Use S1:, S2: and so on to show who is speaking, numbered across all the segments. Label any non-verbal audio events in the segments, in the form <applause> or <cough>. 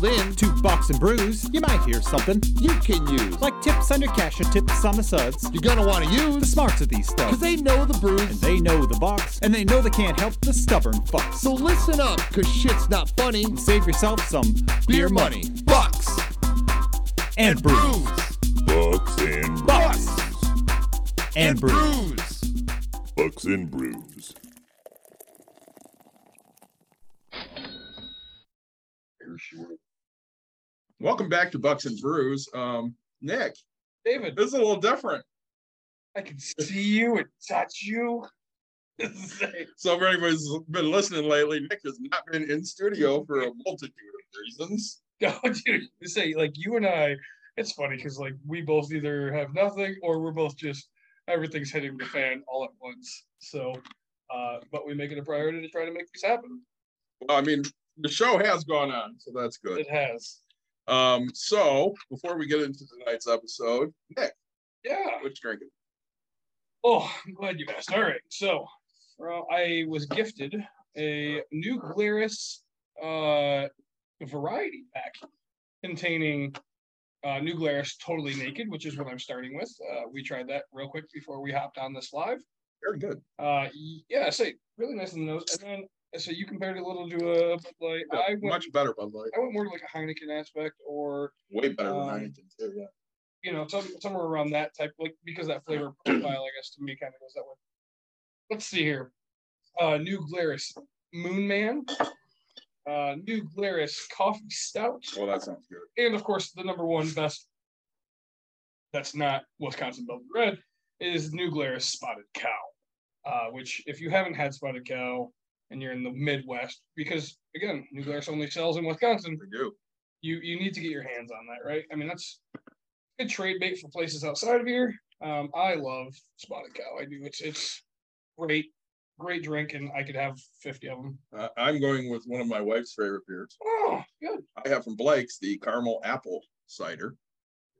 S1: dialed in
S2: To Bucks and Brews, you might hear something
S1: you can use.
S2: like tips on your cash or tips on the suds.
S1: You're gonna want to use The
S2: smarts of these
S1: because they know the brews.
S2: And they know the box, and they know they can't help the stubborn fucks.
S1: So listen up, cause shit's not funny.
S2: and Save yourself some
S1: Beer money, bucks,
S2: and brews.
S3: Bucks and
S2: Bucks
S1: Bucks
S2: and brews.
S1: brews.
S3: Bucks and Brews.
S4: Welcome back to Bucks and Brews. Um, Nick,
S5: David,
S4: this is a little different.
S5: I can see you and touch you. <laughs>
S4: So, for anybody who's been listening lately, Nick has not been in studio for a multitude of reasons.
S5: No, <laughs> dude, you say like you and I. It's funny because like we both either have nothing or we're both just everything's hitting the fan all at once. So, uh, but we make it a priority to try to make this happen.
S4: Well, I mean, the show has gone on, so that's good.
S5: It has.
S4: Um, so before we get into tonight's episode, Nick,
S5: Yeah.
S4: what you drinking?
S5: Oh, I'm glad you asked. All right. So, well, I was gifted a new Glarus uh, variety pack containing uh, new Glarus Totally Naked, which is what I'm starting with. Uh, we tried that real quick before we hopped on this live.
S4: Very good.
S5: Uh, yeah, say really nice in the nose. And then so you compared it a little to a Bud Light.
S4: Yeah,
S5: I went,
S4: much better, Bud Light.
S5: I went more to like a Heineken aspect, or
S4: Way better than
S5: Um,
S4: Heineken too. Yeah.
S5: you know, some, somewhere around that type, like because that flavor <clears throat> profile, I guess, to me kind of goes that way. Let's see here. Uh, new Glarus Moon Man, uh, new Glarus Coffee Stout,
S4: Well, that sounds good.
S5: and of course the number one best. That's not Wisconsin Belgian Red is New Glarus Spotted Cow, uh, which if you haven't had Spotted Cow and you're in the Midwest, because again, New Glarus only sells in Wisconsin,
S4: We do.
S5: you you need to get your hands on that, right? I mean, that's good trade bait for places outside of here. Um, I love spotted cow. I do. It's it's great, great drink, and I could have fifty of them.
S4: Uh, I'm going with one of my wife's favorite beers.
S5: Oh, good.
S4: I have from Blake's the caramel apple cider.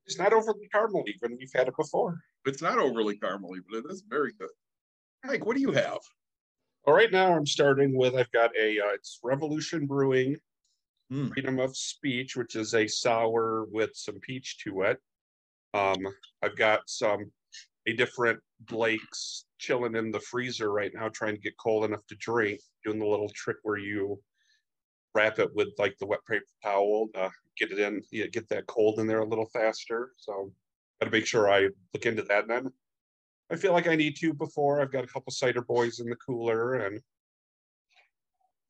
S6: It's not overly caramel even. We've had it before.
S4: It's not overly caramely, but it is very good. Mike, what do you have?
S6: All right, now I'm starting with I've got a uh, it's Revolution Brewing
S4: Hmm.
S6: Freedom of Speech, which is a sour with some peach to it. Um, I've got some a different Blake's chilling in the freezer right now, trying to get cold enough to drink. Doing the little trick where you wrap it with like the wet paper towel, to get it in, yeah, get that cold in there a little faster. So got to make sure I look into that. Then I feel like I need to before I've got a couple cider boys in the cooler and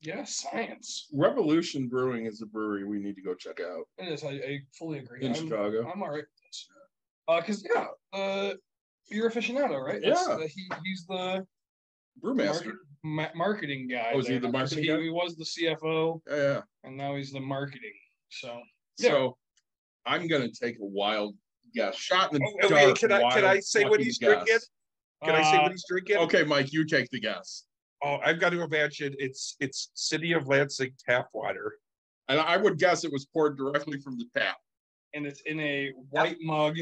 S5: Yeah, science.
S4: Revolution Brewing is a brewery we need to go check out
S5: It is. I, I fully agree.
S4: in
S5: I'm,
S4: Chicago.
S5: I'm all right. with this. Uh, cause yeah, uh, you're aficionado, right?
S4: Yeah.
S5: uh, he he's the
S4: Brewmaster.
S5: market, ma- marketing guy.
S4: Oh, is he the marketing
S5: he,
S4: guy?
S5: he was the CFO,
S4: Yeah, yeah.
S5: and now he's the marketing. So Yeah.
S4: So I'm gonna take a wild guess. Shot in the
S6: Oh, wait,
S4: dark.
S6: can I- can I say what
S4: fucking
S6: he's drinking?
S4: guess.
S6: can I say
S5: uh,
S6: what he's drinking?
S4: Okay, Mike, you take the guess.
S6: Oh, I've got to imagine it's it's City of Lansing tap water.
S4: And I would guess it was poured directly from the tap.
S5: and it's in a white mug.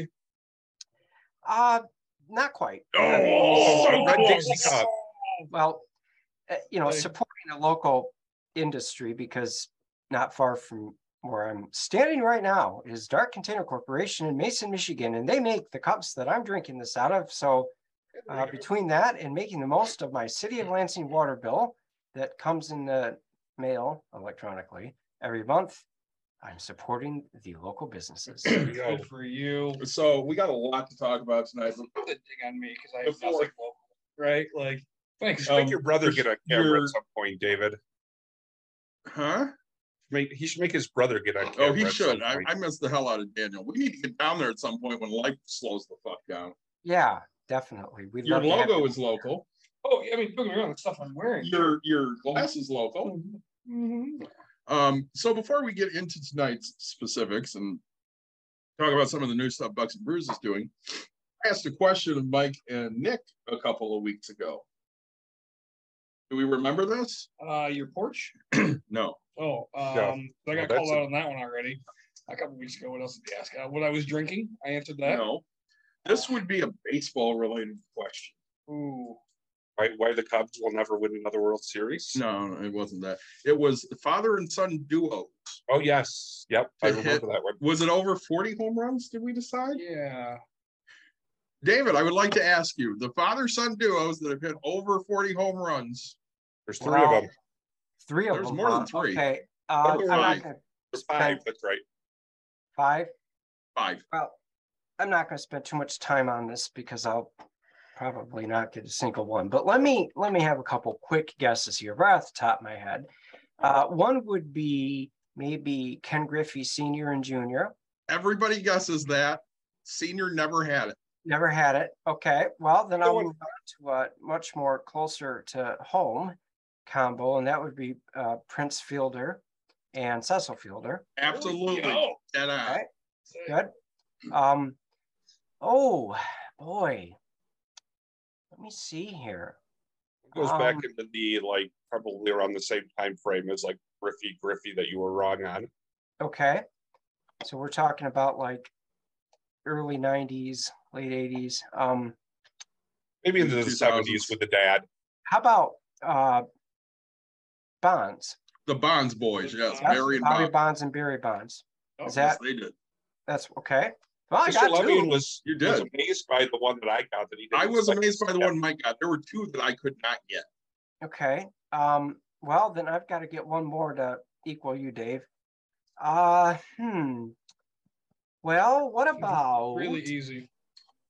S7: Uh, not quite.
S4: Oh,
S6: a red
S4: close.
S6: Dixie cup.
S7: Well, uh, you know, supporting a local industry because not far from where I'm standing right now is Dart Container Corporation in Mason, Michigan, and they make the cups that I'm drinking this out of. So uh, between that and making the most of my City of Lansing water bill that comes in the mail electronically every month, I'm supporting the local businesses.
S6: There you go.
S5: Good for you.
S4: So we got a lot to talk about tonight. but
S5: Put the dig on me because I have
S4: Before-
S5: nothing local, right? Like, thanks.
S6: Make
S4: Um,
S6: your brother get a camera
S4: your-
S6: at some point, David.
S4: Huh?
S6: Make he should make his brother get on camera.
S4: Oh, he should. I. I missed the hell out of Daniel. We need to get down there at some point when life slows the fuck down.
S7: yeah, definitely. We'd
S4: Your
S7: love
S4: logo is local.
S5: oh, I mean, don't get me wrong. The stuff I'm wearing.
S4: Your your glass is local.
S5: Mhm.
S4: Um, so before we get into tonight's specifics and talk about some of the new stuff Bucks and Brews is doing, I asked a question of Mike and Nick a couple of weeks ago. Do we remember this?
S5: Uh, your porch. <clears throat>
S4: No.
S5: Oh,
S6: Yeah.
S5: um, I got
S6: that's
S5: called
S6: a-
S5: out on that one already. A couple weeks ago. What else did you ask? Uh, what I was drinking. I answered that.
S4: No. This would be a baseball related question.
S5: Ooh.
S6: Why, why the Cubs will never win another World Series?
S4: No, no, it wasn't that. It was father and son duo.
S6: Oh, yes. Yep. I
S4: They hit-
S6: remember that one.
S4: Was it over 40 home runs? Did we decide?
S5: Yeah.
S4: David, I would like to ask you the father son duos that have hit over 40 home runs.
S6: There's three
S7: Wow.
S6: of them.
S7: Three of
S4: There's
S7: them.
S4: There's more than three.
S7: Okay, uh,
S6: Number
S7: I'm not
S4: five.
S7: gonna,
S6: There's
S7: Spend-
S6: five. That's right.
S7: five,
S4: Five.
S7: well, I'm not gonna spend too much time on this because I'll probably not get a single one, but let me, let me have a couple quick guesses here, right off the top of my head. Uh, one would be maybe Ken Griffey Senior and Junior,
S4: Everybody guesses that. Senior never had it.
S7: Never had it. Okay, well, then
S6: Go
S7: I'll
S6: on.
S7: move on to a much more closer to home combo, and that would be uh Prince Fielder and Cecil Fielder.
S4: Absolutely.
S5: Yo.
S4: Dead.
S7: Okay. Good. Um, oh, boy. Let me see here.
S6: It goes back
S7: Um,
S6: into the like probably around the same time frame as like Griffey Griffey that you were wrong on.
S7: Okay. So we're talking about like early nineties, late eighties. Um,
S6: Maybe into the
S4: 2000s.
S6: seventies with the dad.
S7: how about uh Bonds?
S4: The Bonds boys, yes.
S7: Yes,
S4: Barry and
S7: Bobby
S4: Bob.
S7: Bonds and Barry Bonds.
S5: Oh,
S7: Is
S4: Yes,
S7: that,
S4: they did.
S7: that's okay. Well, I
S6: Mr.
S7: got
S6: Levine
S7: two.
S6: was,
S4: You
S6: was
S4: did.
S6: amazed by the one that I got that he did.
S4: I was amazed by the one Mike got. There were two that I could not get.
S7: Okay, um, well, then I've got to get one more to equal you, Dave. Uh, hmm. Well, what about
S5: Really easy.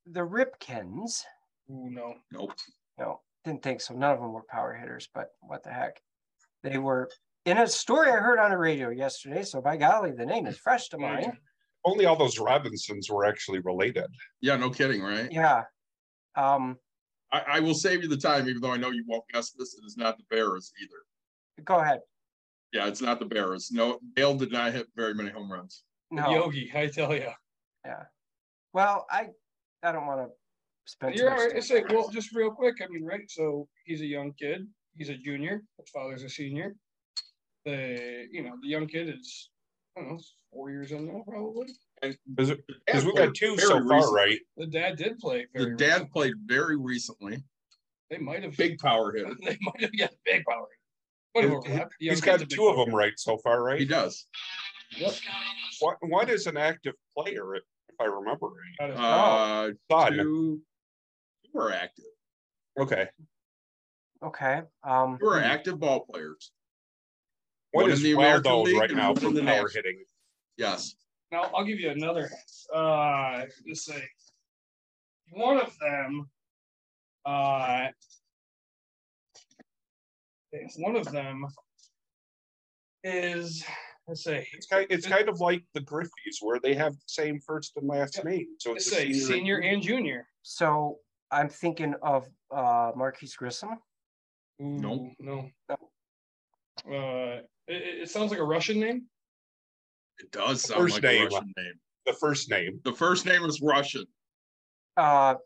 S7: The Ripkens?
S5: Ooh, no.
S4: Nope.
S7: No, didn't think so. None of them were power hitters, but what the heck? They were in a story I heard on the radio yesterday. So by golly, the name is fresh to mind.
S6: Only all those Robinsons were actually related.
S4: Yeah, no kidding, right?
S7: Yeah. Um,
S4: I, I will save you the time, even though I know you won't guess this. It is not the Berras either.
S7: go ahead.
S4: Yeah, it's not the Berras. No, Dale did not hit very many home runs.
S7: No.
S5: Yogi, I tell you.
S7: Yeah. Well, I I don't want to spend. too
S5: You're
S7: much
S5: all right. It's like, well, just real quick. I mean, right? So he's a young kid. He's a junior. His father's a senior. The you know the young kid is I don't know four years in now probably.
S6: Because we've got two so far,
S4: recently.
S6: right?
S5: The dad did play.
S4: The dad
S5: recently.
S4: played very recently.
S5: They might have
S4: Big power <laughs> hitter.
S5: They might have got big power. But
S6: He-
S5: overlap. The young
S6: He's
S5: kid's
S6: got two of
S5: power
S6: them right so far, right?
S4: He does.
S5: Yep.
S6: One, one is an active player, if I remember right.
S5: That is-
S4: Uh,
S6: Son.
S4: two, two are active.
S6: Okay.
S7: Okay. Um,
S4: Two are active ball players.
S6: One
S4: One
S6: is
S4: in the
S6: well
S4: American
S6: known
S4: League
S6: right
S4: and
S6: now
S4: one
S6: for
S4: the
S6: power
S4: National.
S6: hitting.
S4: Yes.
S5: Now I'll give you another. Uh, let's say one of them. Uh, one of them is let's say
S6: It's kind, it's kind of like the Griffeys where they have the same first and last
S5: Yep.
S6: name. So
S5: let's
S6: it's a
S5: say senior and junior.
S7: so I'm thinking of uh Marquis Grissom.
S4: No,
S5: Ooh, No. Uh, it, it sounds like a Russian name.
S4: It does sound
S6: First
S4: like
S6: name.
S4: a Russian name.
S6: the first name.
S4: The first name is Russian.
S7: Uh,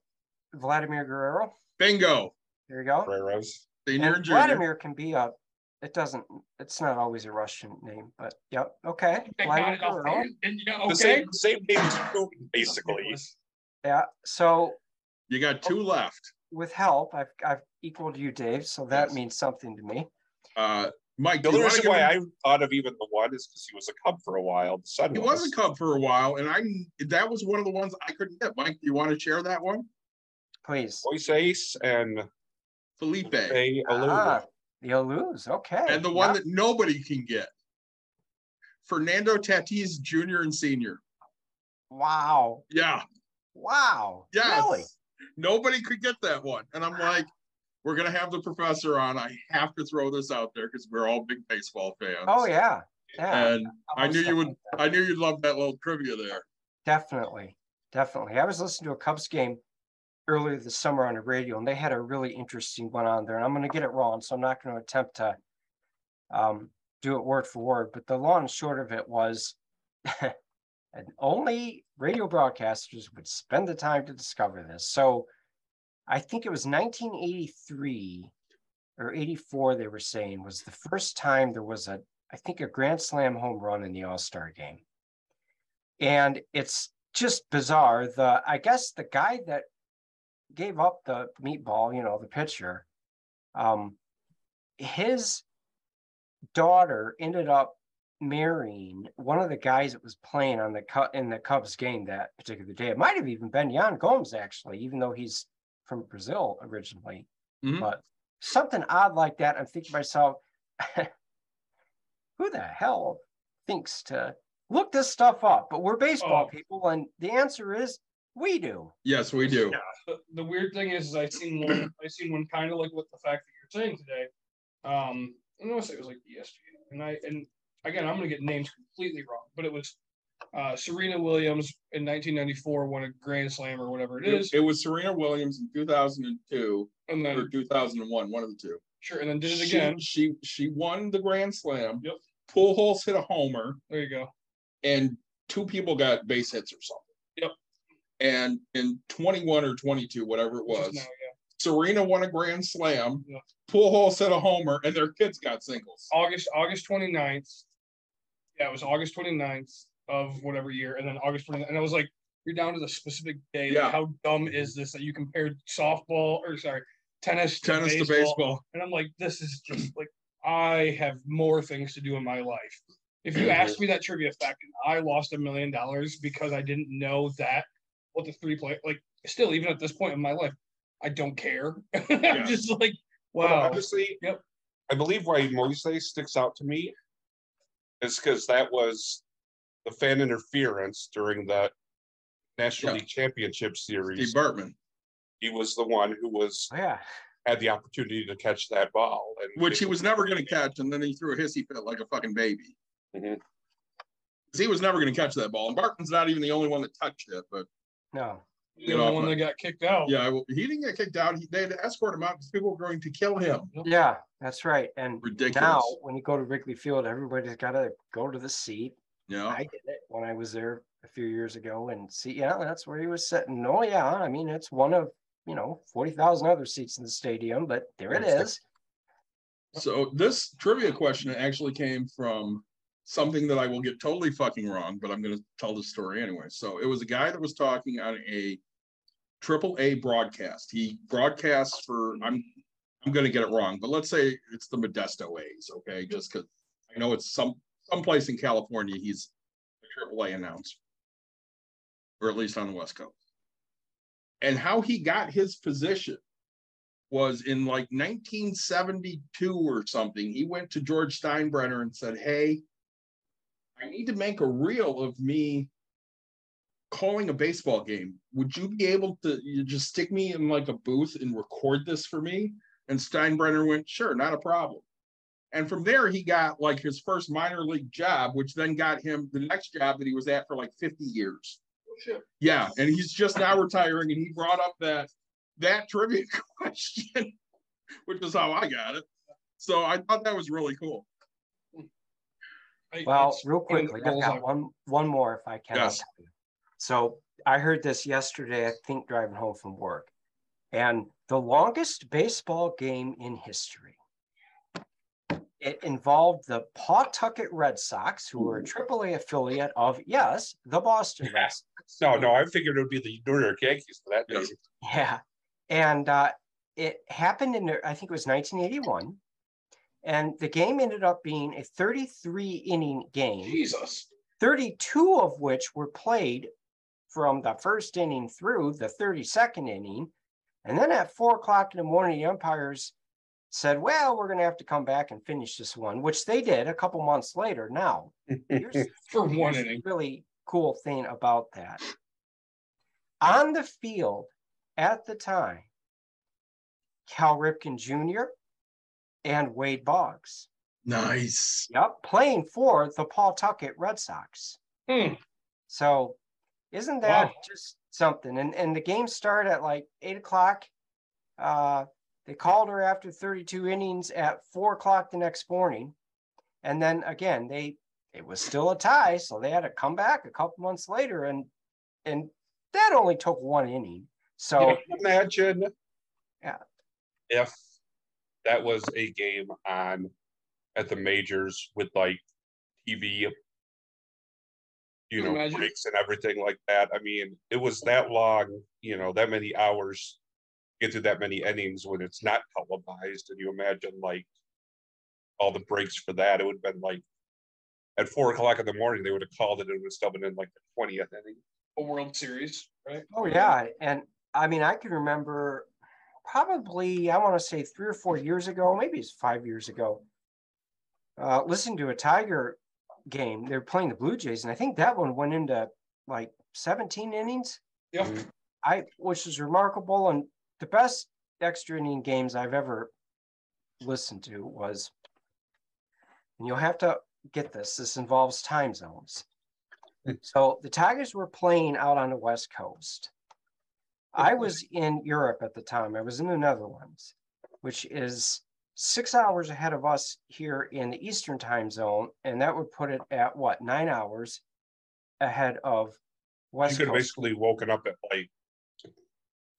S7: Vladimir Guerrero.
S4: Bingo.
S7: There you go.
S6: Guerreros.
S4: Senior
S7: And
S4: and junior.
S7: Vladimir can be a. It doesn't. It's not always a Russian name, but yep. Okay.
S5: I got
S7: Vladimir
S5: it off
S7: Guerrero.
S5: and yeah,
S6: The same same name as Putin, basically.
S7: Yeah. So
S4: You got two left.
S7: with help, I've I've equaled you, Dave. So that
S4: Yes.
S7: means something to me.
S4: Uh, Mike,
S6: The
S4: do
S6: only
S4: you wanna
S6: reason why
S4: him-
S6: I thought of even the one is because he was a Cub for a while. The son
S4: He was a Cub for a while, and I that was one of the ones I couldn't get. Mike, do you want to share that one?
S7: Please.
S6: Moisés and
S4: Felipe.
S6: Faye Alou.
S7: Ah, the lose. Okay.
S4: And the one
S7: yeah.
S4: that nobody can get. Fernando Tatis Jr. and Senior.
S7: Wow.
S4: Yeah.
S7: Wow.
S4: Yes.
S7: Really?
S4: Nobody could get that one. And I'm like, we're gonna have the professor on. I have to throw this out there because we're all big baseball fans.
S7: Oh yeah. Yeah.
S4: And I
S7: love
S4: knew you would. I knew you'd love that little trivia there.
S7: Definitely. Definitely. I was listening to a Cubs game earlier this summer on the radio and they had a really interesting one on there. And I'm going to get it wrong. So I'm not going to attempt to um, do it word for word. But the long and short of it was <laughs> only radio broadcasters would spend the time to discover this. So I think it was 1983 or 84, they were saying was the first time there was a, I think, a Grand Slam home run in the All Star game. And it's just bizarre. The, I guess the guy that gave up the meatball, you know, the pitcher, Um, his daughter ended up marrying one of the guys that was playing on the cut in the Cubs game that particular day. It might have even been Yan Gomes, actually, even though he's from Brazil originally.
S4: Mhm.
S7: But something odd like that, I'm thinking to myself, <laughs> who the hell thinks to look this stuff up? But we're baseball
S5: Oh.
S7: people, and the answer is we do.
S4: Yes, we do.
S5: the, the weird thing is, is I seen one. <clears throat> I seen one kind of like what the fact that you're saying today. Um, I want to say it was like ESPN, and I and again I'm gonna get names completely wrong, but it was uh, Serena Williams in 1994 won a Grand Slam or whatever it is,
S4: It was Serena Williams in 2002
S5: and then,
S4: or
S5: then
S4: 2001, one of the two.
S5: sure, and then did it
S4: She-
S5: again.
S4: She she won the Grand Slam.
S5: Yep.
S4: Pujols hit a homer,
S5: There you go.
S4: and two people got base hits or something. And in 21 or 22, whatever it was,
S5: now, yeah.
S4: Serena won a Grand Slam.
S5: Yeah.
S4: Pujols hit a homer, and their kids got singles.
S5: August August 29th. Yeah, it was August 29th of whatever year, and then August 29th, and I was like, you're down to the specific day. like, how dumb is this that you compared softball or sorry, tennis to
S4: Tennis to
S5: baseball?
S4: baseball.
S5: And I'm like, this is just <clears throat> like I have more things to do in my life. If you <clears throat> asked me that trivia fact and I lost a million dollars because I didn't know that what the three play like still even at this point in my life, I don't care. <laughs> I'm just like,
S6: But
S5: wow.
S6: Honestly,
S5: Yep.
S6: I believe why Moisés sticks out to me is because that was the fan interference during the National
S4: Yeah.
S6: League Championship Series.
S4: Steve Bartman,
S6: He was the one who was
S7: yeah.
S6: had the opportunity to catch that ball, and
S4: which he was never going to catch, and then he threw a hissy fit like a fucking baby.
S6: Mhm.
S4: 'Cause He was never going to catch that ball, and Bartman's not even the only one that touched it. But
S7: No.
S4: you know,
S5: when they got kicked out.
S4: yeah, well, he didn't get kicked out. He, they had to escort him out because people were going to kill him.
S7: Yeah, that's right. And
S4: Ridiculous.
S7: now when you go to Wrigley Field, everybody's got to go to the seat.
S4: Yeah.
S7: I did it when I was there a few years ago and see, yeah, that's where he was sitting. Oh, yeah. I mean, it's one of, you know, 40,000 other seats in the stadium, but there it
S6: Yes,
S7: is.
S4: So this trivia question actually came from something that I will get totally fucking wrong, but I'm going to tell the story anyway. So it was a guy that was talking on a triple A broadcast. He broadcasts for I'm I'm going to get it wrong, but let's say it's the Modesto A's, okay? Just because I know it's some someplace in California. He's a triple A announcer, or at least on the West Coast. And how he got his position was in like 1972 or something. He went to George Steinbrenner and said, Hey, I need to make a reel of me calling a baseball game. Would you be able to you just stick me in like a booth and record this for me? And Steinbrenner went, Sure, not a problem. And from there, he got like his first minor league job, which then got him the next job that he was at for like 50 years. Oh, yeah, and he's just now retiring, and he brought up that that trivia <laughs> question, which is how I got it. So I thought that was really cool.
S5: I-
S7: Well, real
S5: one
S7: quickly, I've got one, one more if I can.
S4: Yes.
S7: So I heard this yesterday, I think driving home from work. And the longest baseball game in history. It involved the Pawtucket Red Sox, who were a AAA affiliate of, yes, the Boston Red Sox.
S6: no, no. I figured it would be the New York Yankees for that.
S4: Yes.
S7: Yeah. And uh, it happened in, I think it was 1981. And the game ended up being a 33 inning game.
S5: Jesus.
S7: 32 of which were played from the first inning through the 32nd inning. And then at four o'clock in the morning, the umpires said, Well, we're going to have to come back and finish this one, which they did a couple months later. Now, here's, <laughs>
S5: For one
S7: here's the
S5: inning.
S7: really cool thing about that. On the field at the time, Cal Ripken Jr. and Wade Boggs.
S4: Nice.
S7: Yep, playing for the Pawtucket Red Sox.
S5: Hmm.
S7: So isn't that
S5: Wow.
S7: just something? And and the game started at like eight o'clock. Uh they called her after 32 innings at four o'clock the next morning. And then again, they it was still a tie, so they had to come back a couple months later and and that only took one inning. So
S6: imagine
S7: Yeah.
S6: if that was a game on at the majors with like TV, you know,
S5: imagine?
S6: breaks and everything like that. I mean, it was that long, you know, that many hours get through that many innings when it's not televised. And you imagine like all the breaks for that, it would have been like at four o'clock in the morning, they would have called it and it would have still been in like the twentieth inning.
S5: A World Series, right?
S7: Oh, yeah, and I mean, I can remember probably, I want to say three or four years ago, maybe it's five years ago. Uh, listening to a Tiger game, they were playing the Blue Jays, and I think that one went into like seventeen innings.
S5: Yeah.
S6: Mhm.
S7: I, which is remarkable, and the best extra inning games I've ever listened to was, and you'll have to get this, this involves time zones. So the Tigers were playing out on the West Coast. I was in Europe at the time. I was in the Netherlands, which is six hours ahead of us here in the Eastern time zone. And that would put it at what, nine hours ahead of
S6: You
S7: West
S6: could have
S7: Coast.
S6: basically woken up at like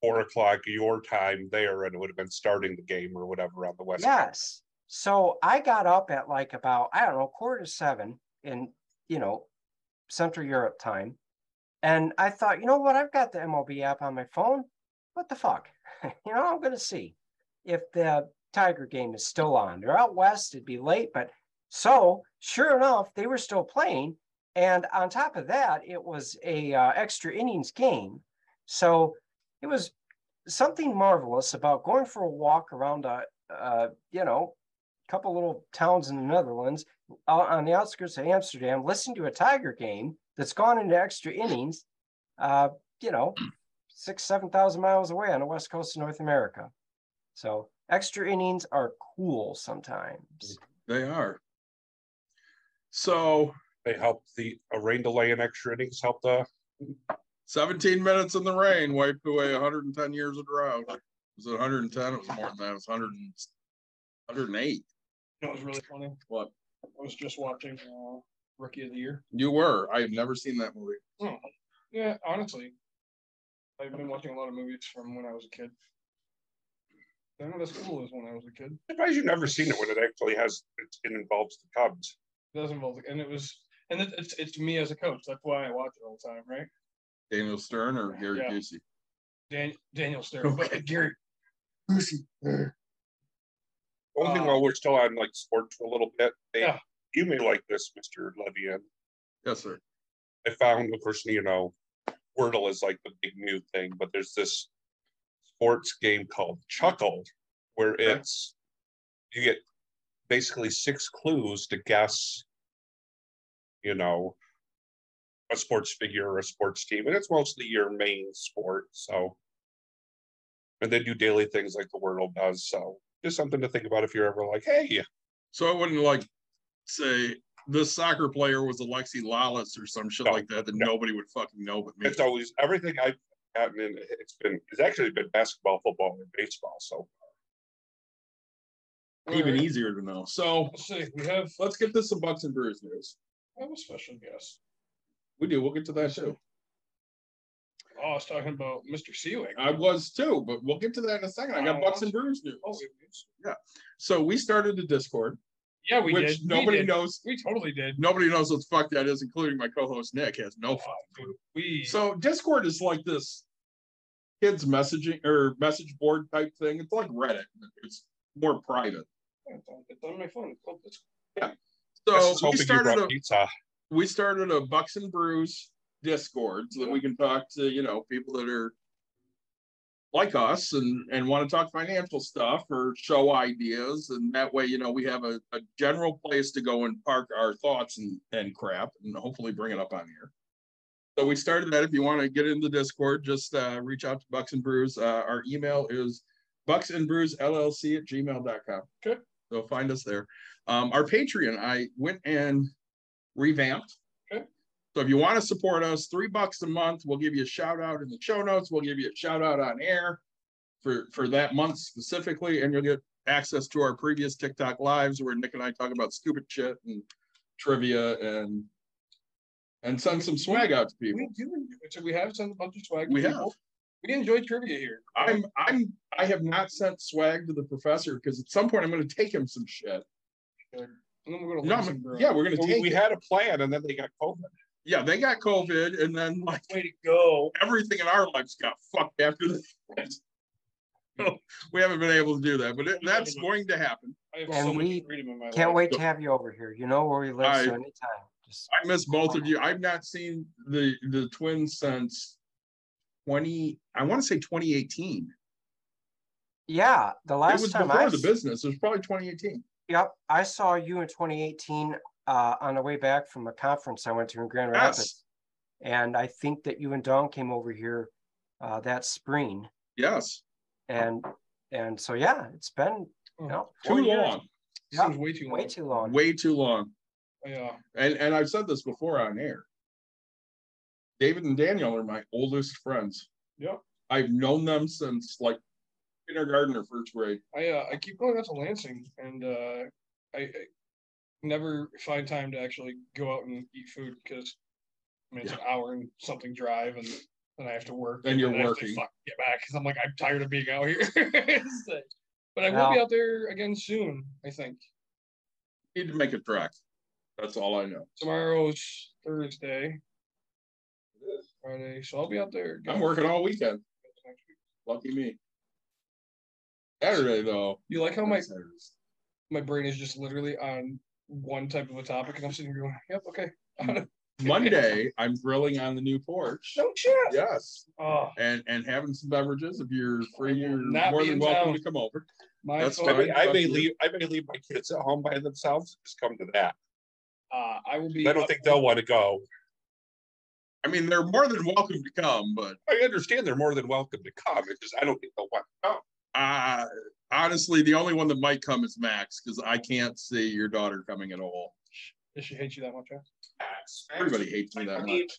S6: four o'clock your time there and it would have been starting the game or whatever on the west. Coast.
S7: Yes. So I got up at like about, I don't know, quarter to seven in, you know, Central Europe time. And I thought, you know what? I've got the MLB app on my phone. What the fuck? <laughs> you know, I'm going to see if the Tiger game is still on. They're out west, it'd be late. But so sure enough, they were still playing. And on top of that, it was a uh, extra innings game. So it was something marvelous about going for a walk around a, uh, you know, couple little towns in the Netherlands on the outskirts of Amsterdam, listening to a Tiger game that's gone into extra innings, uh, you know, six, 7,000 miles away on the west coast of North America. So extra innings are cool sometimes.
S4: They are. So
S6: They helped the a rain delay and extra innings helped the
S4: 17 minutes in the rain wiped away 110 years of drought. Was it 110? It was more than that. It was 100, and- 108.
S5: That was really funny.
S4: What?
S5: I was just watching uh, Rookie of the Year.
S4: You were. I have never seen that movie.
S5: Oh, yeah, honestly, I've been watching a lot of movies from when I was a kid. They're not as cool as when I was a kid.
S6: surprised you've never seen it when it actually has it, it involves the Cubs.
S5: It does involve, and it was, and it, it's it's me as a coach. That's why I watch it all the time, right?
S4: Daniel Stern or Gary
S5: Yeah.
S4: Busey?
S5: Dan, Daniel Stern, but
S4: Okay.
S5: Gary.
S6: Only thing
S5: Uh,
S6: while we're still on like sports for a little bit, they,
S5: Yeah.
S6: You may like this, Mr. Levian.
S4: Yes, sir.
S6: I found, of course, you know, Wordle is like the big new thing, but there's this sports game called Chuckle, where
S4: Okay.
S6: it's you get basically six clues to guess, you know, a sports figure or a sports team, and it's mostly your main sport. So, and they do daily things like the Wordle does. So, just something to think about if you're ever like, hey,
S4: So I wouldn't like say this soccer player was Alexi Lalas or some shit
S6: No,
S4: like that that
S6: no.
S4: nobody would fucking know but me.
S6: it's always everything I've gotten in. It's been it's actually been basketball, football, and baseball. So. far.
S4: Even
S5: Alright,
S4: easier to know. So
S5: Let's see. We have
S4: let's get this some Bucks and Brews news.
S5: I have a special guest.
S4: We do. We'll get to that too.
S5: Oh, I was talking about Mr. Seawig.
S4: I was too, but we'll get to that in a second. I got
S5: Oh,
S4: Bucks and Brews news.
S5: Oh, we-
S4: So we started a Discord,
S5: yeah, we
S4: which
S5: did.
S4: nobody
S5: we did.
S4: knows.
S5: We totally did.
S4: Nobody knows what the fuck that is, including my co-host Nick has no oh, fucking clue.
S5: We
S4: So Discord is like this kids messaging or message board type thing. It's like Reddit. It's more private.
S5: it's on- it's on my phone. It's called Discord.
S4: So we started a
S6: pizza.
S4: we started a Bucks and Brews Discord so that we can talk to you know people that are like us and and want to talk financial stuff or show ideas and that way you know we have a, a general place to go and park our thoughts and and crap and hopefully bring it up on here. So we started that. If you want to get into the Discord, just uh, reach out to Bucks and Brews. Uh, our email is Bucks and Brews LLC at gmail.com.
S5: Okay.
S4: So find us there. Um, our Patreon, I went and revamped.
S5: Okay.
S4: So if you want to support us, three bucks a month, we'll give you a shout out in the show notes. We'll give you a shout out on air for for that month specifically, and you'll get access to our previous TikTok lives where Nick and I talk about stupid shit and trivia and and send some swag out to people.
S5: We do. So we have sent a bunch of swag. to
S4: We have.
S5: We enjoy trivia here.
S4: I'm I'm I have not sent swag to the professor because at some point I'm going to take him some shit.
S5: And then we're gonna
S4: No,
S5: learn
S4: I'm-
S5: some girl.
S4: yeah, we're going to
S6: We,
S4: take.
S6: we
S4: it.
S6: had a plan and then they got COVID.
S4: Yeah, they got COVID, and then like
S5: way to go.
S4: everything in our lives got fucked after that. <laughs> So we haven't been able to do that, but it, that's going to happen.
S5: I have
S7: And
S5: so much
S7: we
S5: freedom in my
S7: Can't
S5: life.
S7: wait to have you over here. You know where we live,
S4: I-
S7: so anytime. Just
S4: I miss both of you. I've not seen the, the twins since twenty, I want to say twenty eighteen.
S7: yeah, the last
S4: It
S7: last
S4: was
S7: time
S4: before
S7: I
S4: the business. It was probably twenty eighteen.
S7: Yep, I saw you in 2018 uh, on the way back from a conference I went to in Grand Rapids,
S4: Yes,
S7: and I think that you and Don came over here uh, that spring,
S4: yes,
S7: and and so yeah, it's been you know
S4: too
S7: four years.
S4: long,
S7: Yeah,
S5: Seems way too long.
S7: way too long.
S4: way too long.
S5: Yeah.
S4: And, and I've said this before on air. David and Daniel are my oldest friends.
S5: Yep.
S4: I've known them since like kindergarten or first grade.
S5: I uh, I keep going out to Lansing and uh, I, I never find time to actually go out and eat food because I mean it's an hour and something drive and then I have to work.
S4: And you're
S5: then I have to
S4: working.
S5: fuck get back because I'm like I'm tired of being out here. <laughs> So- but I will be out there again soon. I think
S4: Need to make a trek. That's all I know.
S5: tomorrow's Thursday. Friday, so I'll be out there. again
S4: I'm working all weekend. Lucky me. Saturday though.
S5: You like how my my brain is just literally on one type of a topic and I'm sitting here going, Yep, okay. <laughs>
S4: Monday, I'm grilling on the new porch.
S5: no shit.
S4: Yes,
S5: Oh,
S4: and and having some beverages. If you're free, you're
S5: Not
S4: more than welcome
S5: town.
S4: to come over.
S5: my
S4: That's
S5: fault.
S6: I may, I may
S4: you.
S6: leave, I may leave my kids at home by themselves, just come to that.
S5: Uh, I will be.
S6: I don't think they'll want to go.
S4: I mean, they're more than welcome to come, but
S6: I understand they're more than welcome to come. It's just, I don't think they'll want to come.
S4: uh honestly, the only one that might come is Max because I can't see your daughter coming at all.
S5: Does she hate you that much?
S6: Max,
S4: Everybody hates me
S6: I
S4: that
S6: mean,
S4: much.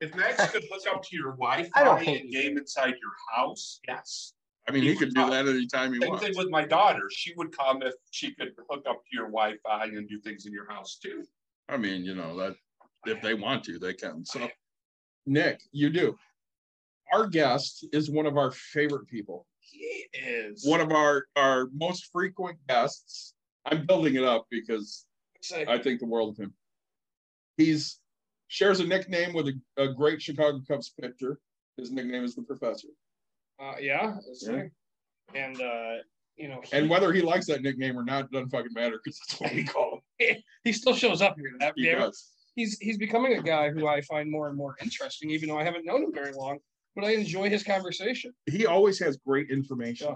S6: If Max could hook up to your <laughs> Wi-Fi
S7: I don't
S6: and
S7: hate you.
S6: game inside your house, yes.
S4: I mean, he could do that anytime he
S6: Same
S4: wants.
S6: Same thing with my daughter. She would come if she could hook up to your Wi-Fi and do things in your house too.
S4: I mean, you know that if they want to, they can. So, Nick, you do. Our guest is one of our favorite people.
S6: He is.
S4: One of our our most frequent guests. I'm building it up because I think the world of him. He's shares a nickname with a, a great Chicago Cubs pitcher. His nickname is the Professor.
S5: uh, yeah,
S4: Yeah.
S5: right. And uh, you know, he,
S4: And whether he likes that nickname or not doesn't fucking matter because that's what we <laughs> call him.
S5: he still shows up here. That,
S4: He does.
S5: he's he's becoming a guy who I find more and more interesting, even though I haven't known him very long. But I enjoy his conversation.
S4: He always has great information.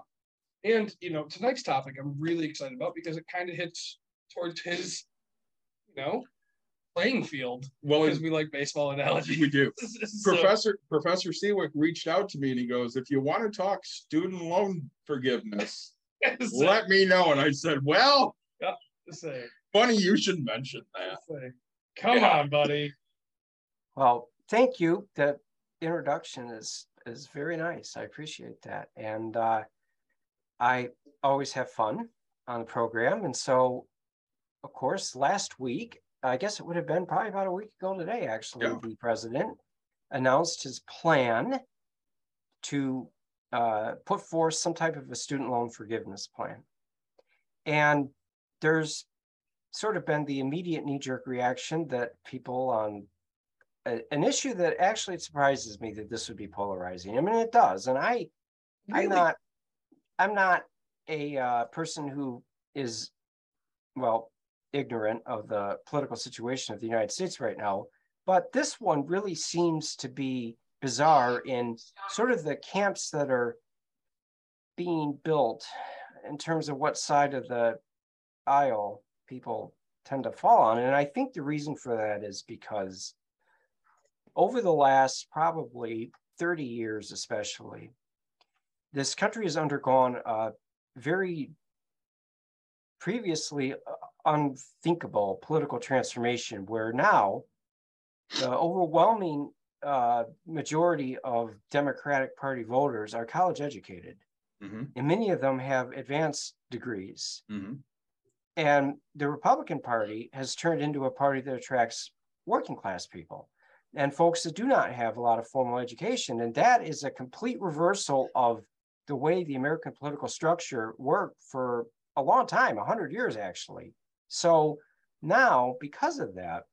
S5: Yeah. And you know, tonight's topic I'm really excited about because it kind of hits towards his, you know, playing field
S4: Well,
S5: because we like baseball analogy.
S4: we do. <laughs>
S5: So-
S4: Professor Professor Seawick reached out to me and he goes, "If you want to talk student loan forgiveness, <laughs>
S5: so-
S4: let me know." And I said, "Well,
S5: say,
S4: funny you should mention that."
S5: say, come
S6: Yeah.
S5: on, buddy.
S7: Well, thank you. The introduction is is very nice. I appreciate that, and uh, I always have fun on the program. And so, of course, last week, I guess it would have been probably about a week ago today. Actually,
S4: Yeah.
S7: the president announced his plan to uh, put forth some type of a student loan forgiveness plan, and there's sort of been the immediate knee-jerk reaction that people on a- an issue that actually surprises me that this would be polarizing. I mean, it does, and I, I'm not, I'm not a uh, person who is, well, ignorant of the political situation of the United States right now. But this one really seems to be bizarre in sort of the camps that are being built in terms of what side of the aisle people tend to fall on. And I think the reason for that is because over the last probably 30 years, especially, this country has undergone a very previously uh, unthinkable political transformation where now the overwhelming uh, majority of Democratic Party voters are college educated,
S4: Mhm,
S7: and many of them have advanced degrees.
S4: mhm.
S7: And the Republican Party has turned into a party that attracts working class people and folks that do not have a lot of formal education. And that is a complete reversal of the way the American political structure worked for a long time, 100 years actually. So now, because of that,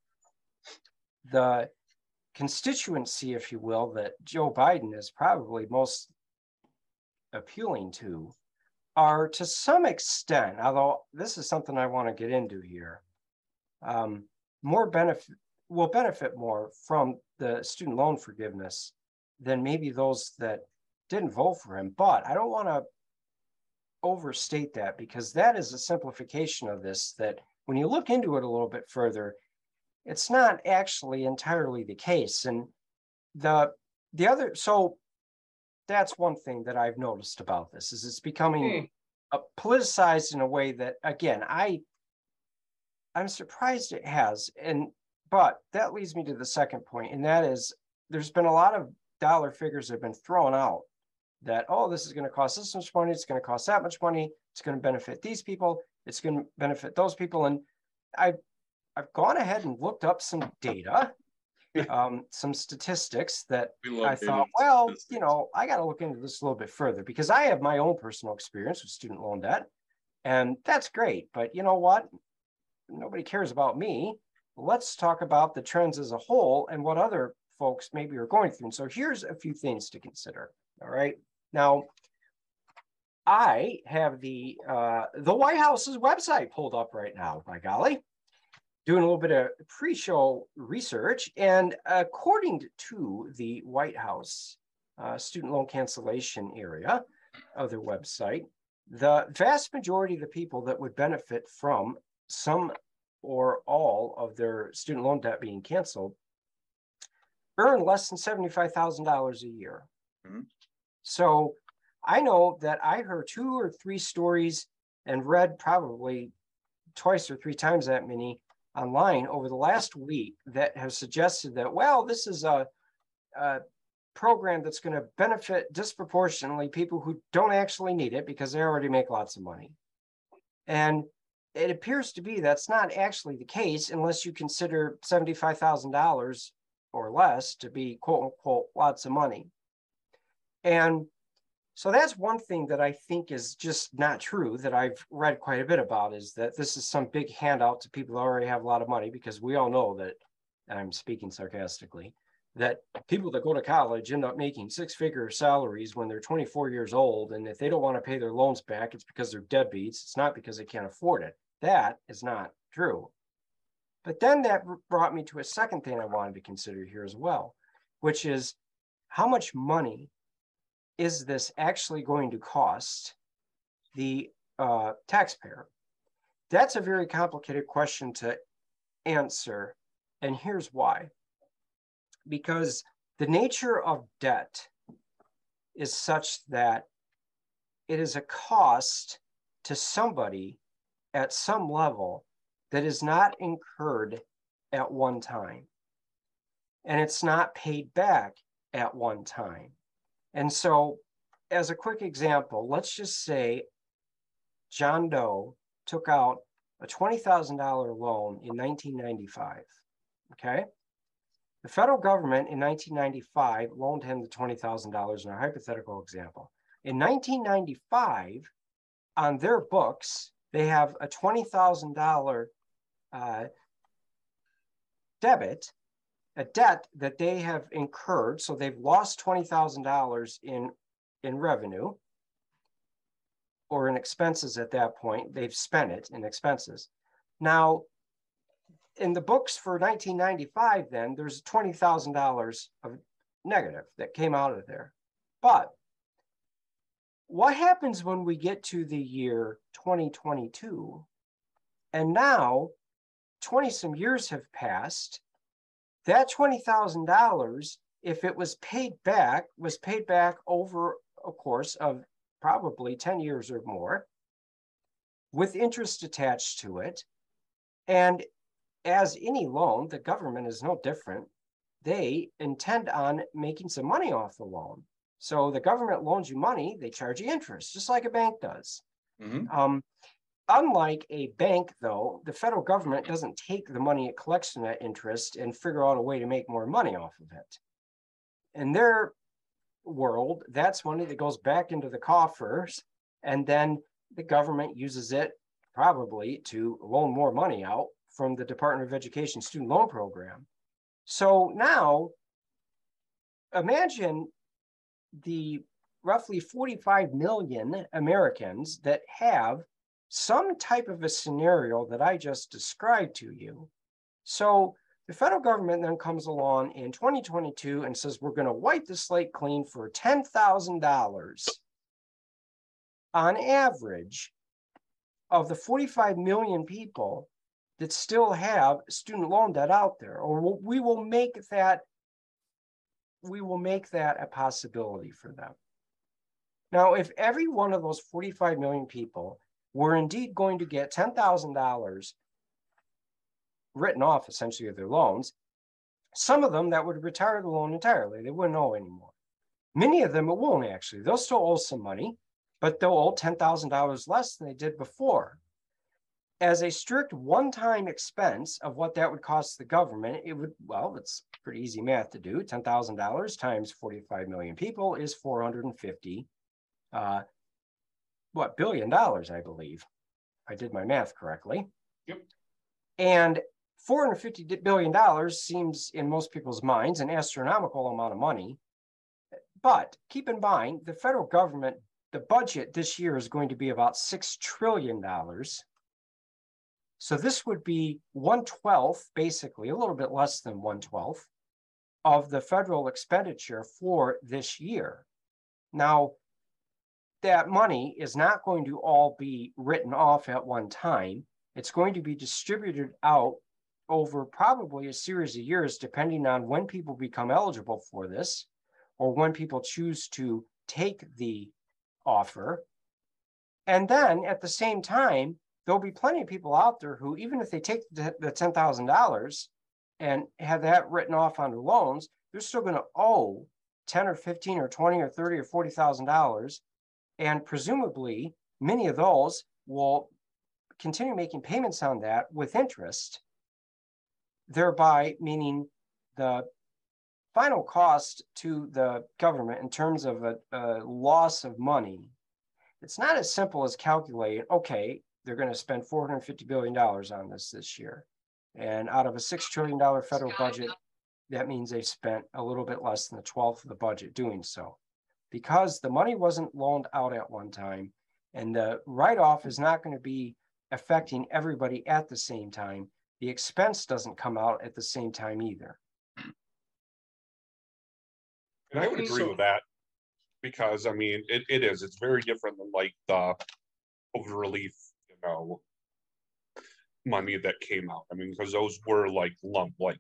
S7: the constituency, if you will, that Joe Biden is probably most appealing to are to some extent, although this is something I want to get into here, um, more benefit will benefit more from the student loan forgiveness than maybe those that didn't vote for him. But I don't want to overstate that because that is a simplification of this that when you look into it a little bit further, it's not actually entirely the case. And the the other so that's one thing that I've noticed about this is it's becoming uh, politicized in a way that again I I'm surprised it has and but that leads me to the second point and that is there's been a lot of dollar figures that have been thrown out that oh this is going to cost this much money it's going to cost that much money it's going to benefit these people it's going to benefit those people and I've I've gone ahead and looked up some data <laughs> um, some statistics that I thought, well, you know, I got to look into this a little bit further because I have my own personal experience with student loan debt, and that's great. But you know what? Nobody cares about me. Let's talk about the trends as a whole and what other folks maybe are going through. And so here's a few things to consider. All right. Now, I have the uh, the White House's website pulled up right now. By golly, doing a little bit of pre-show research, and according to the White House uh, student loan cancellation area of their website, the vast majority of the people that would benefit from some or all of their student loan debt being canceled earn less than seventy-five thousand dollars a year.
S4: Mhm.
S7: So I know that I heard two or three stories and read probably twice or three times that many online over the last week that have suggested that, well, this is a, a program that's going to benefit disproportionately people who don't actually need it because they already make lots of money. And it appears to be that's not actually the case unless you consider $75,000 or less to be quote unquote lots of money. And so that's one thing that I think is just not true that I've read quite a bit about is that this is some big handout to people that already have a lot of money because we all know that, and I'm speaking sarcastically, that people that go to college end up making six figure salaries when they're 24 years old. And if they don't want to pay their loans back, it's because they're deadbeats. It's not because they can't afford it. That is not true. But then that brought me to a second thing I wanted to consider here as well, which is how much money is this actually going to cost the uh, taxpayer? That's a very complicated question to answer. And here's why. Because the nature of debt is such that it is a cost to somebody at some level that is not incurred at one time. And it's not paid back at one time. And so, as a quick example, let's just say John Doe took out a $20,000 loan in 1995. Okay. The federal government in 1995 loaned him the $20,000 in a hypothetical example. In 1995, on their books, they have a $20,000 uh, debit a debt that they have incurred. So they've lost $20,000 in, in revenue or in expenses at that point. They've spent it in expenses. Now, in the books for 1995, then there's $20,000 of negative that came out of there. But what happens when we get to the year 2022? And now 20 some years have passed that $20,000, if it was paid back, was paid back over a course of probably 10 years or more with interest attached to it. And as any loan, the government is no different. They intend on making some money off the loan. So the government loans you money, they charge you interest, just like a bank does.
S4: Mhm.
S7: Um, Unlike a bank, though, the federal government doesn't take the money it collects from that interest and figure out a way to make more money off of it. In their world, that's money that goes back into the coffers, and then the government uses it probably to loan more money out from the Department of Education student loan program. So now imagine the roughly 45 million Americans that have some type of a scenario that I just described to you. So the federal government then comes along in 2022 and says, we're going to wipe the slate clean for $10,000 on average of the 45 million people that still have student loan debt out there, or we'll- make that we will make that a possibility for them. Now, if every one of those 45 million people were indeed going to get $10,000 written off essentially of their loans, some of them that would retire the loan entirely. They wouldn't owe anymore. Many of them it won't actually. They'll still owe some money, but they'll owe $10,000 less than they did before. As a strict one-time expense of what that would cost the government, it would, well, it's pretty easy math to do. $10,000 times 45 million people is 450, uh, what, billion dollars, I believe. I did my math correctly.
S5: Yep.
S7: And 450 billion dollars seems in most people's minds an astronomical amount of money. But keep in mind, the federal government, the budget this year is going to be about $6 trillion. So this would be one twelfth, basically, a little bit less than one twelfth of the federal expenditure for this year. Now, that money is not going to all be written off at one time. It's going to be distributed out over probably a series of years, depending on when people become eligible for this or when people choose to take the offer. And then at the same time, there'll be plenty of people out there who, even if they take the, the $10,000 and have that written off on their loans, they're still going to owe 10 or 15 or 20 or 30 or $40,000. And presumably, many of those will continue making payments on that with interest, thereby meaning the final cost to the government in terms of a, a loss of money. It's not as simple as calculating, okay, they're going to spend $450 billion on this this year. And out of a $6 trillion federal budget, that means they spent a little bit less than the 12th of the budget doing so. Because the money wasn't loaned out at one time, and the write off is not going to be affecting everybody at the same time, the expense doesn't come out at the same time either.
S6: And I would agree with that. Because I mean, it, it is, it's very different than like the COVID relief, you know. Money that came out. I mean, because those were like lump, like.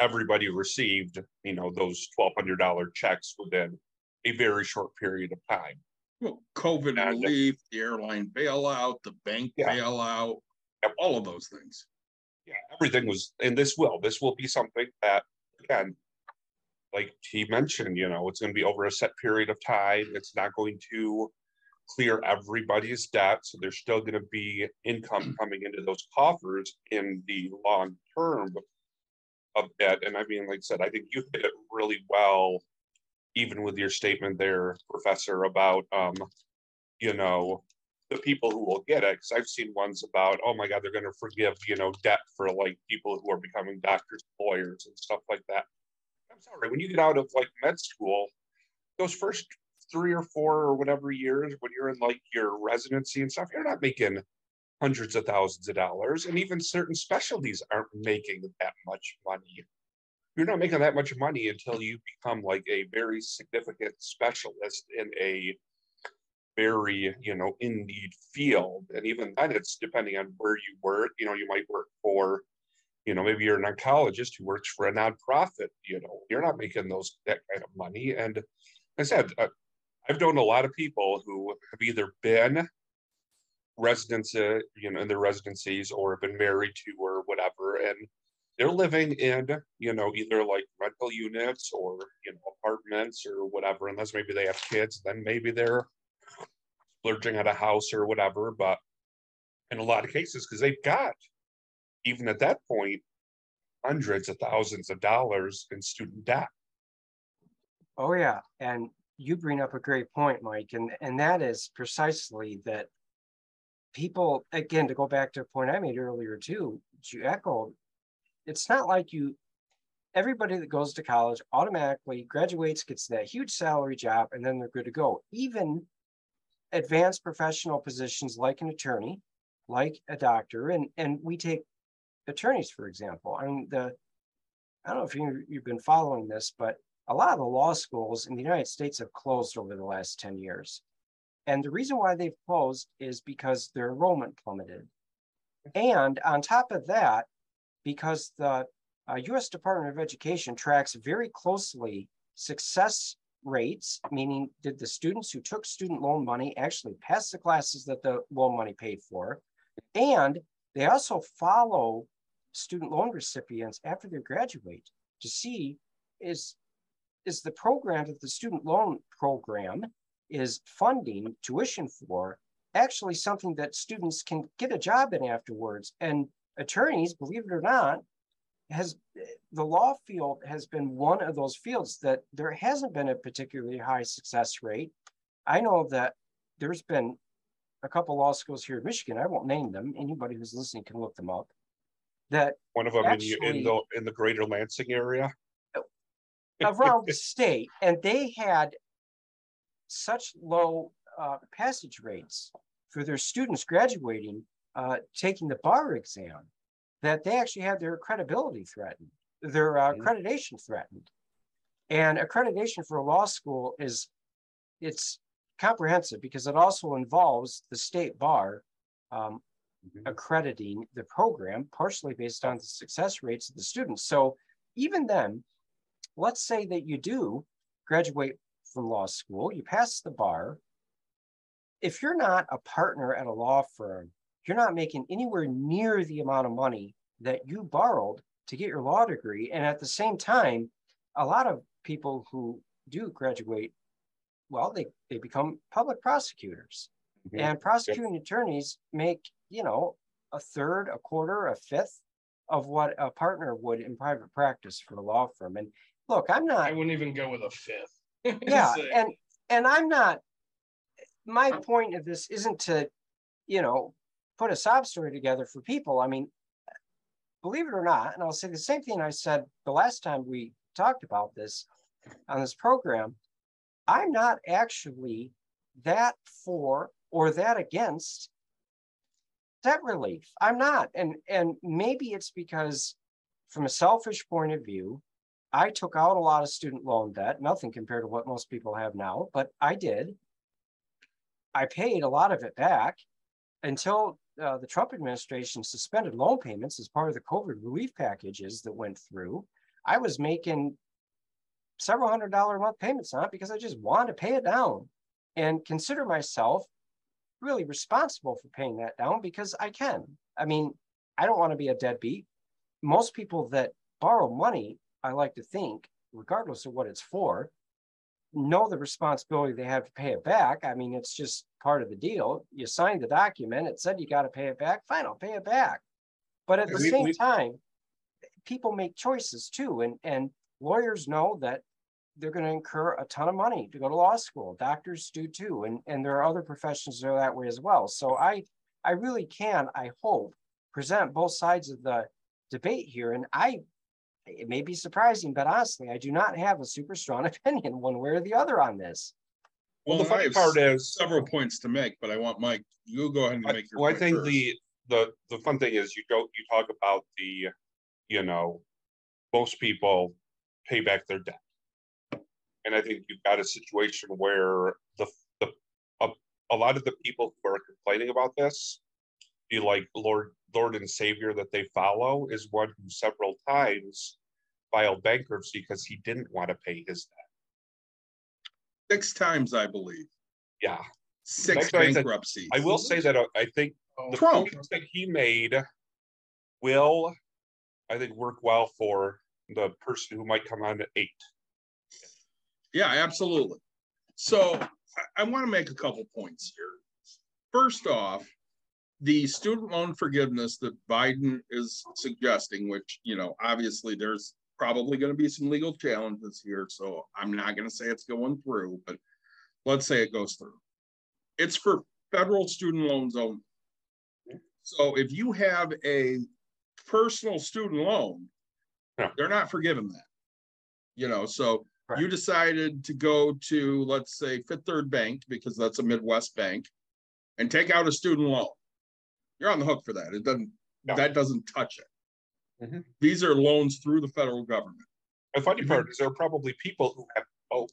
S6: Everybody received, you know, those twelve hundred dollar checks within a very short period of time.
S4: Well, COVID
S6: And-
S4: relief, the airline bailout, the bank
S6: Yeah.
S4: bailout,
S6: Yep.
S4: all of those things.
S6: Yeah, everything was, and this will, this will be something that, again. Like he mentioned, you know, it's gonna be over a set period of time. It's not going to. Clear everybody's debt, so there's still gonna be income coming into those coffers in the long term. Of debt. and I mean, like I said, I think you hit it really well. Even with your statement there, Professor, about, um, you know. The people who will get it, because I've seen ones about, oh my God, they're gonna forgive, you know, debt for like people who are becoming doctors, lawyers and stuff like that. I'm sorry, when you get out of like med school, those first three or four or whatever years, when you're in like your residency and stuff, you're not making hundreds of thousands of dollars, and even certain specialties aren't making that much money. You're not making that much money until you become like a very significant specialist in a very, you know, in need field. And even then, it's depending on where you work. You know, you might work for, you know, maybe you're an oncologist who works for a nonprofit. You know, you're not making those that kind of money. And I said, uh, I've known a lot of people who have either been residents, uh, you know, in their residencies or have been married to or whatever, and they're living in, you know, either like rental units or you know apartments or whatever. Unless maybe they have kids, then maybe they're splurging at a house or whatever. But in a lot of cases, because they've got even at that point hundreds of thousands of dollars in student debt.
S7: Oh, yeah. And you bring up a great point, Mike, and, and that is precisely that people, again, to go back to a point I made earlier too, you echoed, it's not like you everybody that goes to college automatically graduates, gets that huge salary job, and then they're good to go. Even advanced professional positions like an attorney, like a doctor, and and we take attorneys for example. I mean the I don't know if you you've been following this, but a lot of the law schools in the United States have closed over the last 10 years. And the reason why they've closed is because their enrollment plummeted. And on top of that, because the uh, US Department of Education tracks very closely success rates, meaning did the students who took student loan money actually pass the classes that the loan money paid for? And they also follow student loan recipients after they graduate to see is is the program that the student loan program is funding tuition for actually something that students can get a job in afterwards and attorneys believe it or not has the law field has been one of those fields that there hasn't been a particularly high success rate i know that there's been a couple law schools here in michigan i won't name them anybody who's listening can look them up that
S6: One of them in, the- in the, in the greater Lansing area.
S7: Around the state, and they had such low uh, passage rates for their students graduating, uh, taking the bar exam, that they actually had their credibility threatened, their uh,
S6: Mhm.
S7: accreditation threatened. And accreditation for a law school is, it's comprehensive because it also involves the state bar um,
S6: Mhm.
S7: accrediting the program partially based on the success rates of the students. So even then, let's say that you do graduate from law school, you pass the bar. If you're not a partner at a law firm, you're not making anywhere near the amount of money that you borrowed to get your law degree. And at the same time, a lot of people who do graduate, well, they, they become public prosecutors.
S6: Mhm.
S7: And prosecuting attorneys make, you know, a third, a quarter, a fifth of what a partner would in private practice for a law firm. And look, I'm not
S5: I wouldn't even go with a fifth. <laughs>
S7: yeah and and i'm not my point of this isn't to you know put a sob story together for people i mean believe it or not and i'll say the same thing i said the last time we talked about this on this program i'm not actually that for or that against debt relief i'm not and and maybe it's because from a selfish point of view I took out a lot of student loan debt, nothing compared to what most people have now, but I did. I paid a lot of it back until uh, the Trump administration suspended loan payments as part of the COVID relief packages that went through. I was making several hundred dollar a month payments on it because I just wanted to pay it down and consider myself really responsible for paying that down because I can. I mean, I don't want to be a deadbeat. Most people that borrow money I like to think, regardless of what it's for, know the responsibility they have to pay it back. I mean, it's just part of the deal. You signed the document, it said you got to pay it back. Fine, I'll pay it back. But at the
S6: We-
S7: same
S6: we-
S7: time, people make choices too, and and lawyers know that they're going to incur a ton of money to go to law school. Doctors do too, and and there are other professions that are that way as well. So I I really can, I hope, present both sides of the debate here, and I it may be surprising, but honestly, I do not have a super strong <laughs> opinion one way or the other on this.
S6: Well,
S4: Well,
S6: the
S4: I
S6: funny part is,
S4: several points to make, but I want Mike, you go ahead and
S6: I-
S4: make your.
S6: well, I think
S4: first.
S6: the, the, the fun thing is you don't, you talk about the, you know, most people pay back their debt. And I think you've got a situation where the, the, a, a lot of the people who are complaining about this, you like Lord, Lord and Savior that they follow is one who several times filed bankruptcy because he didn't want to pay his debt.
S4: Six times, I believe,
S6: Yeah,
S4: six
S6: Actually, I said-
S4: bankruptcies.
S6: I will say that uh, I think
S5: Oh,
S6: the
S4: Trump.
S6: points that he made will, I think, work well for the person who might come on at eight.
S4: Yeah, absolutely. So I, I want to make a couple points here. First off, the student loan forgiveness that Biden is suggesting, which, you know, obviously there's probably going to be some legal challenges here, so I'm not going to say it's going through, but let's say it goes through. It's for federal student loans only. So if you have a personal student loan,
S6: Yeah.
S4: they're not forgiving that. You know, so
S7: Right.
S4: you decided to go to, let's say, Fifth Third Bank, because that's a Midwest bank, and take out a student loan. You're on the hook for that. It doesn't,
S6: Yeah.
S4: that doesn't touch it.
S6: Mhm.
S4: These are loans through the federal government.
S6: The funny part is there are probably people who have both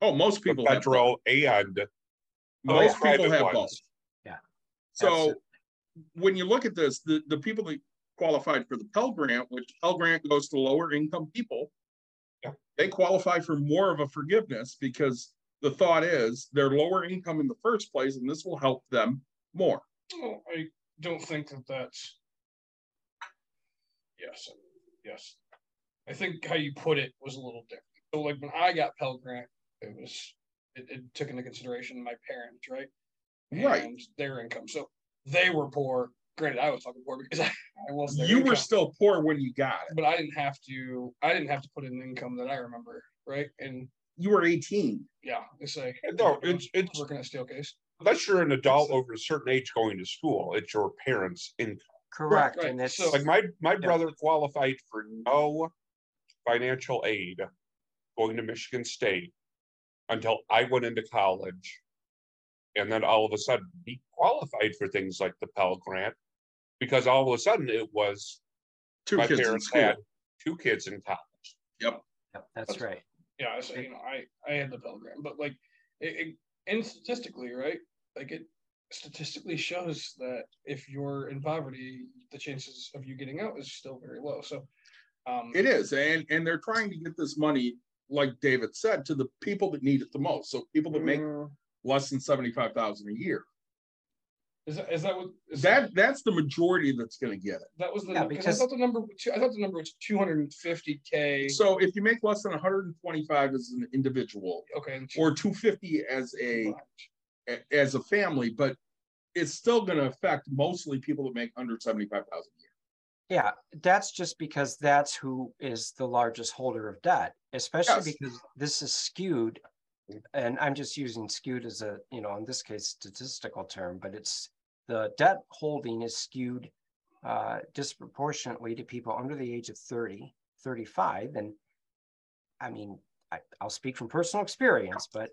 S4: Oh, most
S6: the
S4: people have both.
S6: federal and
S7: Oh,
S4: Most
S6: yeah.
S4: people
S6: private
S4: have both.
S7: Yeah.
S4: So
S7: Absolutely.
S4: when you look at this, the, the people that qualified for the Pell Grant, which Pell Grant goes to lower income people.
S6: Yeah.
S4: They qualify for more of a forgiveness because the thought is they're lower income in the first place and this will help them more.
S5: Oh, I don't think that that's. Yes, yes. I think how you put it was a little different. So like when I got Pell Grant, it was, it, it took into consideration my parents, right?
S4: Right.
S5: Their income. So they were poor. Granted, I was talking poor because I, <laughs> I was
S4: You were still poor when you got it.
S5: but I didn't have to, I didn't have to put in income that I remember, right? And
S4: You were eighteen.
S5: yeah, it's like.
S6: No, it's- it's-
S5: Working at Steelcase.
S6: Unless you're an adult over a certain age going to school, it's your parents' income.
S7: Correct,
S5: right,
S7: and it's,
S5: so-
S6: Like my, my brother qualified for no financial aid going to Michigan State until I went into college. And then all of a sudden, he qualified for things like the Pell Grant, because all of a sudden it was,
S4: Two
S6: my
S4: kids in
S6: parents had two kids in college.
S7: Yep, yep that's right.
S5: Yeah, I say, you know, I, I had the Pell Grant, but like, it, it, and statistically, right? Like it statistically shows that if you're in poverty, the chances of you getting out is still very low. So, um,
S4: It is, and, and they're trying to get this money, like David said, to the people that need it the most. So people that make
S5: mm,
S4: less than seventy-five thousand a year.
S5: Is that, is that what? Is
S4: That, that's the majority that's gonna get it.
S5: that was the,
S7: Yeah,
S5: because I thought the number, I thought the number was two hundred and fifty K.
S4: So if you make less than hundred and twenty-five as an individual,
S5: Okay.
S4: or two fifty as a, a- as a family, but it's still gonna affect mostly people that make under seventy-five thousand a year.
S7: Yeah, that's just because that's who is the largest holder of debt, especially
S4: Yes.
S7: because this is skewed. And I'm just using skewed as a, you know, in this case, statistical term, but it's the debt holding is skewed uh, disproportionately to people under the age of 30, 35. And I mean, I, I'll speak from personal experience, but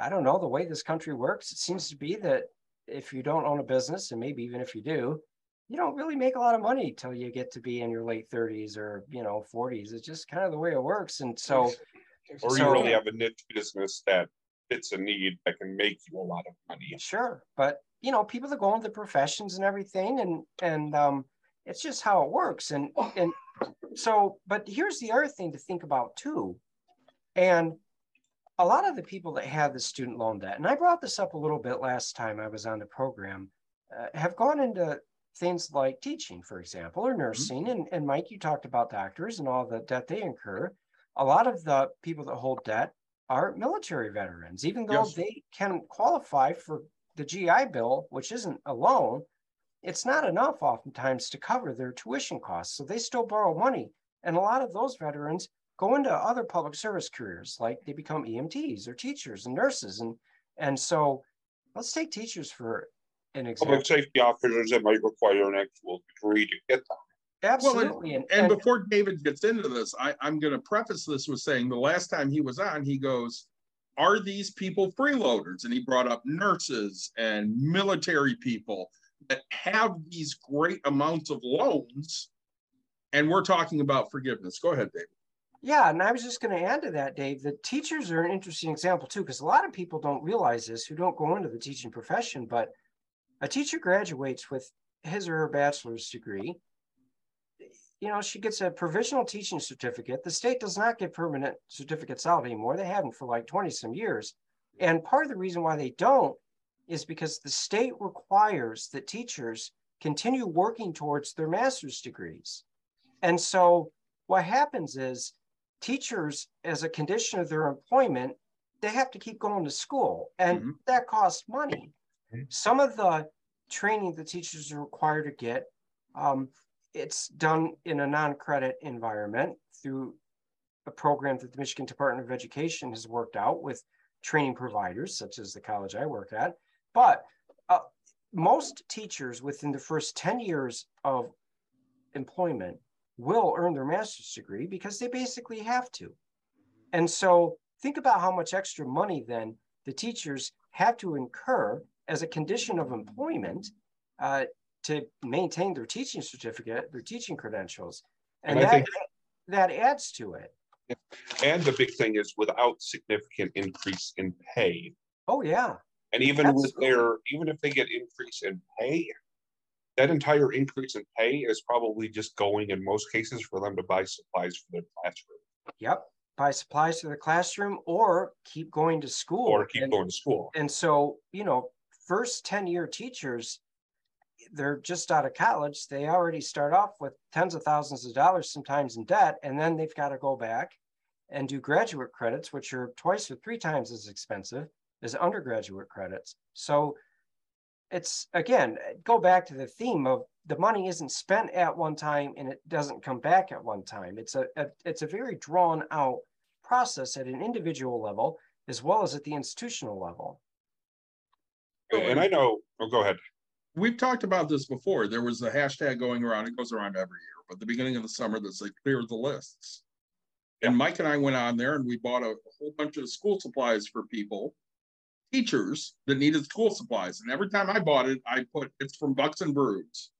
S7: I don't know the way this country works. It seems to be that if you don't own a business, and maybe even if you do, you don't really make a lot of money till you get to be in your late 30s or you know 40s it's just kind of the way it works and so
S6: Or you
S7: So-
S6: really have a niche business that fits a need that can make you a lot of money.
S7: sure but you know people that go into the professions and everything and and um it's just how it works. And and so but here's the other thing to think about too. And a lot of the people that have the student loan debt and i brought this up a little bit last time i was on the program uh, have gone into things like teaching for example or nursing. And, and mike you talked about doctors and all the debt they incur. A lot of the people that hold debt are military veterans even though
S4: Yes.
S7: they can qualify for the GI Bill, which isn't a loan, it's not enough oftentimes to cover their tuition costs. So they still borrow money. And a lot of those veterans go into other public service careers, like they become EMTs or teachers and nurses. And and so let's take teachers for an example.
S6: Public safety officers that might require an actual degree to get them.
S7: Absolutely. and,
S4: And
S7: and-
S4: before David gets into this, I, I'm gonna preface this with saying the last time he was on, he goes, are these people freeloaders? And he brought up nurses and military people that have these great amounts of loans. And we're talking about forgiveness. Go ahead, David.
S7: Yeah, and I was just going to add to that, Dave, that teachers are an interesting example too, because a lot of people don't realize this who don't go into the teaching profession, but a teacher graduates with his or her bachelor's degree. You know, she gets a provisional teaching certificate. The state does not give permanent certificates out anymore. They haven't for like 20 some years. And part of the reason why they don't is because the state requires that teachers continue working towards their master's degrees. And so what happens is teachers, as a condition of their employment, they have to keep going to school and
S4: Mhm.
S7: that costs money. Some of the training the teachers are required to get, um, it's done in a non-credit environment through a program that the Michigan Department of Education has worked out with training providers, such as the college I work at. But uh, most teachers within the first 10 years of employment will earn their master's degree because they basically have to. And so think about how much extra money then the teachers have to incur as a condition of employment uh, to maintain their teaching certificate, their teaching credentials. And,
S6: And I
S7: that,
S6: think-
S7: that adds to it.
S6: And the big thing is without significant increase in pay.
S7: Oh, yeah.
S6: And even with
S7: Absolutely.
S6: their, even if they get increase in pay, that entire increase in pay is probably just going in most cases for them to buy supplies for their classroom
S7: Yep. Buy supplies for the classroom or keep going to school.
S6: or keep
S7: And-
S6: going to school.
S7: And so, you know, first 10 year teachers, they're just out of college. They already start off with tens of thousands of dollars, sometimes in debt, and then they've got to go back and do graduate credits, which are twice or three times as expensive as undergraduate credits. So it's again, go back to the theme of the money isn't spent at one time and it doesn't come back at one time. It's a, a it's a very drawn out process at an individual level as well as at the institutional level.
S6: Oh, and I know, oh, go ahead.
S4: We've talked about this before. There was a hashtag going around, it goes around every year, but the beginning of the summer that's like clear the lists. And Mike and I went on there and we bought a whole bunch of school supplies for people, teachers that needed school supplies. And every time I bought it, I put it's from Bucks and Brews.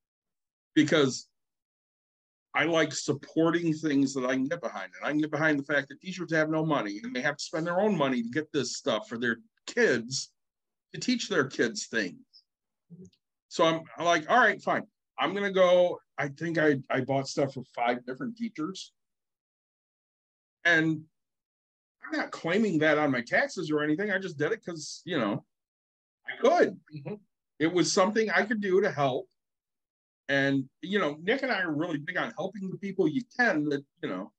S4: Because I like supporting things that I can get behind. And I can get behind the fact that teachers have no money and they have to spend their own money to get this stuff for their kids to teach their kids things. So I'm, I'm like, all right, fine. I'm gonna go. I think I I bought stuff for five different teachers. And I'm not claiming that on my taxes or anything. I just did it because you know I could.
S5: Mhm.
S4: It was something I could do to help. And you know, Nick and I are really big on helping the people you can that, you know,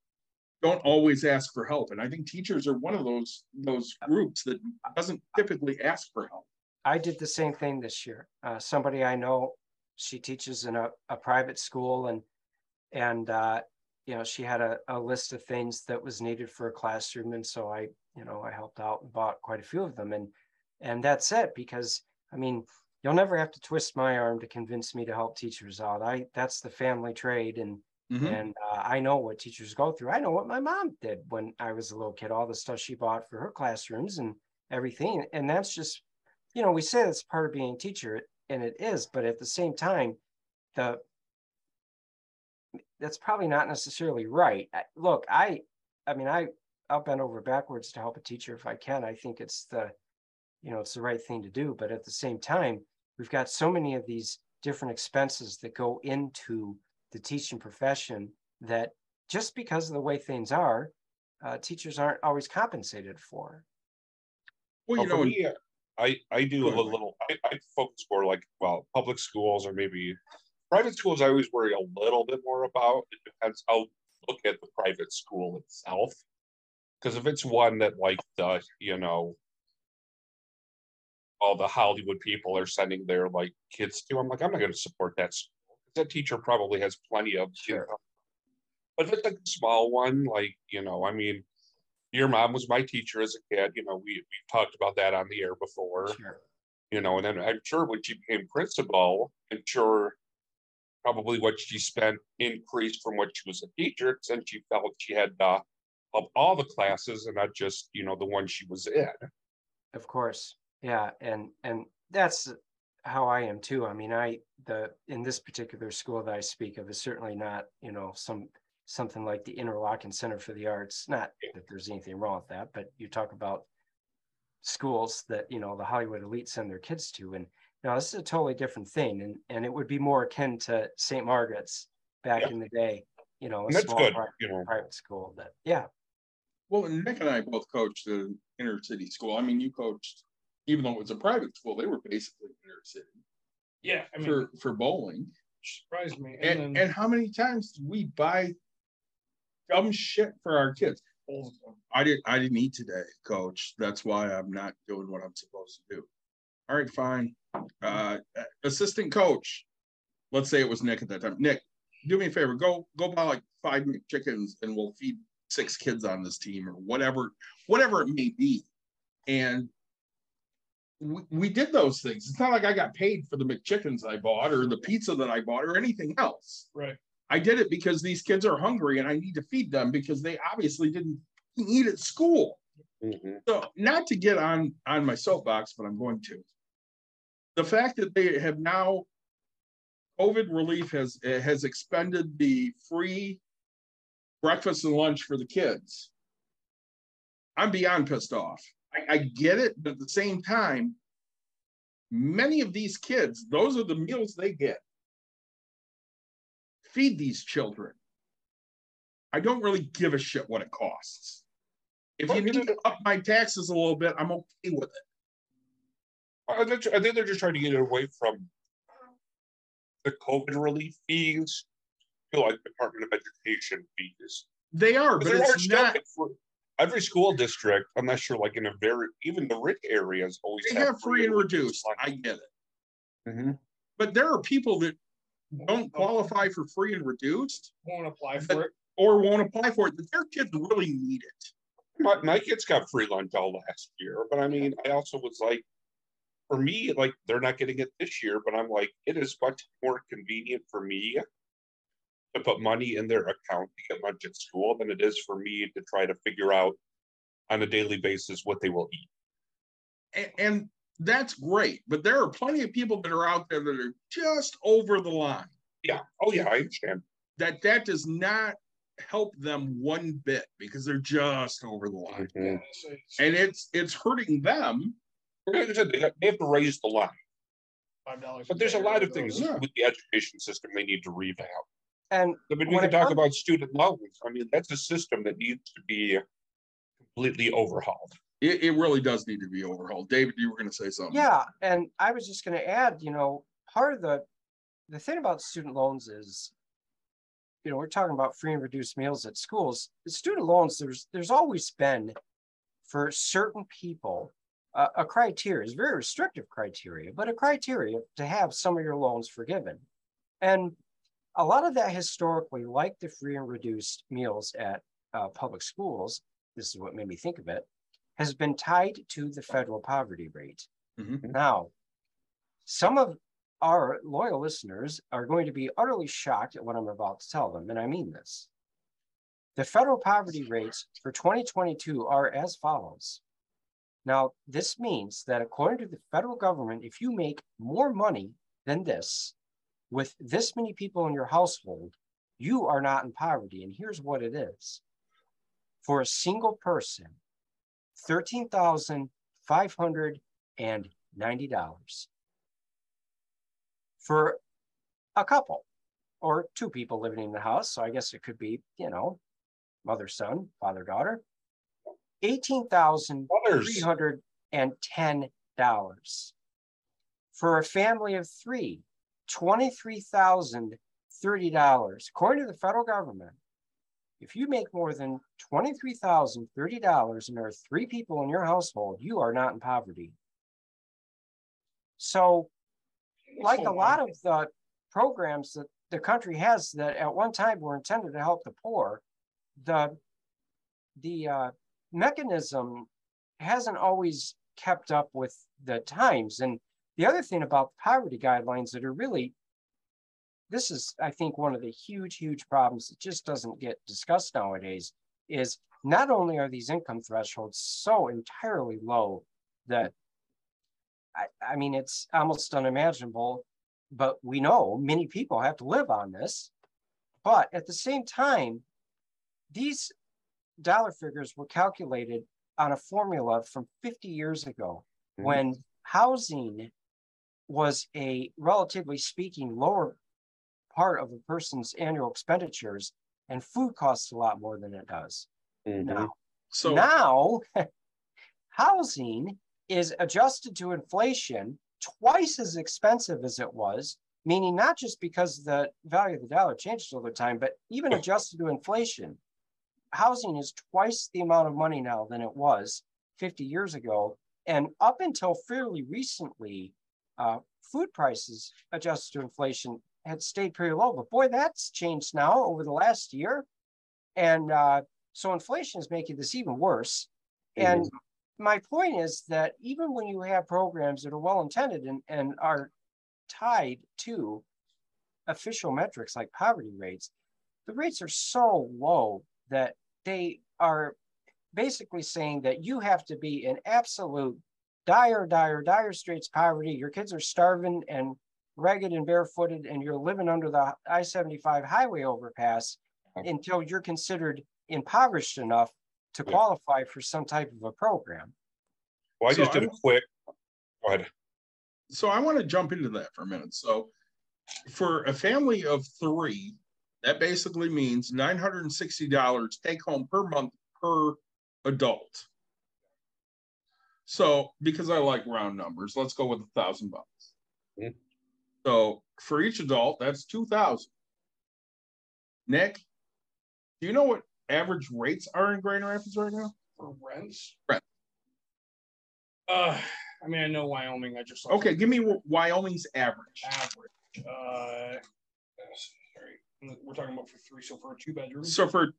S4: don't always ask for help. And I think teachers are one of those those groups that doesn't typically ask for help.
S7: I did the same thing this year. Uh, somebody I know, she teaches in a, a private school and, and, uh, you know, she had a, a list of things that was needed for a classroom. And so I, you know, I helped out and bought quite a few of them. And, and that's it because, I mean, you'll never have to twist my arm to convince me to help teachers out. I, that's the family trade and,
S4: Mhm.
S7: and uh, I know what teachers go through. I know what my mom did when I was a little kid, all the stuff she bought for her classrooms and everything. And that's just, you know, we say that's part of being a teacher, and it is, but at the same time, the that's probably not necessarily right. Look, I, I mean, I, I'll bend over backwards to help a teacher if I can. I think it's the, you know, it's the right thing to do. But at the same time, we've got so many of these different expenses that go into the teaching profession that just because of the way things are, uh, teachers aren't always compensated for.
S4: Well, you know,
S6: I, I do a little, I, I focus more like, well, public schools or maybe private schools, I always worry a little bit more about. It depends, I'll look at the private school itself. Cause if it's one that like the, you know, all the Hollywood people are sending their like kids to, I'm like, I'm not gonna support that. school. That teacher probably has plenty of.
S7: Sure.
S6: income. But if it's a small one, like, you know, I mean, your mom was my teacher as a kid, you know, we, we talked about that on the air before
S7: Sure.
S6: you know, and then I'm sure when she became principal, I'm sure probably what she spent increased from what she was a teacher, since she felt she had uh of all the classes and not just, you know, the one she was in.
S7: Of course, yeah, and and that's how I am too. I mean, I the in this particular school that I speak of is certainly not, you know, some something like the Interlochen Center for the Arts. Not that there's anything wrong with that, but you talk about schools that you know the Hollywood elite send their kids to, and now this is a totally different thing, and and it would be more akin to St. Margaret's back
S6: Yeah.
S7: in the day, you know, a
S6: that's
S7: small
S6: good,
S7: pri-
S6: you know.
S7: private school. That yeah,
S4: Well, and Nick and I both coached an inner city school. I mean, you coached, even though it was a private school, they were basically inner city
S5: Yeah, I mean,
S4: for, for bowling.
S5: surprised me.
S4: And,
S5: And,
S4: and how many times did we buy dumb shit for our kids? I didn't, I didn't eat today, coach. That's why I'm not doing what I'm supposed to do. All right, fine. Uh, assistant coach. Let's say it was Nick at that time. Nick, do me a favor, go, go buy like five chickens and we'll feed six kids on this team or whatever, whatever it may be. And we, we did those things. It's not like I got paid for the McChickens I bought or the pizza that I bought or anything else.
S5: right,
S4: I did it because these kids are hungry and I need to feed them because they obviously didn't eat at school.
S6: Mhm.
S4: So not to get on, on my soapbox, but I'm going to. The fact that they have now. COVID relief has, has expended the free. Breakfast and lunch for the kids. I'm beyond pissed off. I, I get it, but at the same time. Many of these kids, those are the meals they get. Feed these children. I don't really give a shit what it costs. If you need to up my taxes a little bit, I'm okay with it.
S6: I think I think they're just trying to get it away from the COVID relief fees to like Department of Education fees.
S4: They are, but it's not,
S6: every school district, unless you're like in a very even the rich areas always
S4: they have free and reduced. I get it.
S6: Mhm.
S4: But there are people that don't oh. qualify for free and reduced
S5: Won't apply for it.
S4: or won't apply for it, that their kids really need it.
S6: My, my kids got free lunch all last year, but I mean, I also was like, for me, like they're not getting it this year, but I'm like, it is much more convenient for me to put money in their account to get lunch at school than it is for me to try to figure out on a daily basis what they will eat.
S4: And, and that's great, but there are plenty of people that are out there that are just over the line.
S6: Yeah. Oh yeah, I understand.
S4: That that does not help them one bit because they're just over the line.
S6: Mhm.
S5: It's- it's
S4: And it's it's hurting them.
S6: Like I said, they have to raise the line,
S5: Five dollars.
S6: but there's a lot of things
S4: Yeah.
S6: with the education system they need to revamp.
S7: And
S6: I mean, we can talk
S7: comes-
S6: about student loans. I mean, that's a system that needs to be completely overhauled.
S4: It, it really does need to be overhauled. David, you were gonna say something.
S7: Yeah, and I was just gonna add, you know, part of the, the thing about student loans is. You know, we're talking about free and reduced meals at schools. Student loans, there's, there's always been. For certain people, a, a criteria, is very restrictive criteria, but a criteria to have some of your loans forgiven. And a lot of that historically, like the free and reduced meals at, uh, public schools, this is what made me think of it. Has been tied to the federal poverty rate.
S4: Mhm.
S7: Now, some of our loyal listeners are going to be utterly shocked at what I'm about to tell them, and I mean this. The federal poverty rates for 2022 are as follows. Now, this means that according to the federal government, if you make more money than this, with this many people in your household, you are not in poverty. And here's what it is for a single person, $13,590 for a couple or two people living in the house. So I guess it could be, you know, mother, son, father, daughter. Eighteen thousand three
S6: Others,
S7: hundred and ten dollars. For a family of three, twenty-three thousand thirty dollars. According to the federal government, if you make more than twenty-three thousand thirty dollars and there are three people in your household, you are not in poverty. So like a lot of the programs that the country has that at one time were intended to help the poor, the the uh, mechanism hasn't always kept up with the times. And the other thing about poverty guidelines that are really this is, I think, one of the huge, huge problems that just doesn't get discussed nowadays is not only are these income thresholds so entirely low that I, I mean, it's almost unimaginable, but we know many people have to live on this. But at the same time, these dollar figures were calculated on a formula from 50 years ago
S6: Mhm.
S7: when housing was a relatively speaking lower part of a person's annual expenditures and food costs a lot more than it does
S6: Mhm.
S7: now.
S4: So
S7: Now, <laughs> housing is adjusted to inflation twice as expensive as it was, meaning not just because the value of the dollar changes over time, but even adjusted to inflation. Housing is twice the amount of money now than it was 50 years ago. And up until fairly recently, uh, food prices adjusted to inflation had stayed pretty low. But boy, that's changed now over the last year. And uh, so inflation is making this even worse. And my point is that even when you have programs that are well intended and, and are tied to official metrics like poverty rates, the rates are so low that they are basically saying that you have to be in absolute dire, dire, dire straits poverty. Your kids are starving and ragged and barefooted, and you're living under the I 75 highway overpass until you're considered impoverished enough to
S6: Yeah.
S7: qualify for some type of a program.
S6: Well, I
S4: So
S6: just did a
S4: I'm-
S6: quick, go ahead.
S4: So I want to jump into that for a minute. So for a family of three, that basically means nine hundred and sixty dollars take home per month per adult. So because I like round numbers, let's go with a thousand bucks.
S6: Mhm.
S4: So for each adult, that's two thousand. Nick, do you know what average rates are in Grand Rapids right now?
S5: For rents.
S4: Rent.
S5: Uh, I mean, I know Wyoming, I just.
S4: Okay, give me Wyoming's average.
S5: Average, uh, sorry, we're talking about for three, so for a two bedroom.
S4: So for,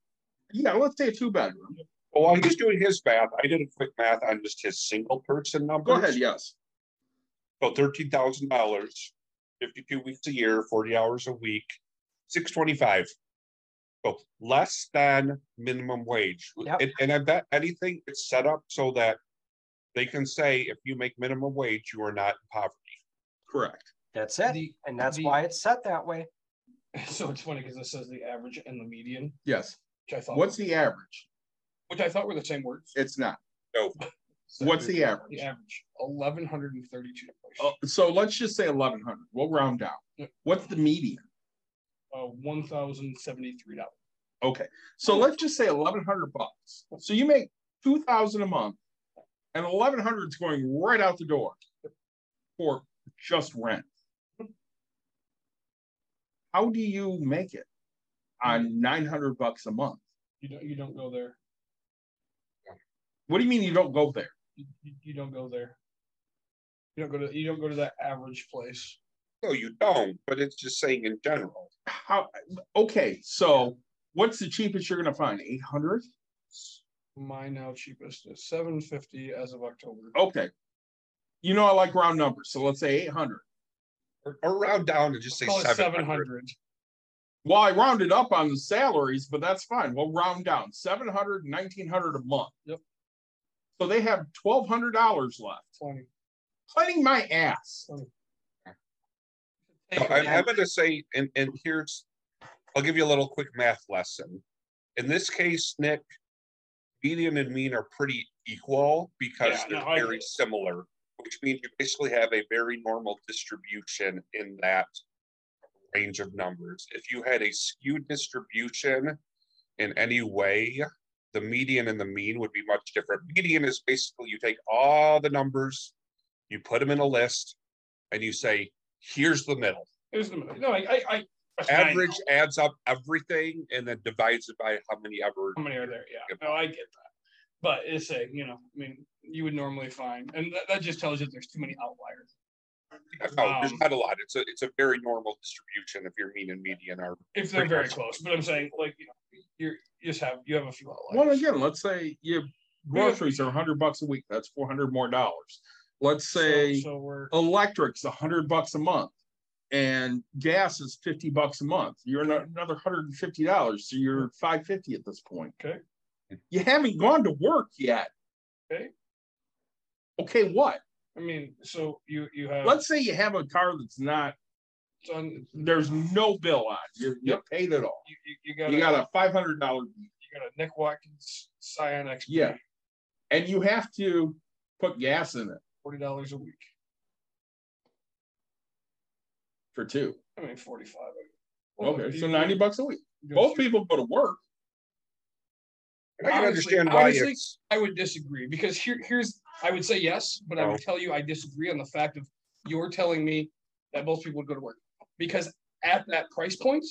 S4: yeah, let's say a two bedroom.
S6: Well, I'm just doing his math. I did a quick math on just his single person number.
S4: Go ahead, yes.
S6: So thirteen thousand dollars, fifty-two weeks a year, forty hours a week, six twenty-five. So less than minimum wage.
S7: Yep.
S6: And, and I bet anything it's set up so that they can say if you make minimum wage, you are not in poverty.
S4: Correct.
S7: That's it.
S5: The-
S7: And that's
S5: the-
S7: why it's set that way. <laughs>
S5: So it's funny because it says the average and the median,
S4: Yes.
S5: which I thought.
S4: What's the average?
S5: Which I thought were the same words.
S4: It's not.
S6: No,
S5: So
S4: What's the average?
S5: The
S4: average?
S5: eleven hundred and thirty-two.
S4: eleven hundred and thirty-two
S5: dollars.
S4: so let's just say eleven hundred. We'll round down. What's the median?
S5: Uh, one thousand seventy-three dollars.
S4: Okay, so let's just say eleven hundred bucks. So you make two thousand a month, and eleven hundred is going right out the door for just rent. How do you make it on nine hundred bucks a month?
S5: You don't, you don't go there.
S4: What do you mean you don't go there?
S5: You, you- you don't go there. You don't go to, you don't go to that average place.
S6: no, you don't, but it's just saying in general.
S4: How? Okay, so what's the cheapest you're gonna find? Eight hundred?
S5: My now cheapest is seven fifty as of October.
S4: Okay. You know I like round numbers, so let's say eight hundred.
S6: Or, or round down and just say
S5: Call it
S6: seven
S5: seven
S6: hundred.
S5: hundred.
S4: Well, I rounded up on the salaries, but that's fine. We'll round down 700, 1900 a month.
S5: Yep.
S4: So they have twelve hundred dollars left.
S5: Twenty.
S4: Plenty my ass.
S6: I'm, I'm gonna say, and, and here's, I'll give you a little quick math lesson. In this case, Nick, median and mean are pretty equal because
S5: Yeah,
S6: they're
S5: no,
S6: very similar, which means you basically have a very normal distribution in that range of numbers. If you had a skewed distribution in any way, the median and the mean would be much different. Median is basically you take all the numbers, you put them in a list, and you say, here's the middle.
S5: Here's the, middle. no, I, I, I.
S6: Average adds up everything and then divides it by how many ever.
S5: How many are there? Yeah, no, I get that. But it's a, you know, I mean, you would normally find, and that, that just tells you there's too many outliers. <laughs>
S6: No, there's
S5: um,
S6: not a lot. It's a, it's a very normal distribution if your mean and median are.
S5: If they're very close, but I'm saying like, you know, you're, you just have, you have a few.
S4: Well, again, let's say your groceries are hundred bucks a week. That's four hundred more dollars. Let's say
S5: So we're,
S4: electric's hundred bucks a month. And gas is fifty bucks a month. You're ano- another hundred and fifty dollars, so you're hmm. five fifty at this point.
S5: Okay.
S4: You haven't gone to work yet.
S5: Okay.
S4: Okay, what?
S5: I mean, so you, you have.
S4: Let's say you have a car that's not,
S5: done-
S4: there's no bill on, you, you paid it all.
S5: You, you, you got,
S4: You
S5: a-
S4: got a five hundred dollar,
S5: you got a Nick Watkins Scion xB.
S4: Yeah. and you have to put gas in it
S5: Forty dollars a week.
S4: for two.
S5: I mean, forty-five.
S4: Okay, so
S5: You-
S4: ninety bucks a week.
S5: you-
S4: Both people go to work.
S6: I can
S5: Honestly-
S6: understand why
S5: honestly, I would disagree because here, here's, I would say yes, but I would oh. tell you I disagree on the fact of you're telling me that both people would go to work. Because at that price point,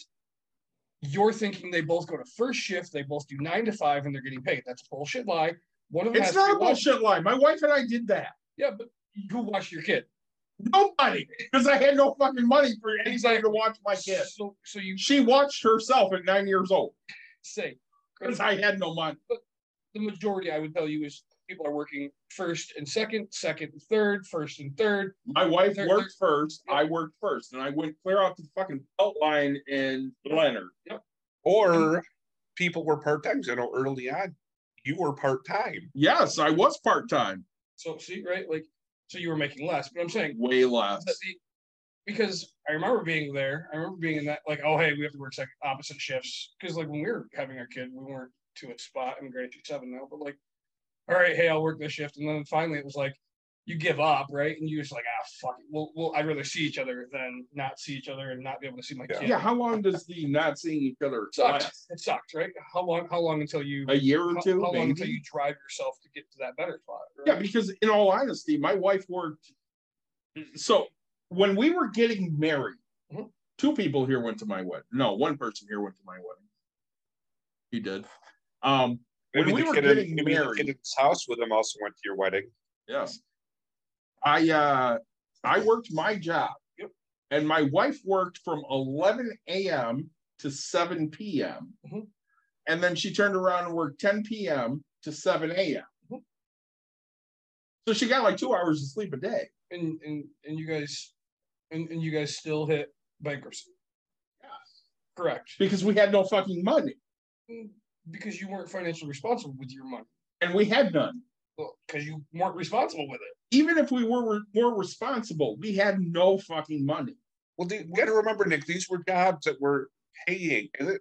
S5: you're thinking they both go to first shift, they both do nine to five and they're getting paid. That's a bullshit lie. One of them
S4: It's not a
S5: be watched-
S4: bullshit lie. My wife and I did that.
S5: Yeah, but who watched your kid?
S4: Nobody, because I had no fucking money for anybody to watch my kid.
S5: So, so you
S4: She watched herself at nine years old
S5: say,
S4: because I had no money.
S5: the majority I would tell you is people are working first and second, second and third, first and third.
S4: My wife
S5: There-
S4: worked first,
S5: Yep.
S4: I worked first, and I went clear out to the fucking belt line in Leonard. Yep.
S6: Or people were part-time, you know, early on, you were part-time.
S4: Yes, I was part-time,
S5: So see, right, like, so you were making less, but I'm saying
S4: way less.
S5: the, because I remember being there. I remember being in that, like, oh hey, we have to work second opposite shifts. Because like when we were having our kid, we weren't to a spot in grade two seven now, but like, all right, hey, I'll work this shift, and then finally it was like, you give up, right? And you just like, ah, fuck it. Well, well, I'd rather see each other than not see each other and not be able to see my
S6: Yeah.
S5: kid.
S4: Yeah, how long does the not seeing each other
S5: sucked.
S4: last?
S5: It sucks, right? How long? How long until you?
S4: A year or
S5: how,
S4: two,
S5: how long until you drive yourself to get to that better spot?
S4: Yeah, because in all honesty, my wife worked. So when we were getting married,
S5: Mhm.
S4: two people here went to my wedding. No, one person here went to my wedding. He did. Um, When
S6: Maybe
S4: we were
S6: in-
S4: getting
S6: the
S4: married-
S6: kid in his house with him also went to your wedding.
S4: yes. I uh I worked my job.
S5: Yep.
S4: And my wife worked from 11 a.m. to 7 p.m.
S5: Mhm.
S4: And then she turned around and worked 10 p.m. to 7 a.m.
S5: Mhm.
S4: So she got like two hours of sleep a day.
S5: and and and you guys, and and you guys still hit bankruptcy. Yes, Correct.
S4: because we had no fucking money
S5: Mm, Because you weren't financially responsible with your money.
S4: and we had none.
S5: Well, because you weren't responsible with it.
S4: Even if we were more responsible, we had no fucking money.
S6: Well, you gotta remember, Nick, these were jobs that were paying, and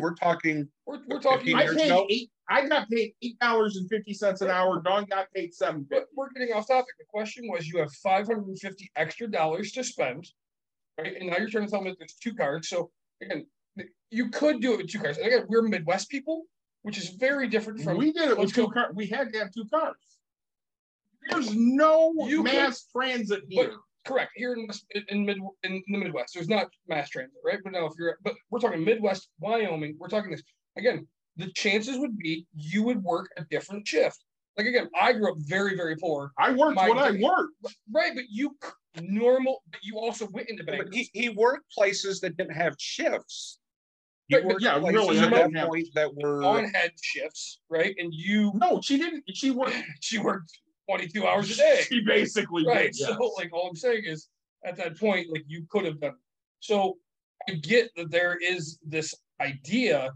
S6: we're talking,
S5: We're, we're talking.
S4: I paid
S6: no-
S4: eight. I got paid eight dollars and fifty cents an hour. Don got paid seven
S5: But we're getting off topic. The question was, you have five hundred and fifty extra dollars to spend, right? And now you're trying to tell me that there's two cards. So again, you could do it with two cars. And again, we're Midwest people, which is very different from.
S4: We did it with two cars. We had to have two cars. There's no
S5: You could-
S4: mass transit here.
S5: Correct. Here in West- in in mid in the Midwest, there's not mass transit, right? But now if you're but we're talking Midwest, Wyoming, we're talking this again. The chances would be you would work a different shift. Like again, I grew up very, very poor.
S4: I worked
S5: My-
S4: when I worked.
S5: Right, but you normal, but you also went into
S6: but he, he worked places that didn't have shifts.
S5: But
S4: yeah, really,
S6: at that
S4: have-
S6: point that were,
S5: on head shifts, right? And you
S4: No, she didn't. She worked. <laughs>
S5: she worked 22 hours a day.
S4: She basically
S5: Right.
S4: did. yes.
S5: So like all I'm saying is at that point, like you could have done. So I get that there is this idea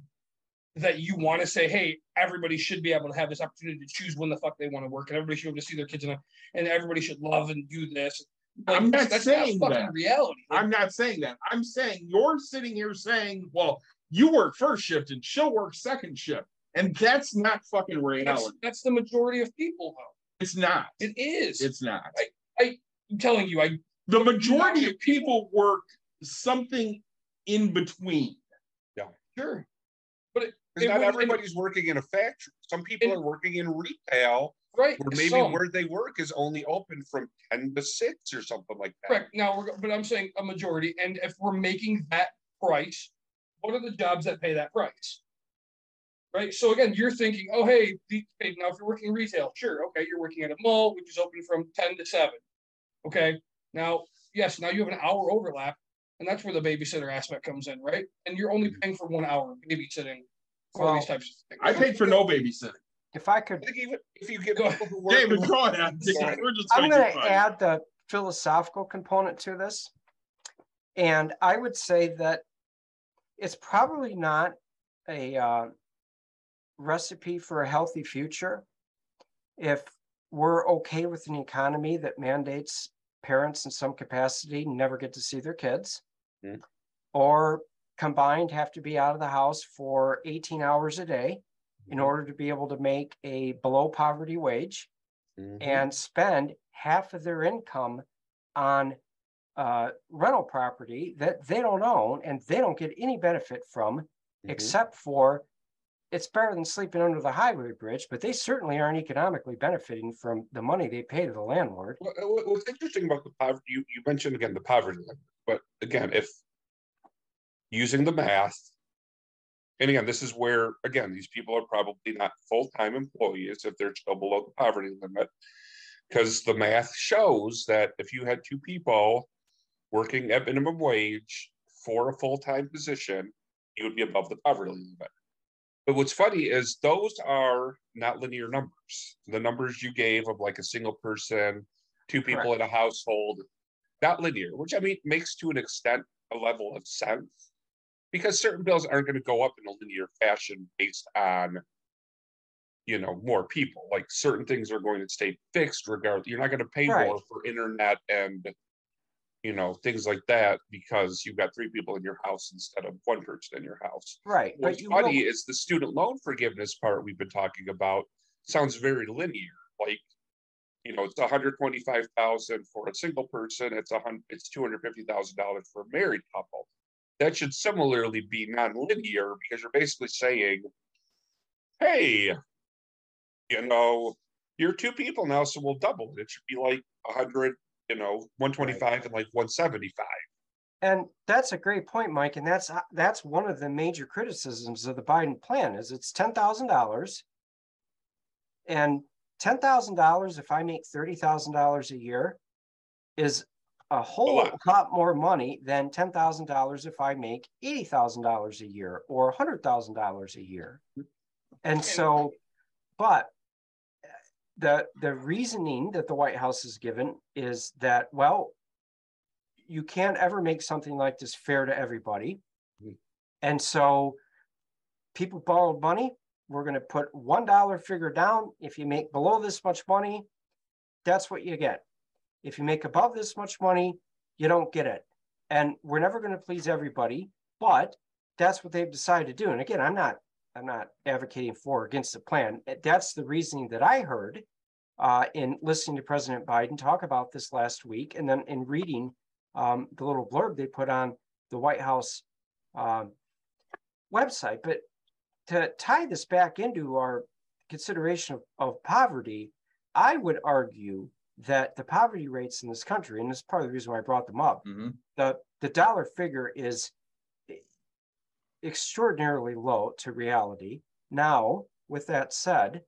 S5: that you want to say, hey, everybody should be able to have this opportunity to choose when the fuck they want to work, and everybody should be able to see their kids in a, and everybody should love and do this. Like,
S4: I'm not
S5: that's
S4: saying
S5: fucking
S4: that.
S5: reality. Like,
S4: I'm not saying that. I'm saying you're sitting here saying, well, you work first shift and she'll work second shift. And that's not fucking
S5: that's,
S4: reality.
S5: that's the majority of people, though.
S4: It's not.
S5: It is.
S4: It's not.
S5: I, I, am telling you, I
S4: The majority of people work something in between. Yeah.
S5: sure. But it, it
S6: not
S5: wouldn't-
S6: everybody's working in a factory. Some people
S5: And-
S6: are working in retail,
S5: right.
S6: where maybe
S5: some.
S6: where they work is only open from ten to six or something like that.
S5: Correct. Now we're, but I'm saying a majority, and if we're making that price, what are the jobs that pay that price? Right. So again, you're thinking, oh, hey, the, hey, now if you're working retail, sure, okay, you're working at a mall, which is open from ten to seven. Okay. Now, yes, now you have an hour overlap, and that's where the babysitter aspect comes in, right? And you're only paying for one hour of babysitting for
S7: Well,
S5: these types of things.
S4: I paid for no babysitting.
S7: If I
S6: I
S7: could,
S6: think even if you get
S5: Go
S6: people who work,
S4: David,
S6: in-
S4: go ahead.
S6: Sorry.
S4: We're just
S7: I'm gonna add the philosophical component to this. And I would say that it's probably not a uh, recipe for a healthy future if we're okay with an economy that mandates parents in some capacity never get to see their kids
S6: Hmm.
S7: or combined have to be out of the house for 18 hours a day in
S6: Mhm.
S7: order to be able to make a below poverty wage
S6: Mhm.
S7: and spend half of their income on uh, rental property that they don't own and they don't get any benefit from,
S6: Mhm.
S7: except for it's better than sleeping under the highway bridge, but they certainly aren't economically benefiting from the money they pay to the landlord.
S6: What- what- What's interesting about the poverty, you, you mentioned again the poverty limit, but again, if using the math, and again, this is where, again, these people are probably not full-time employees if they're still below the poverty limit. Because the math shows that if you had two people working at minimum wage for a full-time position, you would be above the poverty limit. But what's funny is those are not linear numbers. The numbers you gave of like a single person, two people in a household, not linear, which I mean makes to an extent a level of sense. Because certain bills aren't going to go up in a linear fashion based on, you know, more people. Like certain things are going to stay fixed regardless. You're not going to pay
S7: Right.
S6: more for internet and, you know, things like that because you've got three people in your house instead of one person in your house.
S7: Right,
S6: What's funny
S7: will,
S6: is the student loan forgiveness part we've been talking about sounds very linear, like. You know, it's hundred twenty-five thousand for a single person, it's a it's hundred fifty thousand dollars for a married couple. That should similarly be non-linear because you're basically saying. Hey. You know, you're two people now, so we'll double it. It should be like a hundred, you know, one twenty-five and like one seventy-five.
S7: and that's a great point, Mike, and that's, that's one of the major criticisms of the Biden plan is it's ten thousand dollars. And ten thousand dollars, if I make thirty thousand dollars a year, is a whole
S6: lot.
S7: lot more money than ten thousand dollars if I make eighty thousand dollars a year or hundred thousand dollars a year. And so, but the, the reasoning that the White House has given is that, well, you can't ever make something like this fair to everybody.
S6: Mhm.
S7: And so people borrowed money, we're gonna put one dollar figure down. If you make below this much money, that's what you get. If you make above this much money, you don't get it. And we're never gonna please everybody, but that's what they've decided to do. And again, I'm not, I'm not advocating for or against the plan. Eh, That's the reasoning that I heard uh, in listening to President Biden talk about this last week, and then in reading um, the little blurb they put on the White House um, website. But to tie this back into our consideration of, of poverty, I would argue that the poverty rates in this country, and this is part of the reason why I brought them up,
S4: Mhm.
S7: the the dollar figure is extraordinarily low to reality. Now, with that said,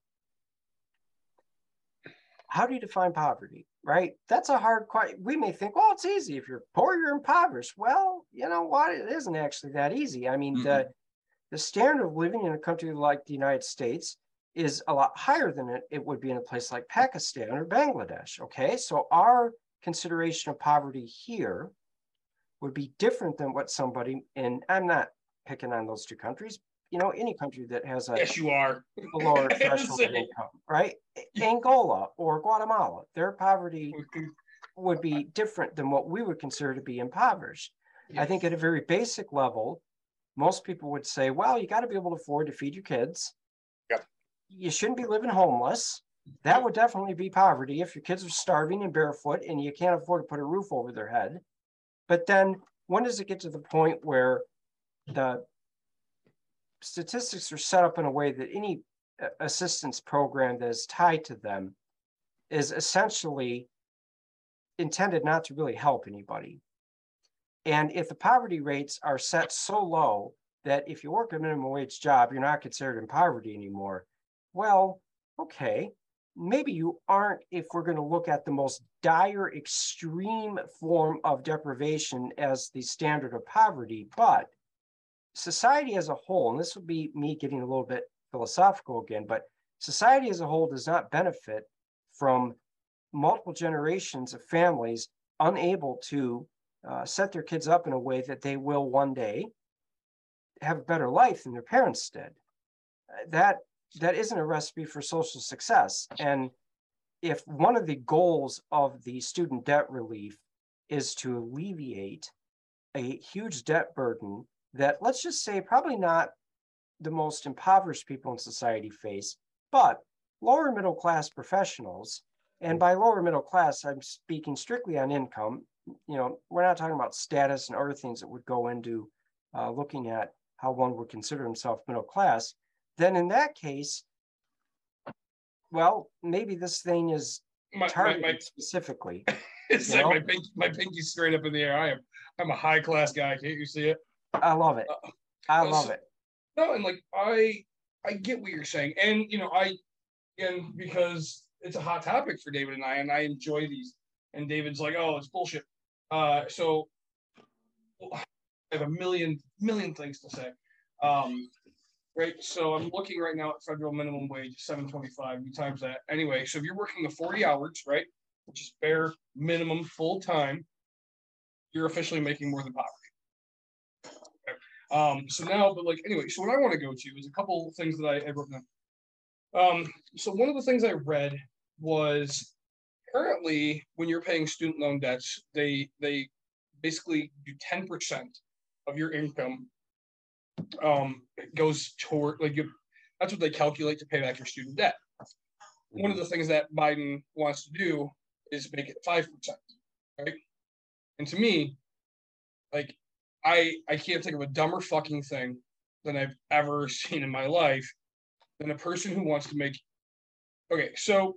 S7: how do you define poverty? Right? That's a hard question. We may think, well, it's easy. If you're poor, you're impoverished. Well, you know what? It isn't actually that easy. I mean, the the standard of living in a country like the United States is a lot higher than it, it would be in a place like Pakistan or Bangladesh. Okay. So our consideration of poverty here would be different than what somebody in I'm not picking on those two countries, you know, any country that has a,
S5: Yes, you are.
S7: a lower <laughs> threshold of income, right? Angola or Guatemala, their poverty would be different than what we would consider to be impoverished. I think at a very basic level, most people would say, well, you got to be able to afford to feed your kids.
S6: Yep.
S7: You shouldn't be living homeless. That would definitely be poverty if your kids are starving and barefoot and you can't afford to put a roof over their head. But then when does it get to the point where the statistics are set up in a way that any uh, assistance program that is tied to them is essentially intended not to really help anybody. And if the poverty rates are set so low that if you work a minimum wage job, you're not considered in poverty anymore, well, okay, maybe you aren't if we're going to look at the most dire, extreme form of deprivation as the standard of poverty, but society as a whole, and this would be me getting a little bit philosophical again, but society as a whole does not benefit from multiple generations of families unable to uh, set their kids up in a way that they will one day have a better life than their parents did. Uh, That that isn't a recipe for social success. And if one of the goals of the student debt relief is to alleviate a huge debt burden that let's just say probably not the most impoverished people in society face, but lower middle class professionals. And by lower middle class, I'm speaking strictly on income. You know, we're not talking about status and other things that would go into uh, looking at how one would consider himself middle class. Then in that case, well, maybe this thing is
S5: My, my,
S7: targeted
S5: my,
S7: specifically. <laughs>
S5: it's like my pinky, my pinky's straight up in the air. I am I'm a high class guy. Can't you see it?
S7: I love it. I love
S5: so-
S7: it.
S5: No, and like I I get what you're saying, and you know I and because it's a hot topic for David and I, and I enjoy these. And David's like, oh, it's bullshit. Uh, so I have a million million things to say. Um, right? So I'm looking right now at federal minimum wage, seven twenty-five, you times that. Anyway, so if you're working the forty hours, right? Which is bare minimum full-time, you're officially making more than poverty. Um, so now, but like, anyway, so what I want to go to is a couple things that I, I wrote down. Um, so one of the things I read was currently, when you're paying student loan debts, they, they basically do ten percent of your income um, goes toward, like, you, that's what they calculate to pay back your student debt. One of the things that Biden wants to do is make it five percent, right? And to me, like, I, I can't think of a dumber fucking thing than I've ever <laughs> seen in my life than a person who wants to make. Okay, so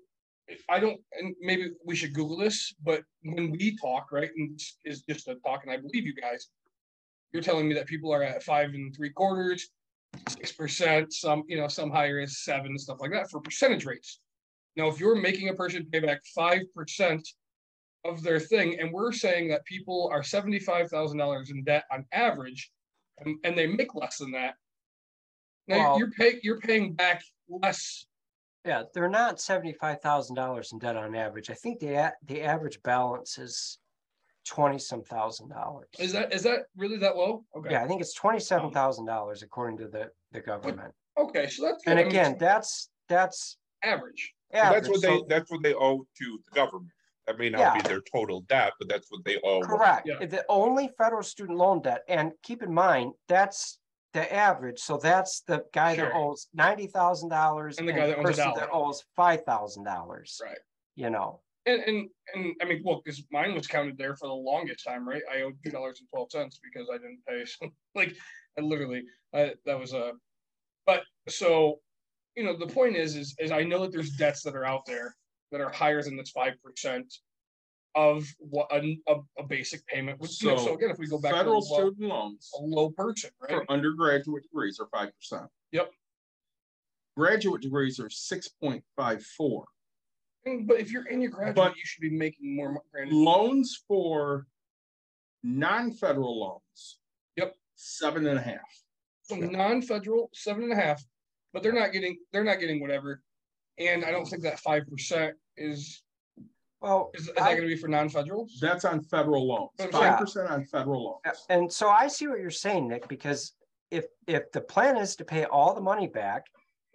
S5: I don't, and maybe we should Google this, but when we talk, right, and this is just a talk, and I believe you guys, you're telling me that people are at five and three quarters, six percent, some, you know, some higher is seven, stuff like that for percentage rates. Now, if you're making a person pay back five percent of their thing, and we're saying that people are seventy-five thousand dollars in debt on average, and, and they make less than that. Now
S7: Well-
S5: you're paying, you're paying back less.
S7: Yeah, they're not seventy-five thousand dollars in debt on average. I think the, a- the average balance is twenty-some thousand dollars.
S5: Is that, is that really that low? Okay.
S7: Yeah, I think it's twenty-seven thousand dollars according to the, the government.
S5: Okay, so that's.
S7: And
S5: I mean,
S7: again, that's, that's
S5: Average.
S6: That's
S7: average.
S6: what they, that's what they owe to the government. That may not be their total debt, but that's what they owe.
S7: Correct.
S5: Yeah.
S7: The only federal student loan debt, and keep in mind, that's the average. So that's the guy that owes ninety thousand dollars.
S5: And the guy that owns
S7: person. That owes five thousand dollars.
S5: Right.
S7: You know,
S5: And, and, and I mean, well, because mine was counted there for the longest time, right? I owed two dollars and twelve cents because I didn't pay. So, <laughs> like, I literally, I, that was a, but so, you know, the point is, is, is I know that there's debts that are out there that are higher than this five percent of what a, a, basic payment would. So
S4: So,
S5: again, if we go back to
S4: Federal
S5: low,
S4: student loans
S5: a low person, right?
S4: for undergraduate degrees are five percent.
S5: Yep.
S4: Graduate degrees are six point five four.
S5: But if you're in your graduate,
S4: But-
S5: you should be making more. mo- Granted,
S4: Loans for non-federal loans.
S5: Yep.
S4: Seven and a half.
S5: So non-federal, seven and a half, but they're not getting, they're not getting whatever. And I don't think that five percent is,
S7: well,
S5: is, is that gonna be for non-federals?
S4: That's on federal loans,
S5: Yeah.
S4: five percent on federal
S7: Yeah,
S4: loans.
S7: And so I see what you're saying, Nick, because if, if the plan is to pay all the money back,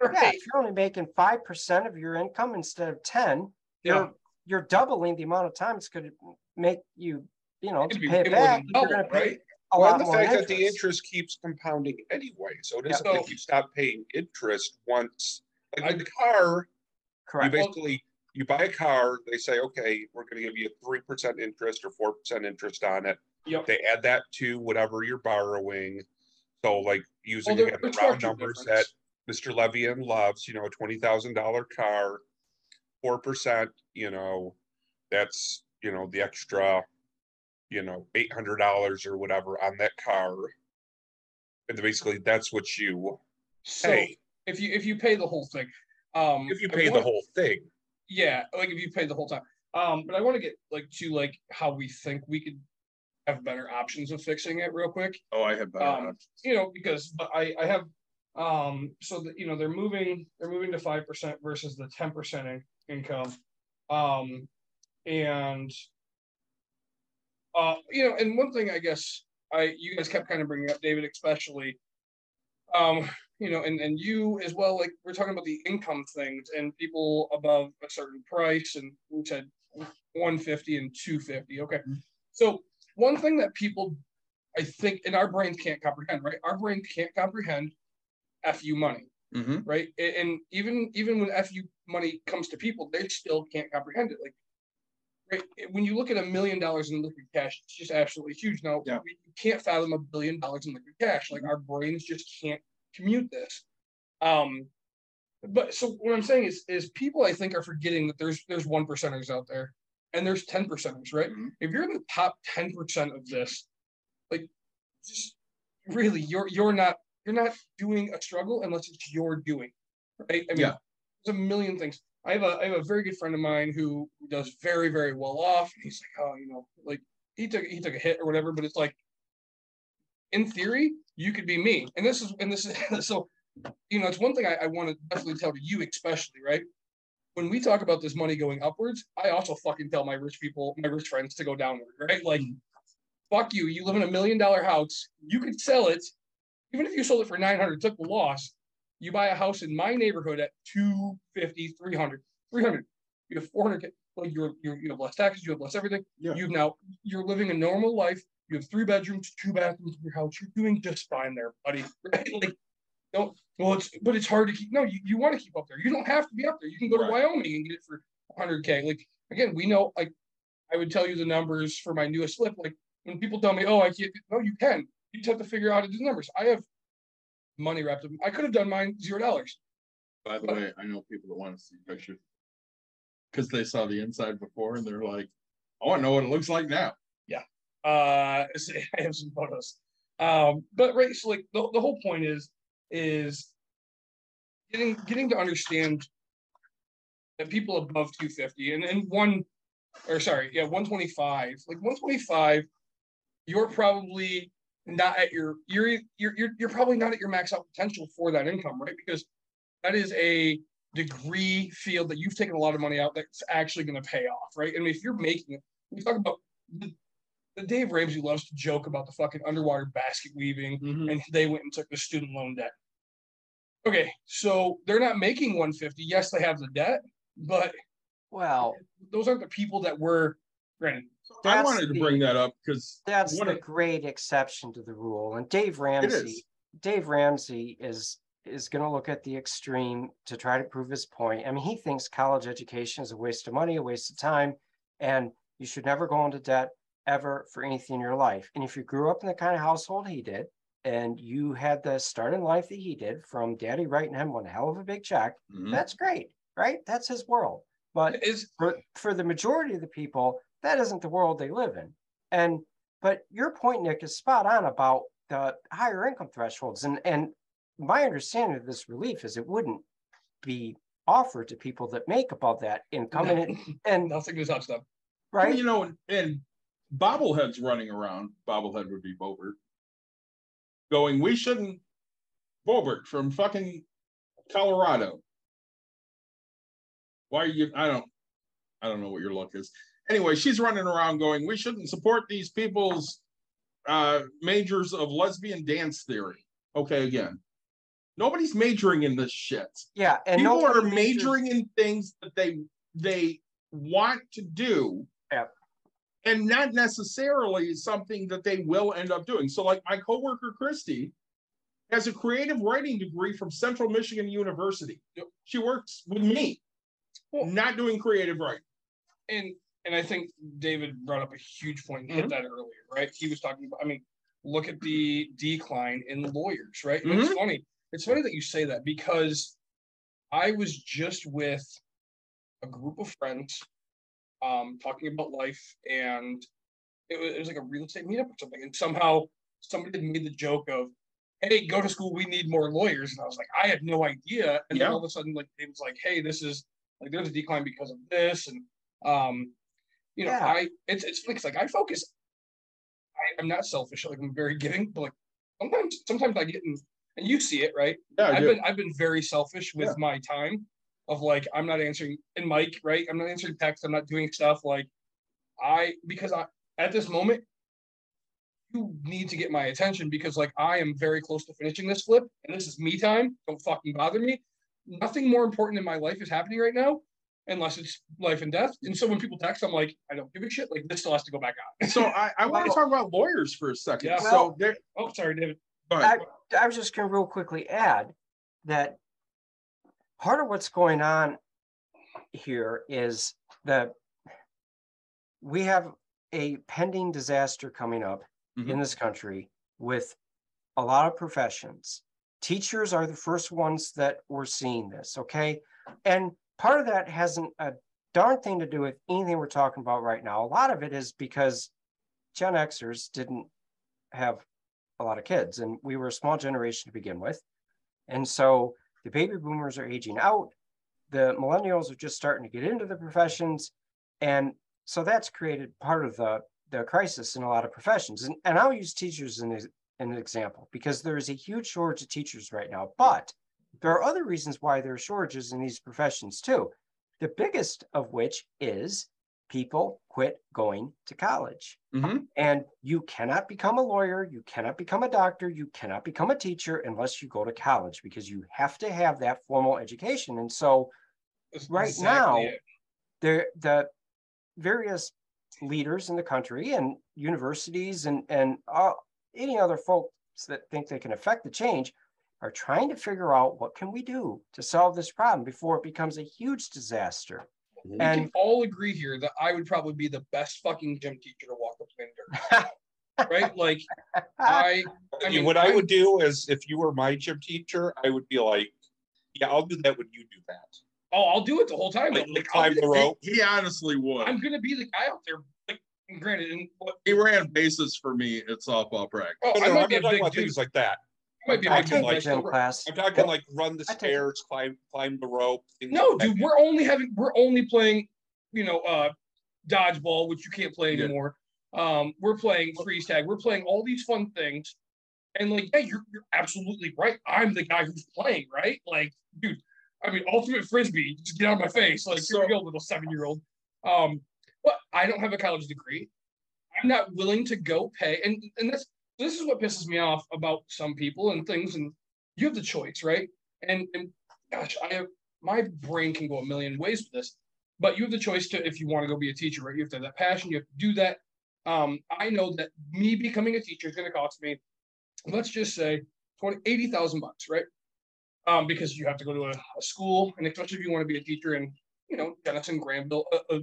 S7: yeah,
S5: Right,
S7: if you're only making five percent of your income instead of ten,
S5: yeah,
S7: you're, you're doubling the amount of time it's gonna make you, you know, to
S5: It'd be
S7: pay it
S5: way more
S7: back,
S5: than
S7: you're gonna pay
S5: right?
S7: a
S6: Well,
S7: lot
S6: and the
S7: more
S6: fact that the
S7: interest.
S6: interest keeps compounding anyway, so it
S7: Yeah.
S6: isn't like you stop paying interest once, like the car, you basically, you buy a car, they say, okay, we're gonna give you a three percent interest or four percent interest on it.
S5: Yep.
S6: They add that to whatever you're borrowing. So like using
S5: there-
S6: again the round numbers that. Mr. Levian loves, you know, a twenty thousand dollar car, four percent, you know, that's, you know, the extra, you know, eight hundred dollars or whatever on that car. And basically, that's what you
S5: So
S6: pay,
S5: if you, if you pay the whole thing, um.
S6: if you pay the whole thing.
S5: Yeah, like if you pay the whole time. Um, but I want to get like to like how we think we could have better options of fixing it real quick.
S4: Oh, I have better
S5: Um,
S4: options.
S5: you know, because but I, I have, um, so that, you know, they're moving, they're moving to five percent versus the ten percent income. Um, and, uh, you know, and one thing I guess I, you guys kept kind of bringing up, David, especially, um, you know, and, and you as well, like, we're talking about the income things and people above a certain price and we said one fifty and two fifty, okay. So one thing that people I think, and our brains can't comprehend, right? Our brain can't comprehend FU money,
S4: Mhm.
S5: right? And even even when FU money comes to people, they still can't comprehend it. Like, right? When you look at a million dollars in liquid cash, it's just absolutely huge. Now,
S4: Yeah.
S5: we can't fathom a billion dollars in liquid cash. Like our brains just can't commute this. Um, but so what I'm saying is, is people I think are forgetting that there's there's one percenters out there, and there's ten percenters, right?
S4: Mhm.
S5: If you're in the top ten percent of this, like, just really, you're you're not you're not doing a struggle unless it's your doing, right? I mean,
S4: Yeah.
S5: there's a million things. I have a I have a very good friend of mine who does very very well off. He's like, oh, you know, like he took he took a hit or whatever, but it's like, in theory, you could be me. And this is and this is <laughs> so you know, it's one thing I, I want to definitely tell to you, especially, right? When we talk about this money going upwards, I also fucking tell my rich people, my rich friends to go downward, right? Like, mm. fuck you. You live in a million dollar house. You could sell it, even if you sold it for 900, took the loss. You buy a house in my neighborhood at 250, 300, 300. You have 400. Like you're, you're, you have less taxes, you have less everything.
S4: Yeah.
S5: You've now, you're living a normal life. You have three bedrooms, two bathrooms in your house. You're doing just fine there, buddy. Right? <laughs> Like, don't, well, it's, but it's hard to keep. No, you, you want to keep up there. You don't have to be up there. You can go to Wyoming and get it for 100K. Like, again, we know, like, I would tell you the numbers for my newest flip. Like, when people tell me, oh, I can't, no, you can. You just have to figure out how to do the numbers. I have money wrapped up. I could have done mine zero dollars.
S4: By the way, I know people that want to see pictures. Cause they saw the inside before and they're like, I want to know what it looks like now.
S5: Uh, <laughs> I have some photos. Um, but right, so like the, the whole point is, is getting getting to understand that people above 250 and and one or sorry, yeah, 125, like 125, you're probably not at your you're you're you're, you're probably not at your max out potential for that income, right? Because that is a degree field that you've taken a lot of money out that's actually going to pay off, right? I mean, if you're making it, we talk about the Dave Ramsey loves to joke about the fucking underwater basket weaving, mm-hmm. and they went and took the student loan debt. Okay, so they're not making 150. Yes, they have the debt, but
S7: wow,
S5: those aren't the people that were granted.
S4: I
S7: That's
S4: wanted to bring that up because
S7: that's
S4: one
S7: the
S4: of-
S7: great exception to the rule. And Dave. Ramsey, Dave Ramsey is is going to look at the extreme to try to prove his point. I mean, he thinks college education is a waste of money, a waste of time, and you should never go into debt ever for anything in your life. And if you grew up in the kind of household he did, and you had the start in life that he did from daddy writing him one hell of a big check,
S4: Mhm.
S7: that's great, right? That's his world. But
S5: Is
S7: for for the majority of the people that isn't the world they live in and but your point nick is spot on about the higher income thresholds and and my understanding of this relief is it wouldn't be offered to people that make above that income and <laughs> and
S5: nothing touch them.
S4: Well,
S7: right
S4: You know, and, and bobbleheads running around, bobblehead would be Boebert, going, we shouldn't, Boebert from fucking Colorado. Why are you, I don't, I don't know what your look is. Anyway, she's running around going, we shouldn't support these people's uh majors of lesbian dance theory. Okay, again. Nobody's majoring in this shit.
S7: yeah and
S4: People are
S7: nobody majors-
S4: majoring in things that they they want to do.
S7: Yep.
S4: And not necessarily something that they will end up doing. So, like my coworker Christy has a creative writing degree from Central Michigan University. She works with me,
S5: Well-
S4: not doing creative writing.
S5: and and I think David brought up a huge point and hit mm-hmm. that earlier, right? He was talking about, I mean, look at the decline in lawyers, right? And It's mm-hmm. funny. It's funny that you say that because I was just with a group of friends um talking about life and it was, it was like a real estate meetup or something. And somehow somebody had made the joke of, hey, go to school, we need more lawyers. And I was like, I had no idea. And then all of a sudden, like it was like, hey, this is like there's a decline because of this. And um, you know,
S7: Yeah.
S5: I it's it's like I focus. I, I'm not selfish, like I'm very giving, but like sometimes sometimes I get in and you see it, right?
S4: Yeah,
S5: I've been I've been very selfish with
S4: Yeah.
S5: my time of like I'm not answering and Mike, right? I'm not answering text, I'm not doing stuff like I because I at this moment you need to get my attention because like I am very close to finishing this flip and this is me time. Don't fucking bother me. Nothing more important in my life is happening right now unless it's life and death. And so when people text, I'm like, I don't give a shit. Like this still has to go back on.
S4: so I, I want to talk about lawyers for a second.
S5: Yeah.
S4: so
S7: Well-
S4: there,
S5: oh, sorry, David.
S4: go ahead.
S7: I was just going to real quickly add that part of what's going on here is that we have a pending disaster coming up in mm-hmm. this country with a lot of professions. Teachers are the first ones that we're seeing this, okay? And part of that hasn't a darn thing to do with anything we're talking about right now. A lot of it is because Gen Xers didn't have a lot of kids and we were a small generation to begin with. And so the baby boomers are aging out. The millennials are just starting to get into the professions. And so that's created part of the, the crisis in a lot of professions. And, and I'll use teachers an, ex- an example because there is a huge shortage of teachers right now. But there are other reasons why there are shortages in these professions too. The biggest of which is people quit going to college.
S4: Mhm.
S7: And you cannot become a lawyer, you cannot become a doctor, you cannot become a teacher unless you go to college because you have to have that formal education. And so
S5: That's
S7: Right
S5: exactly
S7: now, the the various leaders in the country and universities and and uh, any other folks that think they can affect the change are trying to figure out what can we do to solve this problem before it becomes a huge disaster. Mm-hmm.
S5: we
S7: And
S5: can all agree here that I would probably be the best fucking gym teacher to walk up in dirt. right? Like <laughs> I, I
S6: mean,
S5: mean,
S6: what I
S5: I'm-
S6: would do is if you were my gym teacher, I would be like, yeah, I'll do that when you do that.
S5: oh, I'll do it the whole time.
S6: Like,
S5: Like,
S6: climb the
S5: the-
S6: rope.
S4: He, he honestly would.
S5: I'm gonna be the guy out there. Like, granted, and what,
S4: he ran bases for me at softball practice.
S5: oh,
S6: No,
S5: I
S6: no,
S5: might
S6: I'm
S5: be a
S6: not talking about
S5: dude.
S6: things like that.
S5: Might be
S7: I
S5: big
S6: talking
S5: dude.
S7: take
S5: but I
S7: a
S5: still
S7: gym
S5: run.
S7: class.
S6: I'm talking like run the stairs, climb climb the rope.
S5: No,
S6: like that.
S5: dude, we're only having we're only playing, you know, uh dodgeball, which you can't play
S4: Yeah.
S5: anymore. Um, we're playing freeze tag, we're playing all these fun things. And like, yeah, you're you're absolutely right. I'm the guy who's playing, right? Like, dude, I mean, ultimate frisbee, just get out of my face. Like, here we go, little seven-year-old. Um, but I don't have a college degree. I'm not willing to go pay, and and that's this is what pisses me off about some people and things. And you have the choice, right? And and gosh, I have my brain can go a million ways with this, but you have the choice to if you want to go be a teacher, right? You have to have that passion. You have to do that. Um, I know that me becoming a teacher is going to cost me, let's just say, 20, 80,000 bucks, right? Um, because you have to go to a, a school, and especially if you want to be a teacher in, you know, Jenison, Grandville, a, a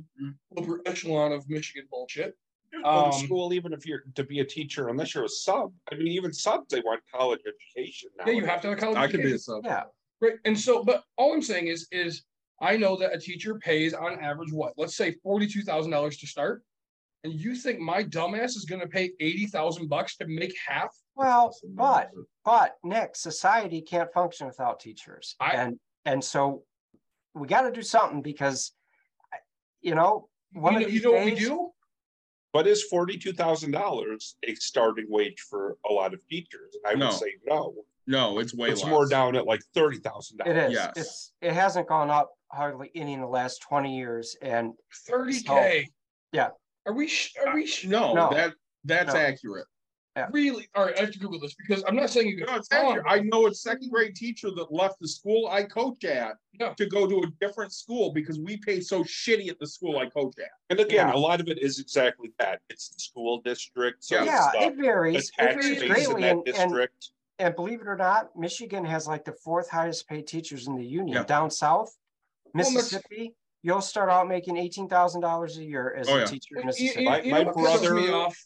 S5: upper echelon of Michigan bullshit.
S6: You go to
S5: Um,
S6: school even if you're to be a teacher, unless you're a sub. I mean, even subs they want college education now.
S5: Yeah, you have to have a college.
S4: I could be a sub.
S7: Yeah,
S5: Right. And so, but all I'm saying is, is I know that a teacher pays on average what? Let's say forty-two thousand dollars to start. And you think my dumbass is gonna pay eighty thousand bucks to make half?
S7: well, but but Nick, society can't function without teachers.
S5: I-
S7: and and so we got to do something because you know, one
S5: you
S7: of
S5: know,
S7: these
S5: you know what we
S7: days,
S5: do?
S6: But is forty-two thousand dollars a starting wage for a lot of teachers? I would
S4: No.
S6: say no.
S4: No, it's way
S6: It's
S4: less.
S6: more down at like thirty thousand
S7: It
S6: dollars.
S7: is.
S4: Yes.
S7: It's it hasn't gone up hardly any in the last twenty years, and
S5: Thirty K.
S7: yeah.
S5: Are we, sh- are we sh-
S4: No,
S7: No.
S4: that that's
S7: No.
S4: accurate.
S5: Really? All right, I have to Google this because I'm not saying you
S4: No, it's accurate. I know a second grade teacher that left the school I coach at
S5: Yeah.
S4: to go to a different school because we pay so shitty at the school I coach at.
S6: And again,
S7: Yeah.
S6: a lot of it is exactly that. It's the school district. So
S7: yeah,
S6: the, uh,
S7: it varies. It varies
S6: base in
S7: greatly,
S6: that
S7: and, and and believe it or not, Michigan has like the fourth highest paid teachers in the union.
S4: Yeah.
S7: Down south,
S5: Well,
S7: Mississippi, you'll start out making eighteen thousand dollars a year as
S4: Oh,
S7: a
S4: yeah.
S7: teacher in
S5: You- you-
S7: Mississippi.
S5: you-
S6: My- my
S5: know me
S6: brother-
S5: off?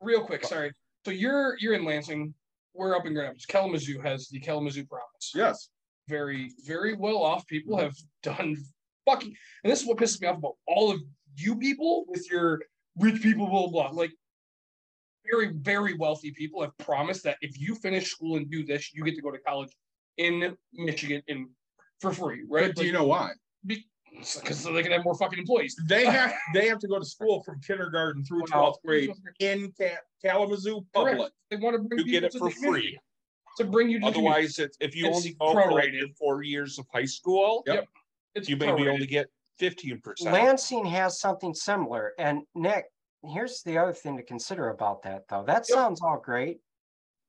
S5: Real quick, sorry. So you're you're in Lansing. We're up in Grand Rapids. Kalamazoo has the Kalamazoo Promise.
S4: Yes.
S5: very, very well off people have done fucking, and this is what pisses me off about all of you people with your rich people, blah, blah, blah. Like, very, very wealthy people have promised that if you finish school and do this, you get to go to college in Michigan in for free, right?
S4: But do you know why?
S5: Because they can have more fucking employees.
S4: They have they have to go to school from kindergarten through twelfth grade in Ca- Kalamazoo
S5: Correct.
S4: public.
S5: They want to bring
S6: You get it
S5: to
S6: for
S5: the
S6: free.
S5: To bring you to the.
S6: Otherwise, it's, if you
S5: It's
S6: only go for like
S5: prorated.
S6: your four years of high school,
S4: Yep.
S5: It's
S6: you maybe
S5: prorated.
S6: only get fifteen percent.
S7: Lansing has something similar. And Nick, here's the other thing to consider about that, though. That
S5: Yep.
S7: sounds all great,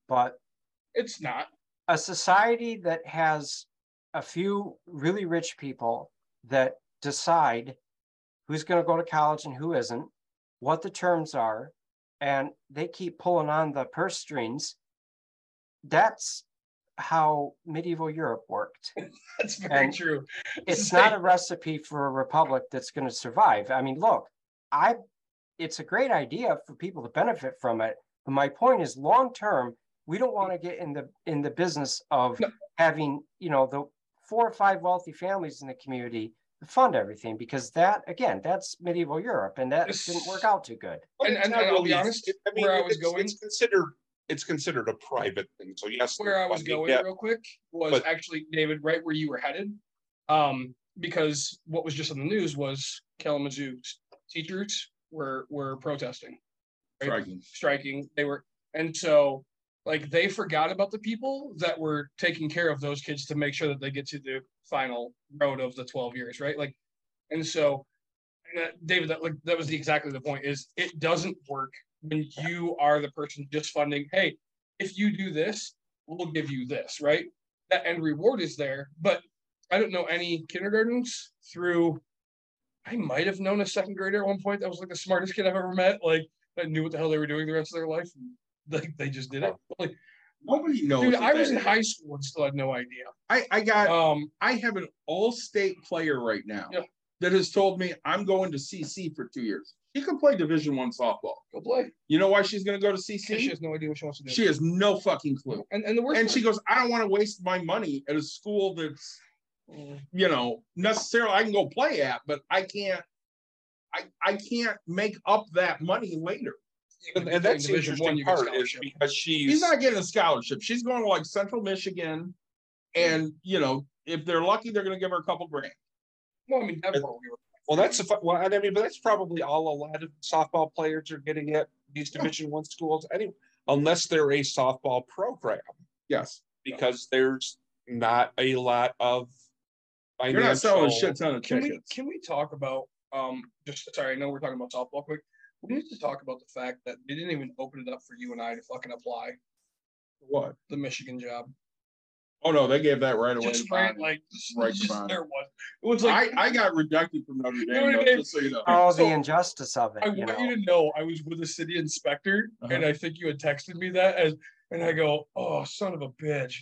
S7: but
S5: It's not.
S7: a society that has a few really rich people that decide who's going to go to college and who isn't, what the terms are, and they keep pulling on the purse strings. That's how medieval Europe worked. <laughs>
S5: That's very
S7: And
S5: true.
S7: It's <laughs> not a recipe for a republic that's going to survive. I mean, look, I it's a great idea for people to benefit from it. But my point is long term, we don't want to get in the in the business of
S5: No.
S7: having, you know, the four or five wealthy families in the community to fund everything because that again, that's medieval Europe and that didn't work out too good.
S5: And- and- and I'll be honest, where I was
S6: it's,
S5: going-
S6: it's considered it's considered a private thing. So yes,
S5: where I was going
S6: yeah,
S5: real quick was
S6: but-
S5: actually David, right where you were headed. Um, because what was just on the news was Kalamazoo teachers were were protesting, right?
S4: Striking.
S5: striking. They were, and so like they forgot about the people that were taking care of those kids to make sure that they get to the final road of the 12 years, right? Like, and so and that, David, that like that was the, exactly the point is it doesn't work when you are the person just funding, hey, if you do this, we'll give you this, right? That end reward is there, but I don't know any kindergartens through I might have known a second grader at one point that was like the smartest kid I've ever met, like that knew what the hell they were doing the rest of their life. <laughs> Like they just did it. Like,
S4: Nobody knows.
S5: dude, I was in
S4: that-
S5: high school and still had no idea.
S4: I, I got
S5: Um,
S4: I have an all-state player right now
S5: Yeah.
S4: that has told me I'm going to CC for two years. She can play Division One softball.
S5: go play.
S4: You know why she's going to go to CC?
S5: She has no idea what she wants to do.
S4: She has no fucking clue.
S5: and and the worst
S4: And
S5: part-
S4: she goes, I don't want to waste my money at a school that's, you know, necessarily I can go play at, but I can't. I I can't make up that money later.
S6: And, and that's the
S5: Division One,
S6: interesting part is because she's
S4: She's not getting a scholarship. She's going to like Central Michigan, and you know, if they're lucky, they're going to give her a couple grand.
S5: Well, I mean, Davenport, we were
S6: Well, that's a well, I mean, but that's probably all a lot of softball players are getting at these Division One schools, anyway, unless they're a softball program,
S4: Yes,
S6: because there's not a lot of.
S4: you're not selling a shit ton of
S5: Can we
S4: tickets.
S5: can we talk about um just sorry, I know we're talking about softball quick. We need to talk about the fact that they didn't even open it up for you and I to fucking apply
S4: What?
S5: the Michigan job.
S4: Oh no, they gave that right away.
S5: Just
S4: to
S5: right like just,
S4: Right to
S5: just there was. It was like
S4: I, I got rejected from Notre
S5: know
S4: Dame,
S5: what I
S4: though, just so you know.
S7: Oh,
S5: So,
S7: the injustice of it.
S5: I
S7: you
S5: want
S7: know.
S5: you to know I was with a city inspector and I think you had texted me that as and I go, Oh, son of a bitch.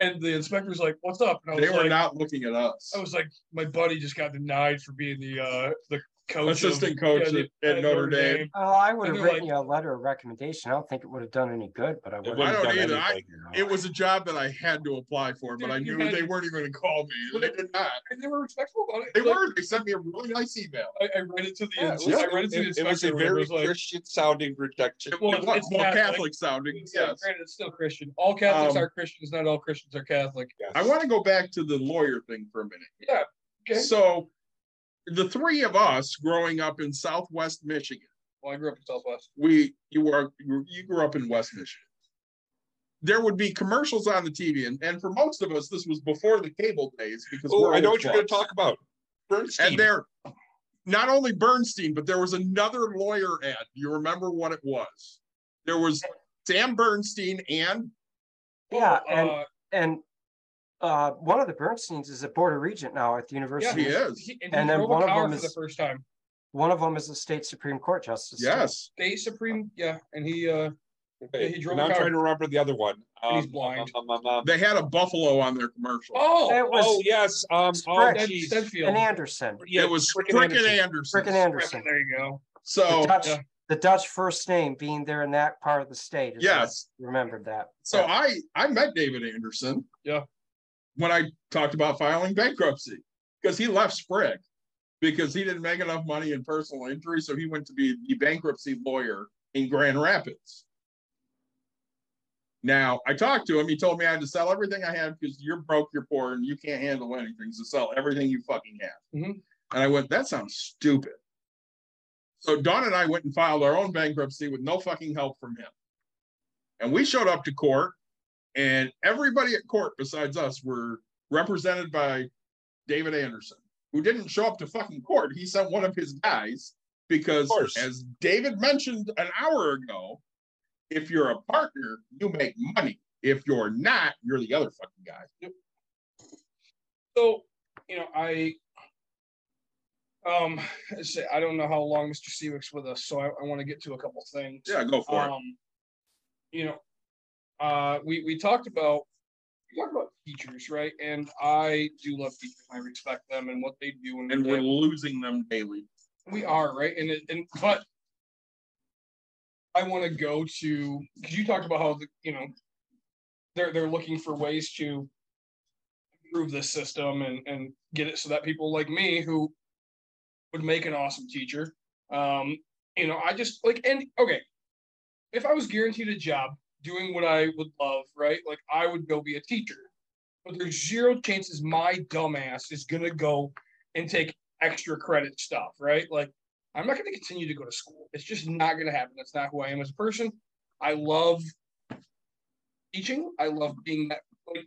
S5: And the inspector's like, What's up? And I was
S4: They were
S5: like,
S4: not looking at us.
S5: I was like, my buddy just got denied for being the uh the coach. of-
S4: Assistant coach
S5: the-
S4: at- at Notre Dame.
S7: Oh, I would have
S5: they're
S7: written you a letter of recommendation. I don't think it would have done any good, but I would.
S6: wouldn't
S4: I
S6: have
S4: don't
S6: done
S4: either. I- It was a job that I had to apply for, but I knew
S5: had-
S4: they weren't even going to call me. <laughs> They did not.
S5: And they were respectful about it.
S4: They
S5: Like,
S4: were. They sent me a really nice email.
S5: I, I read it to the
S6: Yeah, it
S5: ins-
S6: was,
S5: I read it to the
S6: it- it was a very
S5: was like,
S6: Christian sounding rejection.
S4: It
S5: Well,
S4: was
S5: it's
S4: more
S5: Catholic.
S4: Catholic sounding.
S5: yeah,
S4: Yes.
S5: granted, it's still Christian. All Catholics
S4: Um,
S5: are Christians. Not all Christians are Catholic.
S6: Yes.
S4: I want to go back to the lawyer thing for a minute.
S5: Yeah. Okay.
S4: So, the three of us growing up in Southwest Michigan,
S5: Well, I grew up in Southwest.
S4: we you were you you grew up in West Michigan. There would be commercials on the TV, and, and for most of us, this was before the cable days because
S6: Oh, I know what you're going to talk about. Bernstein.
S4: And there, not only Bernstein, but there was another lawyer ad. Do you remember what it was? There was Sam Bernstein and
S7: Yeah, and
S5: uh,
S7: and uh, one of the Bernsteins is a board of regent now at the university.
S5: yeah,
S7: university.
S4: he is.
S5: He, and,
S7: And then one of them
S5: is the first time.
S7: One of them is a state supreme court justice.
S4: Yes.
S5: State Supreme, yeah, and he uh
S6: Okay,
S5: he drove
S6: now
S5: a
S6: I'm
S5: car.
S6: trying to remember the other one.
S5: And he's
S6: Um,
S5: blind.
S6: um, um, um,
S4: They had a buffalo on their commercial.
S5: oh
S7: It was
S6: oh yes. Um. Oh, geez.
S7: And Anderson,
S6: Yeah,
S4: it was
S6: Frickin'
S4: Frickin'
S6: Anderson.
S4: Anderson.
S7: frickin' Anderson.
S5: There you go.
S4: So
S7: the Dutch,
S5: yeah.
S7: the Dutch first name being there in that part of the state. is I
S4: yes.
S7: remembered that.
S4: So
S7: Yeah.
S4: I I met David Anderson.
S5: Yeah.
S4: When I talked about filing bankruptcy, because he left Sprague because he didn't make enough money in personal injury, so he went to be the bankruptcy lawyer in Grand Rapids. Now I talked to him. He told me I had to sell everything I had because you're broke, you're poor, and you can't handle anything. So sell everything you fucking have.
S5: Mhm.
S4: And I went, that sounds stupid. So Don and I went and filed our own bankruptcy with no fucking help from him. And we showed up to court, and everybody at court besides us were represented by David Anderson, who didn't show up to fucking court. He sent one of his guys because, as David mentioned an hour ago, if you're a partner, you make money. If you're not, you're the other fucking guy.
S5: So, you know, I um say I don't know how long Mr. Seawick's with us, so I, I want to get to a couple things.
S4: Yeah, go for it.
S5: um, you know, uh, we we talked about we talked about teachers, right? And I do love teachers. I respect them and what they do, and,
S4: And we're losing them daily.
S5: we are right, and it, and but I want to go to because you talked about how the, you know they're they're looking for ways to improve this system and and get it so that people like me who would make an awesome teacher, um, you know, I just like and okay, if I was guaranteed a job doing what I would love, right? Like I would go be a teacher, but there's zero chances my dumbass is gonna go and take extra credit stuff, right? Like I'm not to continue to go to school. It's just not to happen. That's not who I am as a person. I love teaching. I love being that. Like,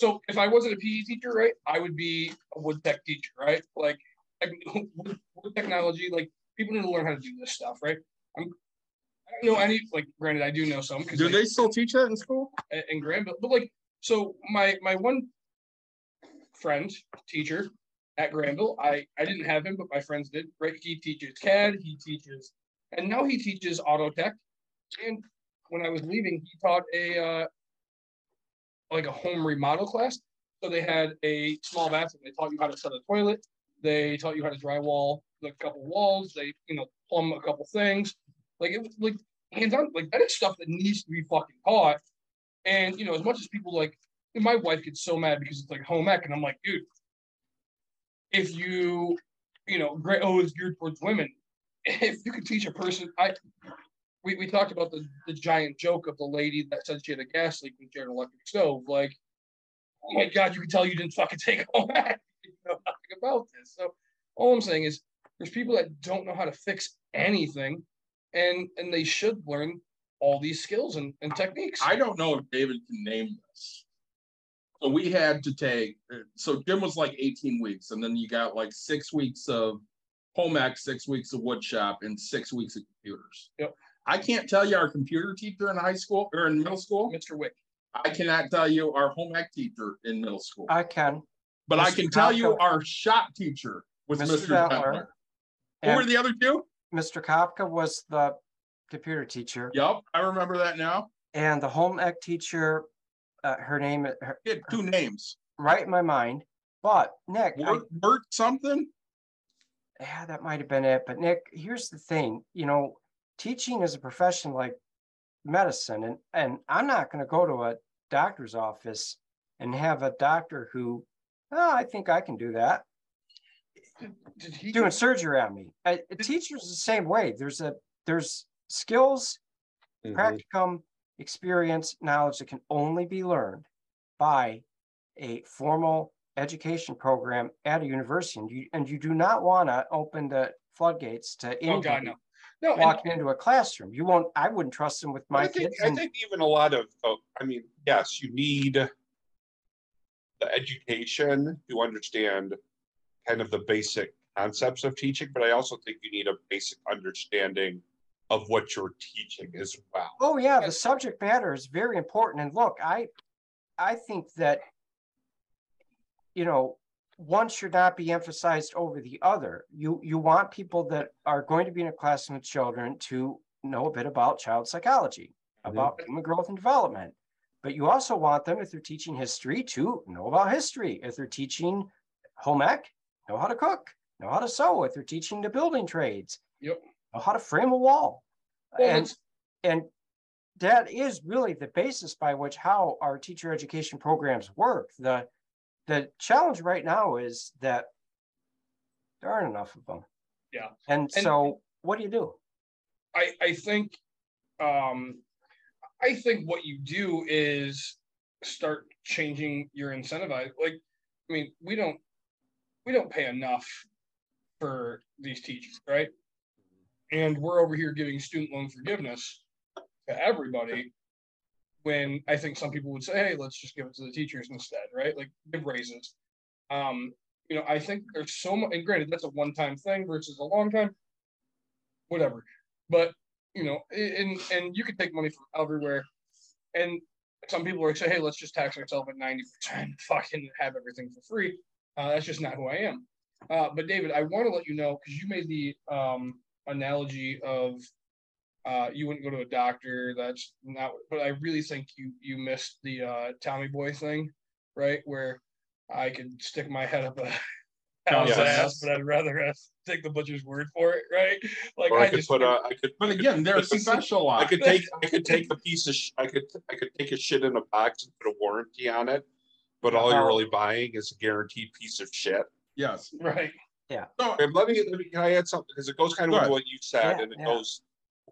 S5: so if I wasn't a PE teacher, right, I would be a wood tech teacher, right? Like, like <laughs> wood, wood technology, like people need to learn how to do this stuff, right? I'm, I don't know any, like, granted, I do know some.
S4: Do
S5: I-
S4: they still teach that in school?
S5: in Grandville. But like, so my my one friend, teacher at Grandville, I I didn't have him, but my friends did. Right, he teaches CAD, he teaches, and now he teaches auto tech. And when I was leaving, he taught a uh, like a home remodel class. So they had a small bathroom. They taught you how to set a toilet. They taught you how to drywall a couple walls. They you know plumb a couple things. Like it was like hands on. Like that is stuff that needs to be fucking taught. And you know, as much as people like, my wife gets so mad because it's like home ec, and I'm like, dude, if you, you know, great, oh, it's geared towards women. <laughs> If you could teach a person, I, we, we talked about the, the giant joke of the lady that said she had a gas leak when she had an electric stove. Like, oh my god, you can tell you didn't fucking <laughs> take home ec. You know nothing about this. So all I'm saying is, there's people that don't know how to fix anything, and and they should learn all these skills and, and techniques.
S4: I don't know if David can name this. So we had to take, uh, so gym was like eighteen weeks, and then you got like six weeks of home ec, six weeks of wood shop, and six weeks of computers.
S5: Yep.
S4: I can't tell you our computer teacher in high school or in middle school.
S5: Mr. Wick.
S4: I cannot tell you our home ec teacher in middle school.
S7: I can.
S4: But I
S7: Mr.
S4: can tell you our shop teacher was
S7: Mr.
S4: Mr.
S7: Butler.
S4: Butler. Who were the other two?
S7: Mr. Kopka was the computer teacher
S4: Yep, I remember that now.
S7: and the home ec teacher, uh, her name, her,
S4: He had two names.
S7: right in my mind. But Nick, I-
S4: Bert, Bert something?
S7: yeah, that might have been it. But Nick, here's the thing, you know, teaching is a profession like medicine, and and I'm not going to go to a doctor's office and have a doctor who, oh, I think I can do that,
S5: Did he
S7: doing surgery on me. A, a teacher's the same way. There's a there's skills,
S6: Mhm.
S7: practicum, experience, knowledge that can only be learned by a formal education program at a university. And you and you do not want to open the floodgates to
S5: Oh God, no. No, and-
S7: walking into a classroom. You won't. I wouldn't trust them with
S6: I
S7: my
S6: think,
S7: kids.
S6: I think even a lot of, oh, I mean, yes, you need the education to understand kind of the basic concepts of teaching, but I also think you need a basic understanding of what you're teaching as well.
S7: Oh yeah, the subject matter is very important. And look, I, I think that, you know, one should not be emphasized over the other. You you want people that are going to be in a classroom with children to know a bit about child psychology,
S6: Mhm.
S7: about human growth and development. But you also want them, if they're teaching history, to know about history. If they're teaching home ec, know how to cook, know how to sew. If they're teaching the building trades,
S5: Yep.
S7: know how to frame a wall.
S5: Well,
S7: and and that is really the basis by which how our teacher education programs work. The the challenge right now is that there aren't enough of them.
S5: Yeah.
S7: And,
S5: And-
S7: so what do you do?
S5: I, I think, um, I think what you do is start changing your incentivize. Like, I mean, we don't, we don't pay enough for these teachers, right? And we're over here giving student loan forgiveness to everybody. When I think some people would say, hey, let's just give it to the teachers instead, right? Like give raises. Um, you know, I think there's so much, and granted, that's a one-time thing versus a long time. Whatever. But you know, and and you can take money from everywhere. And some people are saying, hey, let's just tax ourselves at 90%, <laughs> fucking have everything for free. Uh, that's just not who I am. Uh, but David, I want to let you know because you made the um, analogy of uh, you wouldn't go to a doctor. That's not. But I really think you you missed the uh, Tommy Boy thing, right? Where I could stick my head up a <laughs> cow's
S6: Yes.
S5: ass, but I'd rather uh, take the butcher's word for it, right? Like
S6: Or I
S5: I
S6: could
S5: just
S6: put a, I could.
S4: But again, they're
S6: put a- I
S4: specialized.
S6: could take, I could take a piece of, sh- I could, I could take a shit in a box and put a warranty on it. But all you're really buying is a guaranteed piece of shit.
S4: Yes. <laughs>
S5: right.
S4: So
S6: Okay, let me, let me, can I add something? Because it goes kind of with what you said
S7: Yeah,
S6: and it
S7: yeah.
S6: goes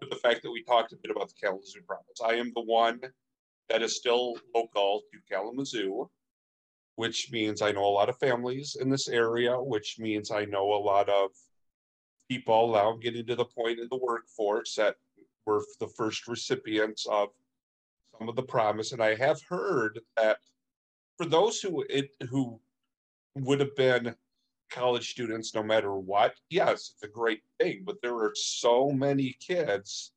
S6: with the fact that we talked a bit about the Kalamazoo problems. I am the one that is still local to Kalamazoo, which means I know a lot of families in this area, which means I know a lot of people now getting to the point in the workforce that were the first recipients of some of the promise, and I have heard that for those who it who would have been college students no matter what, yes, it's a great thing, but there are so many kids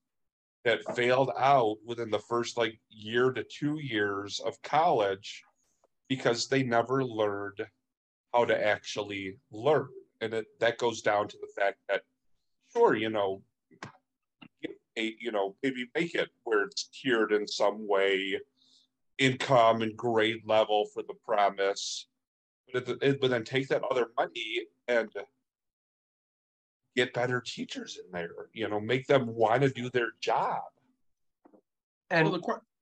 S6: that failed out within the first like year to two years of college because they never learned how to actually learn. And it, that goes down to the fact that, sure, you know, you know, maybe make it where it's tiered in some way, income and grade level for the promise, but, it, it- but then take that other money and get better teachers in there. You know, make them want to do their job.
S7: And
S4: Well,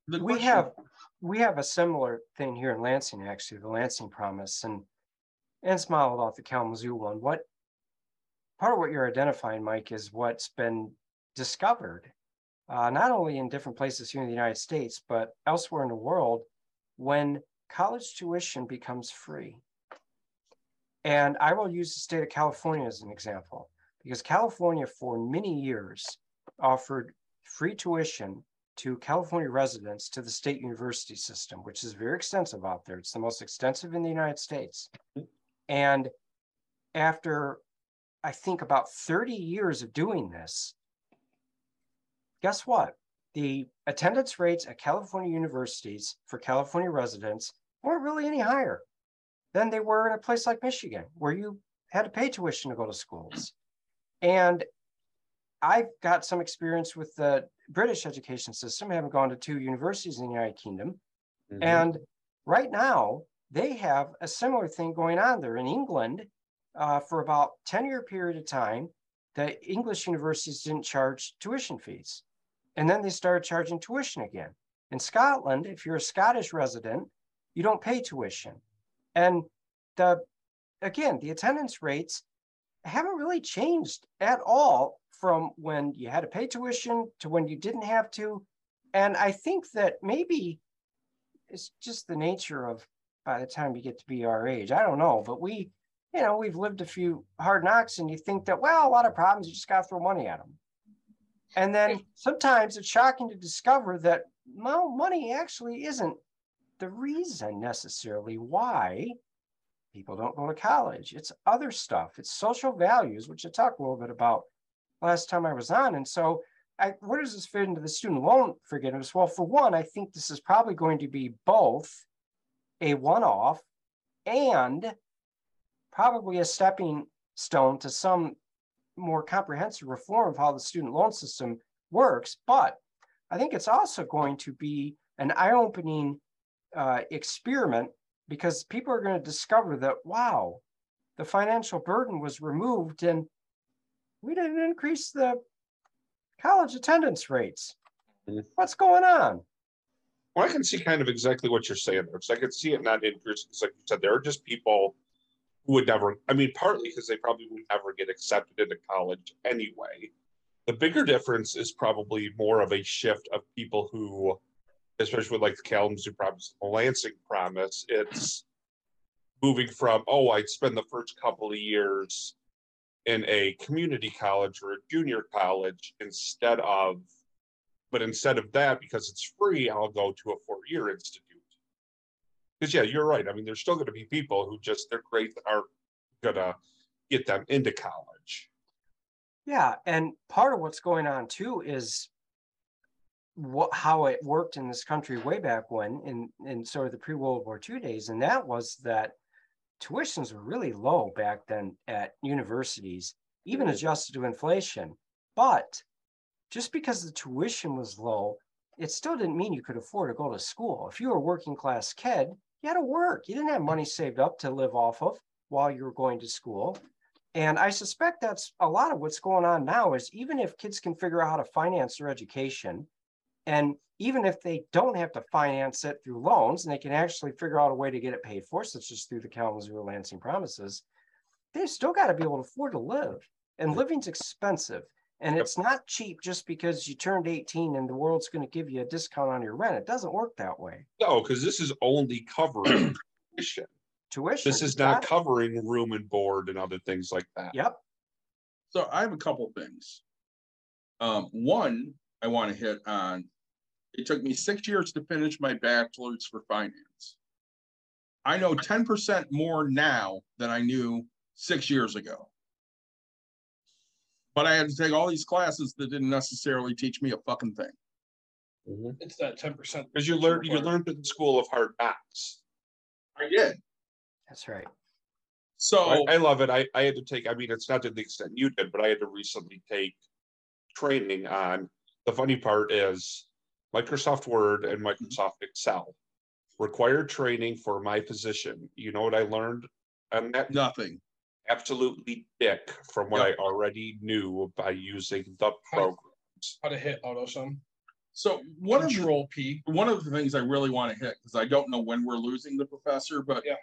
S4: the the
S7: we
S4: question-
S7: have, we have a similar thing here in Lansing, actually, the Lansing Promise and and smile about the Kalamazoo one. What part of what you're identifying, Mike, is what's been discovered, uh, not only in different places here in the United States, but elsewhere in the world, when college tuition becomes free. And I will use the state of California as an example, because California for many years offered free tuition to California residents to the state university system, which is very extensive out there. It's the most extensive in the United States. And after, I think, about 30 years of doing this, guess what? The attendance rates at California universities for California residents weren't really any higher than they were in a place like Michigan, where you had to pay tuition to go to schools. And I've got some experience with the British education system, having gone to two universities in the United Kingdom. And right now, they have a similar thing going on there in England. Uh, for about 10 year period of time, the English universities didn't charge tuition fees. And then they started charging tuition again. In Scotland, if you're a Scottish resident, you don't pay tuition. And the again, the attendance rates haven't really changed at all from when you had to pay tuition to when you didn't have to. And I think that maybe it's just the nature of by the time you get to be our age. I don't know, but we, you know, we've lived a few hard knocks and you think that, well, a lot of problems, you just got to throw money at them. And then sometimes it's shocking to discover that, well, money actually isn't the reason necessarily why people don't go to college. It's other stuff. It's social values, which I talked a little bit about last time I was on. And so, I, where does this fit into the student loan forgiveness? Well, for one, I think this is probably going to be both a one-off and probably a stepping stone to some more comprehensive reform of how the student loan system works. But I think it's also going to be an eye-opening uh, experiment because people are going to discover that, wow, the financial burden was removed and we didn't increase the college attendance rates.
S6: Mhm.
S7: What's going on?
S6: Well, I can see kind of exactly what you're saying there. Because I could see it not increasing. Because, like you said, there are just people who would never. I mean, partly mm-hmm. because they probably would never get accepted into college anyway. The bigger difference is probably more of a shift of people who, especially with like the Kalamazoo promise, the Lansing promise, it's moving from oh, I'd spend the first couple of years in a community college or a junior college instead of but instead of that, because it's free, I'll go to a four-year institute. Because yeah, you're right. I mean, there's still going to be people who just their grades are gonna get them into college.
S7: Yeah, and part of what's going on too is what how it worked in this country way back when in in sort of the pre-World War II days, and that was that tuitions were really low back then at universities, even mm-hmm. adjusted to inflation. But just because the tuition was low, it still didn't mean you could afford to go to school. If you were a working class kid, you had to work. You didn't have money saved up to live off of while you were going to school. And I suspect that's a lot of what's going on now is even if kids can figure out how to finance their education, and even if they don't have to finance it through loans and they can actually figure out a way to get it paid for, such as through the Kalamazoo Lansing promises, they've still got to be able to afford to live. And living's expensive. And
S6: Yep.
S7: it's not cheap just because you turned 18 and the world's going to give you a discount on your rent. It doesn't work that way.
S6: No, because this is only covering <clears throat> tuition.
S7: Tuition.
S6: This is
S7: you got
S6: not
S7: it.
S6: covering room and board and other things like that.
S7: Yep.
S4: So I have a couple things. Um, one, I want to hit on It took me six years to finish my bachelor's for finance. I know ten percent more now than I knew six years ago. But I had to take all these classes that didn't necessarily teach me a fucking thing. Mm-hmm.
S5: It's that ten percent.
S6: Because you learned, you learned in the school of hard knocks.
S4: I did.
S7: That's right.
S4: So
S6: I, I love it. I, I had to take, I mean, it's not to the extent you did, but I had to recently take training on, the funny part is Microsoft Word and mm-hmm. Microsoft Excel. Required training for my position. You know what I learned? on that?
S4: nothing.
S6: Absolutely dick from what
S4: Yep.
S6: I already knew by using the program.
S5: How to hit auto sum.
S4: So one of the,
S5: P.
S4: one of the things I really want to hit, because I don't know when we're losing the professor, but
S5: Yeah.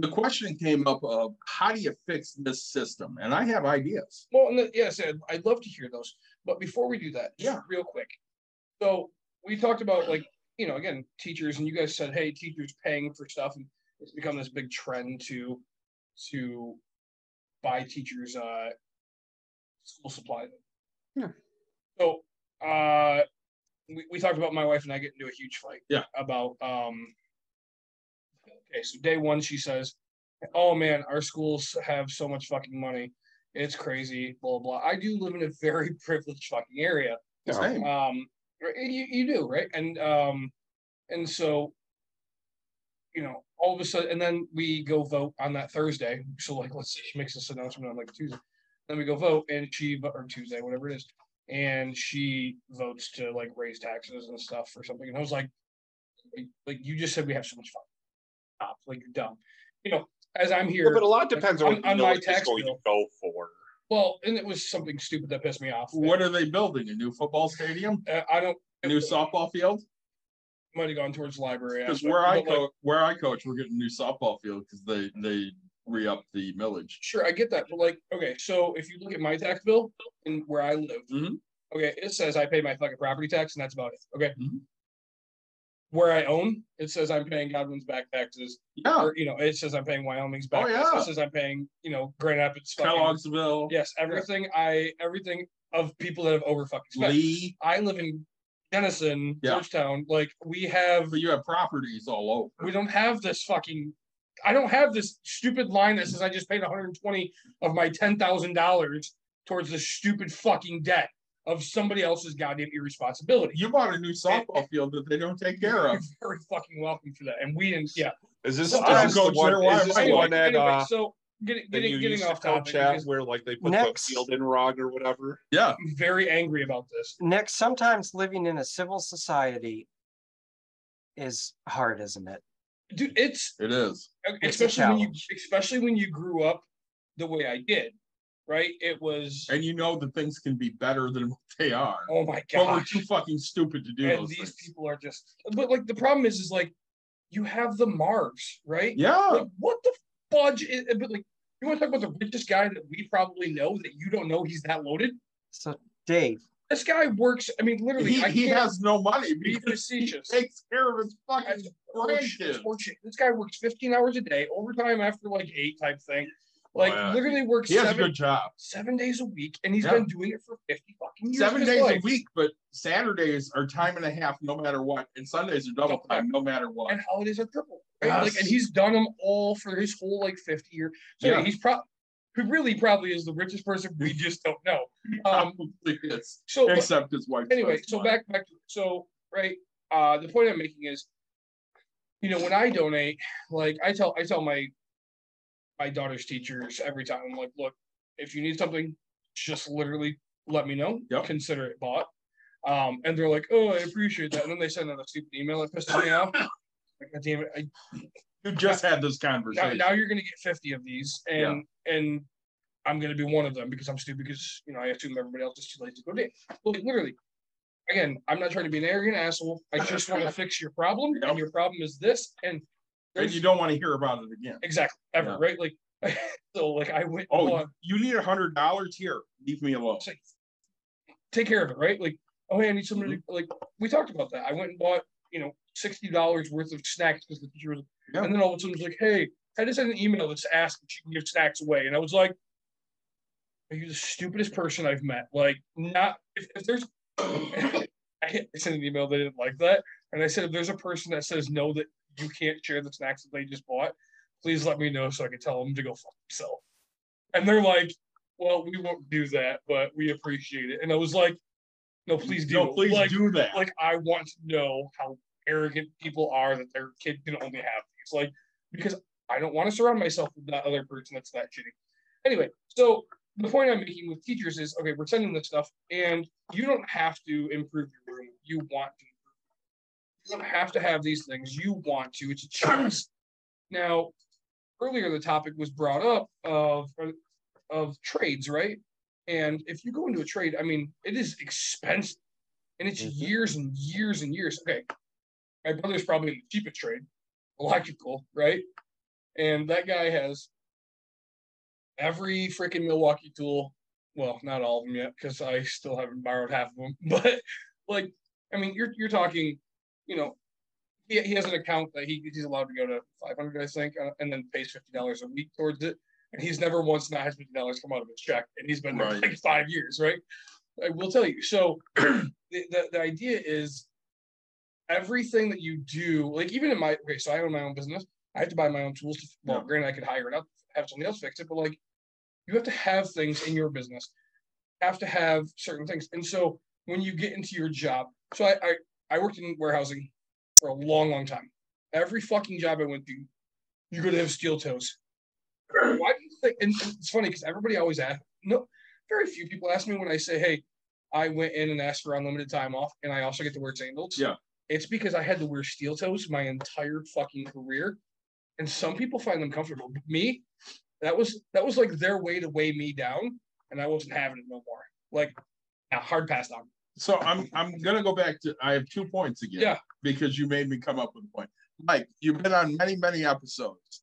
S4: the question came up of how do you fix this system? And I have ideas.
S5: Well, and the, yes, Ed, I'd love to hear those. But before we do that,
S4: Yeah.
S5: real quick. So we talked about like, you know, again, teachers, and you guys said, hey, teachers paying for stuff, and it's become this big trend to to buy teachers uh school supplies.
S6: Yeah.
S5: So uh we, we talked about my wife and I getting into a huge fight.
S4: Yeah.
S5: About um okay, so day one she says, Oh man, our schools have so much fucking money. It's crazy, blah blah. I do live in a very <laughs> privileged fucking area.
S6: Yeah.
S4: Same.
S5: Um, right, you, you do, right? And um, and so, you know, all of a sudden, and then we go vote on that Thursday. So like, let's say she makes this announcement on like Tuesday, then we go vote, and she vo- or Tuesday, whatever it is, and she votes to like raise taxes and stuff or something. And I was like, like, like, you just said we have so much fun. Stop, like you're dumb. You know, as I'm here.
S6: But a lot depends on
S5: on- on my tax
S6: going to
S5: bill.
S6: go for.
S5: Well, and it was something stupid that pissed me off.
S4: What are they building? A new football stadium?
S5: Uh, I don't.
S4: A new softball field?
S5: Might have gone towards the library.
S4: Because where I
S5: but, like,
S4: where I coach, we're getting a new softball field because they they re-up the millage.
S5: Sure, I get that, but like, okay, so if you look at my tax bill and where I live,
S4: Mhm.
S5: okay, it says I pay my fucking property tax and that's about it. Okay.
S4: Mhm.
S5: Where I own, it says I'm paying Godwin's back taxes,
S4: Yeah,
S5: or you know, it says I'm paying Wyoming's back.
S4: Oh,
S5: taxes,
S4: yeah.
S5: It says I'm paying, you know, Grand Rapids. fucking-
S4: Kelloggsville,
S5: Yes, everything. I everything of people that have over fucking spent.
S4: Lee.
S5: I live in Jenison,
S4: Yeah.
S5: Georgetown. Like we have
S4: But you have properties all over.
S5: we don't have this fucking I don't have this stupid line that says I just paid 120 of my ten thousand dollars towards this stupid fucking debt of somebody else's goddamn irresponsibility.
S4: You bought a new softball field that they don't take care
S5: You're
S4: of.
S5: very fucking welcome for that. And we didn't yeah.
S6: Is this,
S5: So
S6: is this the one, is this
S5: Anyway,
S6: one at,
S5: anyway,
S6: uh,
S5: so getting
S6: that you
S5: getting getting
S6: used to
S5: off topic
S6: coach at
S5: because
S6: where like they put
S7: Next.
S6: the field in wrong or whatever?
S4: Yeah,
S5: I'm very angry about this.
S7: Next, sometimes living in a civil society is hard, isn't it?
S5: Dude, it's
S4: it is.
S5: Especially when you especially when you grew up the way I did, right? It was
S4: And you know that things can be better than what they are.
S5: oh my god!
S4: But we're too fucking stupid to do
S5: and
S4: those
S5: these
S4: things.
S5: people are just but like the problem is is like you have the marvs right
S4: Yeah,
S5: like what the fudge is but like you want to talk about the richest guy that we probably know that you don't know he's that loaded?
S7: So, Dave,
S5: this guy works i mean literally
S4: he,
S5: I
S4: he has no money
S5: be
S4: because he
S5: facetious
S4: takes care of his fucking
S5: horseshit,
S4: grandkids.
S5: this guy works 15 hours a day overtime after like eight type thing like
S4: Oh, yeah.
S5: literally works
S4: He has a
S5: seven,
S4: good job.
S5: seven days a week and he's
S4: Yeah.
S5: been doing it for 50 fucking years
S4: Seven days a week, but Saturdays are time and a half no matter what, and Sundays are double time no matter what.
S5: and holidays are triple. Right? Like, and he's done them all for his whole like 50 year. So yeah. He's probably who really probably is the richest person we just don't know. <laughs> Um,
S4: Probably is.
S5: so but
S4: Except his wife.
S5: anyway, so
S4: money.
S5: back back to so right. Uh, the point I'm making is, you know, when I donate, like I tell I tell my my daughter's teachers every time, I'm like, look, if you need something, just literally let me know.
S4: Yep.
S5: Consider it bought. Um, and they're like, oh, I appreciate that. And then they send out a stupid email that pisses me off. <laughs> Like, God damn it, I
S4: You just had this conversation.
S5: now you're gonna get 50 of these and and i'm gonna be one of them because i'm stupid because you know i assume everybody else is too late to go date like literally again i'm not trying to be an arrogant asshole i just want to <laughs> fix your problem and your problem is this and
S4: and you don't want to hear about it again.
S5: exactly ever
S4: Yeah.
S5: right like <laughs> so like i went
S4: Oh,
S5: on,
S4: you need a hundred dollars here. Leave me alone.
S5: like, take care of it right like oh hey i need somebody to, mm-hmm. like we talked about that i went and bought you know $60 worth of snacks because the teacher was
S4: Yeah.
S5: and then all of a sudden it's like hey I just sent an email that's asked if she can give snacks away. And I was like, Are you the stupidest person I've met? Like, not if, if there's <coughs> I sent an email. They didn't like that, and I said, if there's a person that says no that you can't share the snacks that they just bought, please let me know so I can tell them to go fuck themselves. And they're like, well, we won't do that, but we appreciate it. And I was like, no, please do.
S4: No, please
S5: like,
S4: do that.
S5: like I want to know how arrogant people are that their kid can only have these. Like, because I don't want to surround myself with that other person that's that shitty. Anyway, so the point I'm making with teachers is okay, we're sending this stuff, and you don't have to improve your room. You want to. You don't have to have these things. You want to. It's a choice. Now, earlier the topic was brought up of of trades, right? And if you go into a trade, I mean, it is expensive, and it's mm-hmm. years and years and years. Okay, my brother's probably in the cheapest trade, electrical, right? And that guy has every freaking Milwaukee tool. Well, not all of them yet, because I still haven't borrowed half of them. <laughs> But like, I mean, you're you're talking, you know, he, he has an account that he, he's allowed to go to 500, I think, uh, and then pays fifty dollars a week towards it. And he's never once not had fifty dollars come out of his check, and he's been there
S4: Right.
S5: like five years, right? I will tell you. So <clears throat> the, the the idea is everything that you do, like even in my okay, so I own my own business. I have to buy my own tools. To, well,
S4: Yeah.
S5: granted, I could hire it out, have somebody else fix it, but like you have to have things in your business, have to have certain things. And so when you get into your job, so I I, I worked in warehousing for a long, long time. Every fucking job I went to, you're gonna have steel toes. Why do you think? And it's funny because everybody always asks. No, very few people ask me when I say, "Hey, I went in and asked for unlimited time off, and I also get to wear sandals."
S4: Yeah.
S5: It's because I had to wear steel toes my entire fucking career, and some people find them comfortable. But me, that was that was like their way to weigh me down, and I wasn't having it no more. Like, a hard pass on.
S4: So I'm, I'm gonna go back to, I have two points again.
S5: Yeah.
S4: Because you made me come up with a point. Mike, you've been on many, many episodes.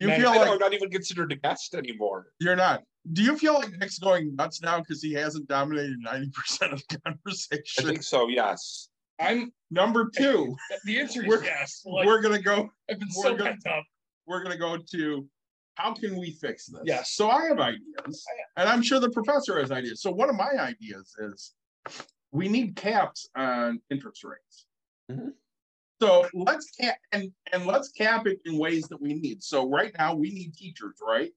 S4: You
S5: Many.
S4: feel
S6: I know, I'm not even considered a guest anymore.
S4: you're not. Do you feel like Nick's going nuts now because he hasn't dominated ninety percent of the <laughs>
S6: I
S4: conversation?
S6: think so, yes.
S5: I'm
S4: Number two,
S5: the answer is
S4: We're-
S5: yes. Like,
S4: we're gonna go,
S5: I've been
S4: we're
S5: so
S4: gonna-
S5: pent up.
S4: we're gonna go to how can we fix this?
S5: Yes.
S4: So I have ideas, and I'm sure the professor has ideas. So one of my ideas is we need caps on interest rates.
S6: Mhm.
S4: So let's cap and and let's cap it in ways that we need. So right now we need teachers, right?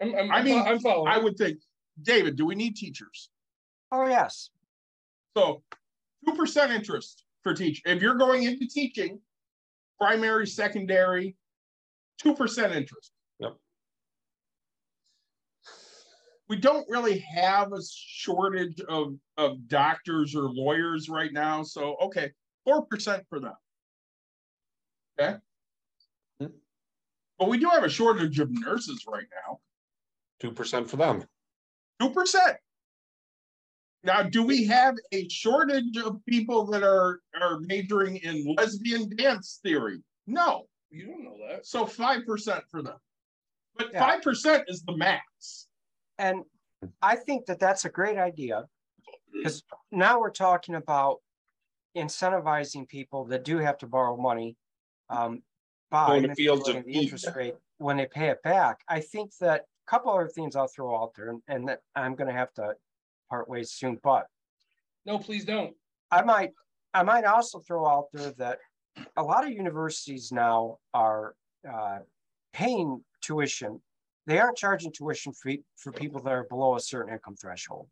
S5: I'm, I'm,
S4: I mean,
S5: I'm following.
S4: I would think, David, do we need teachers?
S7: Oh, yes.
S4: So two percent interest for teach. If you're going into teaching, primary, secondary, two percent interest.
S6: Yep.
S4: We don't really have a shortage of, of doctors or lawyers right now, so, okay, four percent for them. Okay?
S6: Hmm.
S4: But we do have a shortage of nurses right now,
S6: Two percent for them.
S4: two percent. Now, do we have a shortage of people that are, are majoring in lesbian dance theory? No,
S5: you don't know that.
S4: so five percent for them. But
S7: Yeah.
S4: five percent is the max.
S7: And I think that that's a great idea. Because now we're talking about incentivizing people that do have to borrow money. Um, by
S6: Going to fields of
S7: the interest rate when they pay it back. I think that a couple other things I'll throw out there and- and that I'm gonna have to part ways soon, but
S5: No, please don't.
S7: I might, I might also throw out there that a lot of universities now are uh, paying tuition. They aren't charging tuition for, for people that are below a certain income threshold.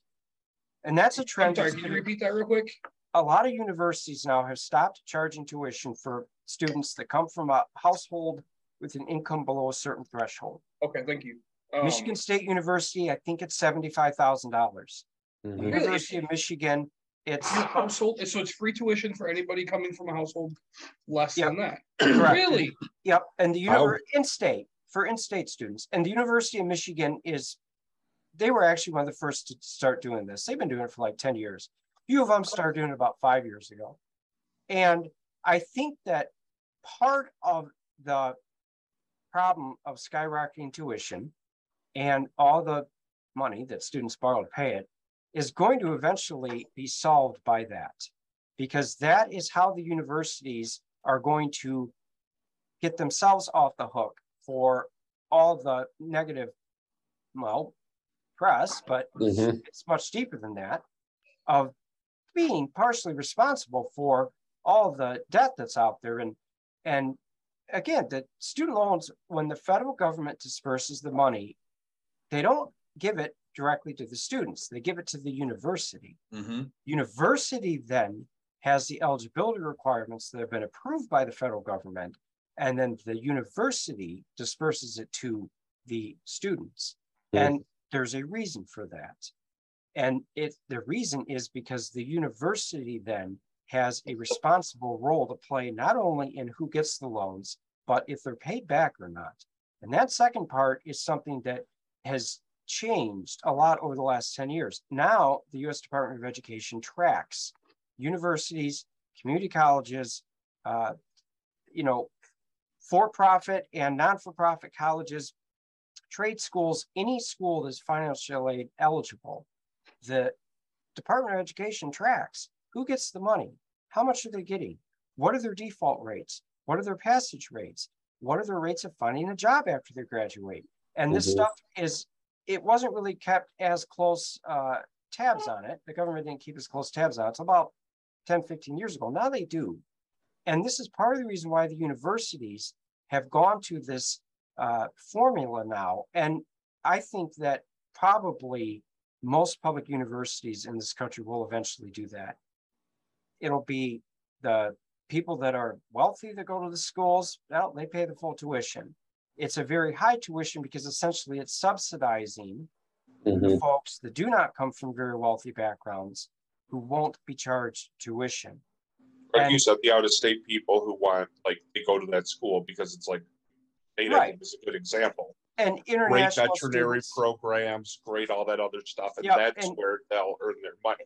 S7: And that's a
S5: I'm
S7: trend.
S5: sorry. Can you repeat that real quick?
S7: A lot of universities now have stopped charging tuition for students that come from a household with an income below a certain threshold.
S5: Okay, thank you. Um,
S7: Michigan State University, I think it's seventy-five thousand dollars.
S6: Mhm.
S5: Really?
S7: University of Michigan, it's
S5: your household, so it's free tuition for anybody coming from a household less than that.
S7: correct.
S5: Really?
S7: Yep, and the
S6: Wow.
S7: univer- in-state, for in-state students, and the University of Michigan is, they were actually one of the first to start doing this. They've been doing it for like ten years. Few of them started doing it about five years ago. And I think that part of the problem of skyrocketing tuition and all the money that students borrow to pay it is going to eventually be solved by that. Because that is how the universities are going to get themselves off the hook for all the negative, well, press, but
S6: Mhm.
S7: it's much deeper than that. of being partially responsible for all the debt that's out there. And, and again, the student loans, when the federal government disperses the money, they don't give it directly to the students, they give it to the university.
S4: Mhm.
S7: University then has the eligibility requirements that have been approved by the federal government. And then the university disperses it to the students. And there's a reason for that. And it, the reason is because the university then has a responsible role to play, not only in who gets the loans, but if they're paid back or not. And that second part is something that has changed a lot over the last 10 years. Now, the US Department of Education tracks universities, community colleges, uh, you know, for-profit and non-for-profit colleges, trade schools, any school that's financial aid eligible. The Department of Education tracks who gets the money, how much are they getting, what are their default rates, what are their passage rates, what are their rates of finding a job after they graduate. And this
S6: Mhm.
S7: stuff is, it wasn't really kept as close uh, tabs on it. The government didn't keep as close tabs on it. It's about 10, 15 years ago. Now they do. And this is part of the reason why the universities have gone to this uh, formula now. And I think that probably most public universities in this country will eventually do that. It'll be the people that are wealthy that go to the schools, well, they pay the full tuition. It's a very high tuition because essentially it's subsidizing the folks that do not come from very wealthy backgrounds who won't be charged tuition.
S6: Like you said, the out of state people who want, like, they go to that school because it's like, I
S7: Right.
S6: is a good example.
S7: And international Great
S6: veterinary
S7: students,
S6: programs, great all that other stuff, and
S7: Yep,
S6: that's
S7: and-
S6: where they'll earn their money.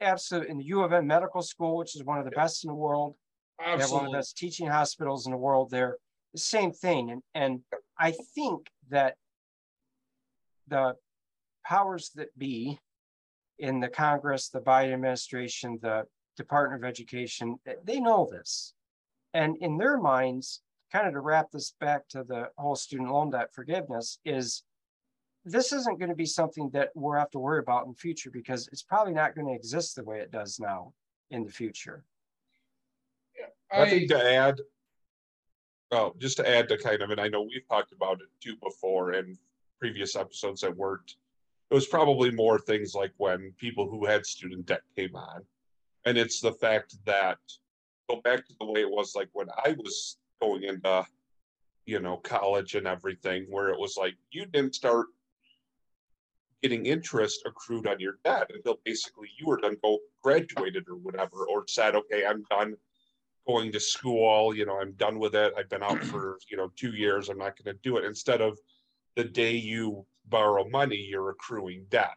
S7: absolutely, in the U of M Medical School, which is one of the best in the world, They have one of the best teaching hospitals in the world there. The same thing. And, and I think that the powers that be in the Congress, the Biden administration, the Department of Education, they know this. And in their minds, kind of to wrap this back to the whole student loan debt forgiveness is this isn't going to be something that we'll have to worry about in the future because it's probably not going to exist the way it does now in the future.
S6: I
S5: I,
S6: think to add, oh, just to add to kind of, and I know we've talked about it too before in previous episodes that worked. It was probably more things like when people who had student debt came on. And it's the fact that go back to the way it was like when I was going into, you know, college and everything, where it was like you didn't start getting interest accrued on your debt until basically you were done, go graduated or whatever, or said, okay, I'm done going to school, you know, I'm done with it. I've been out <clears throat> for, you know, two years. I'm not going to do it. Instead of the day you borrow money, you're accruing debt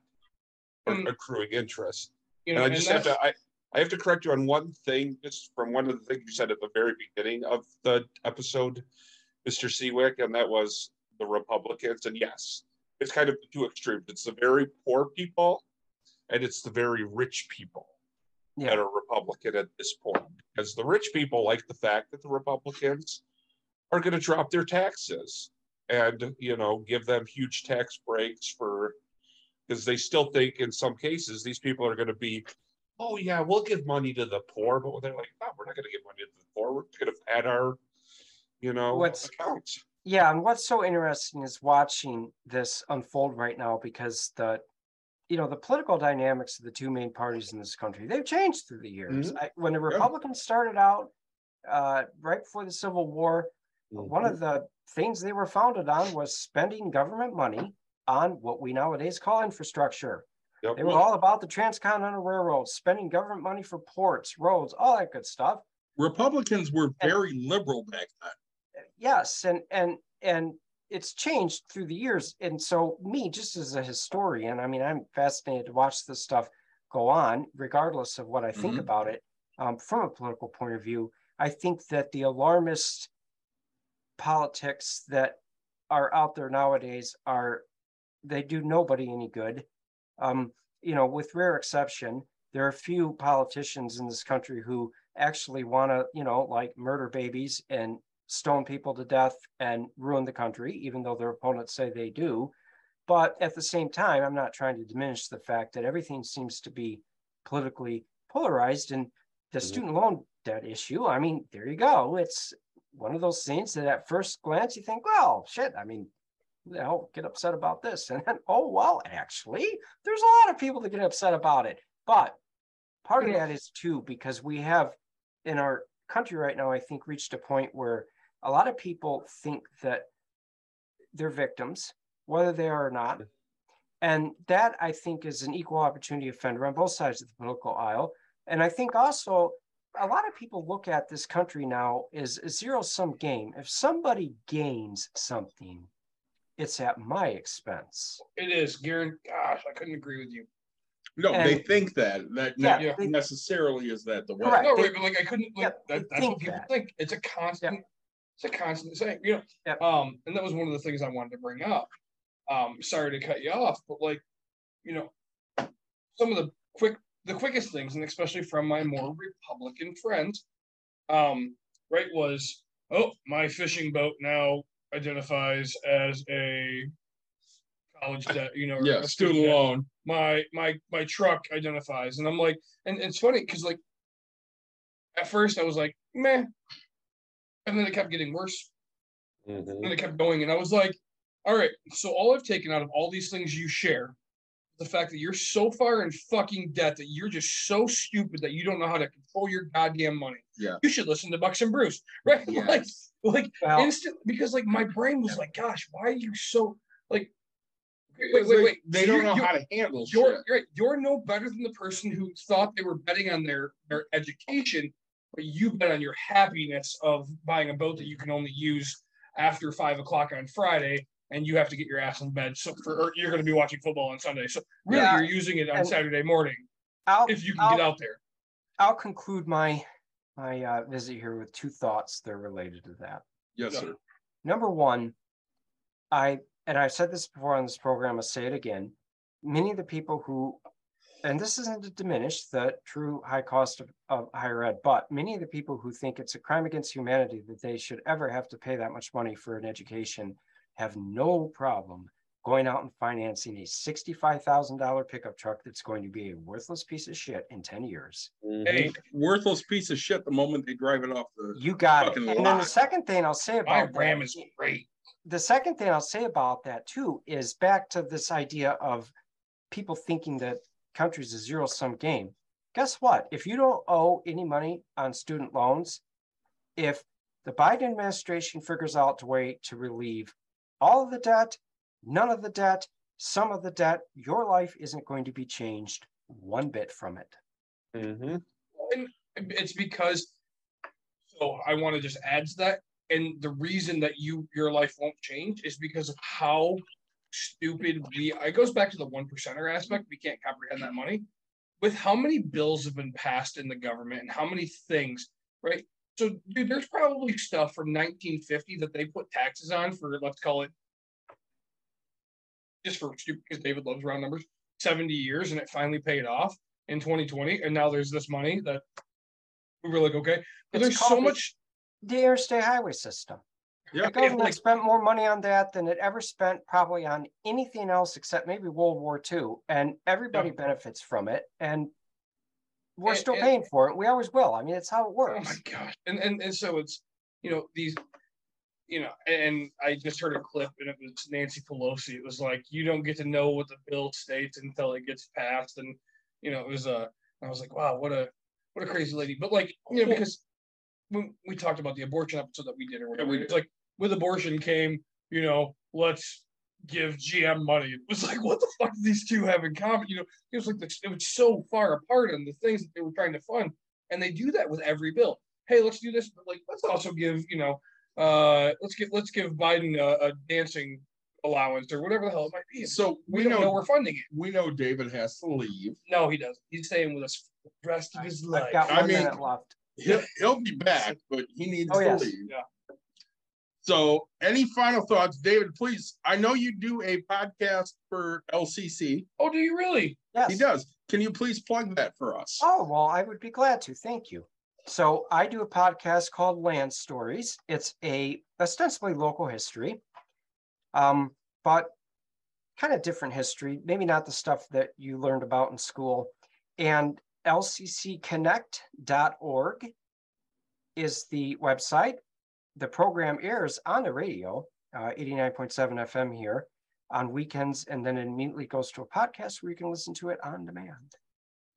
S6: or
S5: Mm.
S6: accruing interest.
S5: you
S6: And
S5: know,
S6: I
S5: and
S6: just have to, I, I have to correct you on one thing, just from one of the things you said at the very beginning of the episode, Mr. Seawick, and that was the Republicans. And yes, it's kind of the two extremes. It's the very poor people and it's the very rich people
S7: Yeah.
S6: that are Republican at this point. Because the rich people like the fact that the Republicans are going to drop their taxes and, you know, give them huge tax breaks for, because they still think in some cases these people are going to be, oh, yeah, we'll give money to the poor. But they're like, no, we're not going to give money to the poor. We're going to pad our, you know,
S7: What's-
S6: accounts.
S7: Yeah, and what's so interesting is watching this unfold right now because the, you know, the political dynamics of the two main parties in this country, they've changed through the years. I, when the Republicans started out, uh, right before the Civil War, one of the things they were founded on was spending government money on what we nowadays call infrastructure.
S6: Yep.
S7: They were all about the transcontinental railroad, spending government money for ports, roads, all that good stuff.
S4: Republicans were very liberal back then.
S7: yes and and and it's changed through the years and so me just as a historian i mean i'm fascinated to watch this stuff go on regardless of what i think
S4: Mhm.
S7: about it um, from a political point of view i think that the alarmist politics that are out there nowadays are they do nobody any good um, you know with rare exception there are few politicians in this country who actually want to you know like murder babies and stone people to death and ruin the country, even though their opponents say they do. But at the same time, I'm not trying to diminish the fact that everything seems to be politically polarized and the
S6: Mhm.
S7: student loan debt issue, I mean, there you go. It's one of those things that at first glance you think, well, shit, I mean, the hell get upset about this? <laughs> And then, oh, well, actually, there's a lot of people that get upset about it. But part of that is too, because we have in our country right now, I think, reached a point where a lot of people think that they're victims, whether they are or not. And that I think is an equal opportunity offender on both sides of the political aisle. And I think also a lot of people look at this country now as a zero sum game. If somebody gains something, it's at my expense.
S5: It is, Garen. Gosh, I couldn't agree with you.
S4: No, they think that, that
S7: Yeah,
S4: not
S7: they-
S4: necessarily is that the way.
S7: Correct.
S5: No,
S7: they-
S5: right, but like I couldn't. Like,
S7: Yep,
S5: that, that's what people
S7: that.
S5: think. It's a constant. It's a constant thing, You know.
S7: Yep.
S5: Um, and that was one of the things I wanted to bring up. Um, sorry to cut you off, but like, you know, some of the quick, the quickest things, and especially from my more Republican friends, um, right, was oh, my fishing boat now identifies as a college debt. You know,
S4: Yeah,
S5: a
S4: student
S5: debt
S4: loan.
S5: my my my truck identifies and i'm like and, it's funny because like at first i was like meh and then it kept getting worse
S6: Mhm.
S5: and it kept going and i was like all right so all i've taken out of all these things you share the fact that you're so far in fucking debt that you're just so stupid that you don't know how to control your goddamn money
S4: Yeah.
S5: you should listen to Bucks and Brews <laughs> right like
S4: Yes.
S5: like
S7: Well,
S5: instant because like my brain was like gosh why are you so like wait
S4: Because
S5: wait
S4: they-
S5: wait
S4: They
S5: So
S4: don't know how to handle
S5: you're
S4: shit.
S5: right. You're no better than the person who thought they were betting on their their education, but you bet on your happiness of buying a boat that you can only use after five o'clock on Friday, and you have to get your ass in bed. So for or you're going to be watching football on Sunday. So really,
S7: Yeah,
S5: you're using it on
S7: and-
S5: Saturday morning
S7: I'll,
S5: if you can
S7: I'll,
S5: get out there.
S7: I'll conclude my my uh, visit here with two thoughts They're related to that.
S4: Yes,
S5: Yeah.
S4: sir.
S7: Number one, I and I've said this before on this program, I'll say it again. Many of the people who, and this isn't to diminish the true high cost of, of higher ed, but many of the people who think it's a crime against humanity that they should ever have to pay that much money for an education have no problem going out and financing a sixty-five thousand dollar pickup truck that's going to be a worthless piece of shit in ten years.
S6: Mhm.
S5: Hey,
S4: Worthless piece of shit the moment they drive it off the.
S7: You got it.
S4: Fucking
S7: And then the second thing I'll say about that
S5: RAM is great.
S7: the second thing I'll say about that too is back to this idea of people thinking that country's a zero sum game. Guess what? If you don't owe any money on student loans, if the Biden administration figures out a way to relieve all of the debt, none of the debt, some of the debt, your life isn't going to be changed one bit from it.
S6: Mhm.
S5: and it's because so i want to just add to that and the reason that you your life won't change is because of how stupid we it goes back to the one percenter aspect we can't comprehend that money with how many bills have been passed in the government and how many things right so dude there's probably stuff from 1950 that they put taxes on for let's call it just for stupid because david loves round numbers 70 years and it finally paid off in 2020 and now there's this money that we were like okay but
S7: It's
S5: there's so much
S7: The interstate highway system.
S4: Yeah.
S7: The government
S5: like-
S7: spent more money on that than it ever spent probably on anything else except maybe World War II. And everybody benefits from it. And we're
S5: And-
S7: still
S5: and-
S7: paying for it. We always will. I mean, it's how it works.
S5: oh
S7: works.
S5: my gosh and, and and so it's you know these you know and i just heard a clip and it was nancy pelosi it was like you don't get to know what the bill states until it gets passed and you know it was uh i was like wow what a what a crazy lady but like you know because when we talked about the abortion episode that we did or whatever
S4: we
S5: it's like with abortion came you know let's give gm money it was like what the fuck do these two have in common you know it was like the, it was so far apart on the things that they were trying to fund and they do that with every bill hey let's do this but like let's also give you know uh let's get let's give biden a, a dancing allowance or whatever the hell it might be
S4: So
S5: we,
S4: we
S5: know,
S4: know,
S5: we're funding it
S4: we know David has to leave.
S5: no he doesn't he's staying with us for the rest of his life
S7: I've got
S4: I mean-
S7: left.
S4: He'll, he'll be back, but he needs
S7: Oh,
S4: to
S7: yes.
S4: leave.
S5: Yeah.
S4: So any final thoughts, David, please? I know you do a podcast for LCC.
S5: oh do you really
S7: Yes.
S4: He does. Can you please plug that for us?
S7: Oh, well, I would be glad to. Thank you. So I do a podcast called Land Stories. It's a ostensibly local history, um, but kind of different history, maybe not the stuff that you learned about in school. And lccconnect.org is the website. The program airs on the radio, uh, 89.7 FM here on weekends, and then it immediately goes to a podcast where you can listen to it on demand.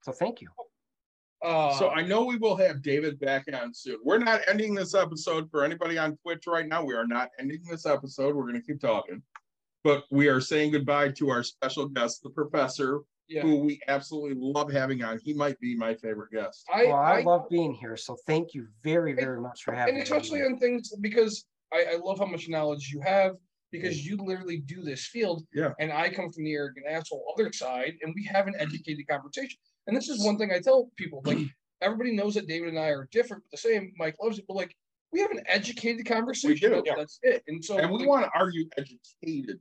S7: So thank you.
S5: Uh,
S4: So I know we will have David back on soon. We're not ending this episode for anybody on Twitch right now. We are not ending this episode. We're gonna keep talking. But we are saying goodbye to our special guest, the professor,
S5: yeah,
S4: who we absolutely love having on. He might be my favorite guest.
S5: I,
S7: Well, I
S5: I,
S7: love being here, so thank you very, very much for having me.
S5: and
S7: me.
S5: especially on things because I, I love how much knowledge you have because you literally do this field.
S4: Yeah.
S5: And I come from the arrogant asshole other side, and we have an educated conversation. And this is one thing I tell people: like <clears throat> everybody knows that David and I are different, but the same. Mike loves it, but like we have an educated conversation.
S4: We
S5: do,
S6: yeah.
S5: That's it. And so
S4: And we
S5: like,
S4: want to argue educated.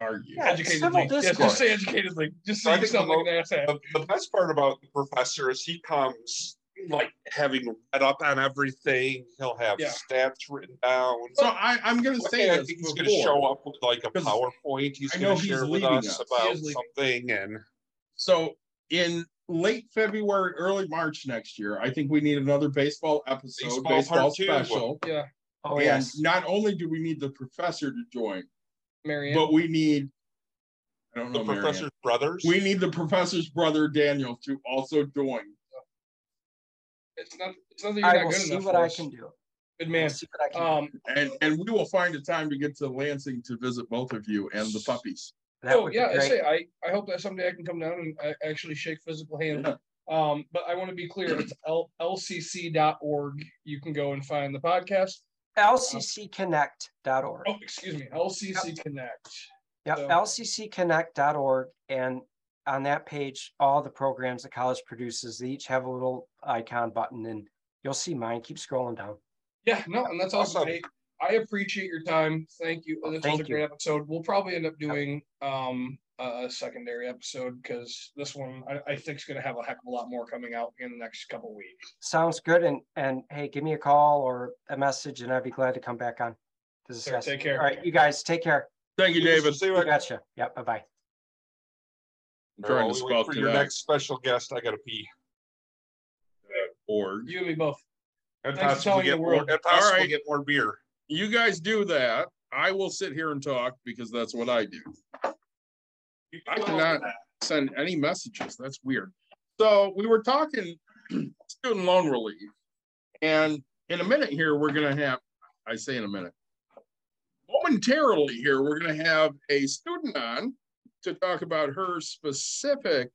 S4: Argue.
S7: Yeah,
S5: educatedly.
S7: civil
S5: Yeah, just say educatedly. Just so
S6: I
S5: you
S6: think the
S5: like.
S6: The, the best part about the professor is he comes like having read up on everything. He'll have
S5: Yeah.
S6: stats written down.
S4: So I, I'm gonna say this
S6: think he's going to show up with like a PowerPoint. He's going to share with us
S4: us.
S6: About something, and
S4: So in late February, early March next year, I think we need another baseball episode,
S6: Baseball
S4: baseball,
S6: part two.
S4: special.
S5: Yeah,
S7: Oh,
S4: and
S7: yes.
S4: not only do we need the professor to join,
S5: Marianne.
S4: but we need I don't
S6: the
S4: know Marianne.
S6: professor's brothers.
S4: We need the professor's brother Daniel to also join.
S5: it's not. It's not that you're
S7: I
S5: not
S7: will
S5: good
S7: see
S5: enough.
S7: what
S5: for
S7: I can do.
S5: Good man.
S7: see what I can do.
S5: Um.
S4: And and we will find a time to get to Lansing to visit both of you and the puppies.
S7: That
S5: oh yeah, I say I. I hope that someday I can come down and uh, actually shake physical hands. Um, but I want to be clear. It's L- lcc.org. You can go and find the podcast.
S7: lccconnect.org.
S5: Oh, excuse me. LCC Connect.
S7: Yep,
S5: so-
S7: lccconnect.org. And on that page, all the programs the college produces, they each have a little icon button and you'll see mine. Keep scrolling down.
S5: Yeah, no, and that's awesome.
S6: Awesome.
S5: I, I appreciate your time. Thank you. This was a great
S7: you.
S5: episode. We'll probably end up doing um a a secondary episode because this one I, I think is going to have a heck of a lot more coming out in the next couple weeks.
S7: Sounds good. And, and hey, give me a call or a message and I'd be glad to come back on to
S5: Sir,
S7: discuss.
S5: take care.
S7: All right, you guys take care.
S4: Thank you, David.
S6: See you
S7: You Gotcha. Yep, bye-bye.
S4: I'm trying
S6: While
S4: to spell
S6: wait for your next special guest. I got to pee uh,
S4: org.
S5: You and me both.
S6: and
S5: Thanks for
S6: possibly get
S5: the
S6: more.
S5: world.
S6: And possibly
S4: All right.
S6: get more beer.
S4: You guys do that. I will sit here and talk because that's what I do. I cannot send any messages. That's weird. So we were talking <clears throat> student loan relief. And in a minute here, we're gonna have, I say in a minute. Momentarily here, we're gonna have a student on to talk about her specific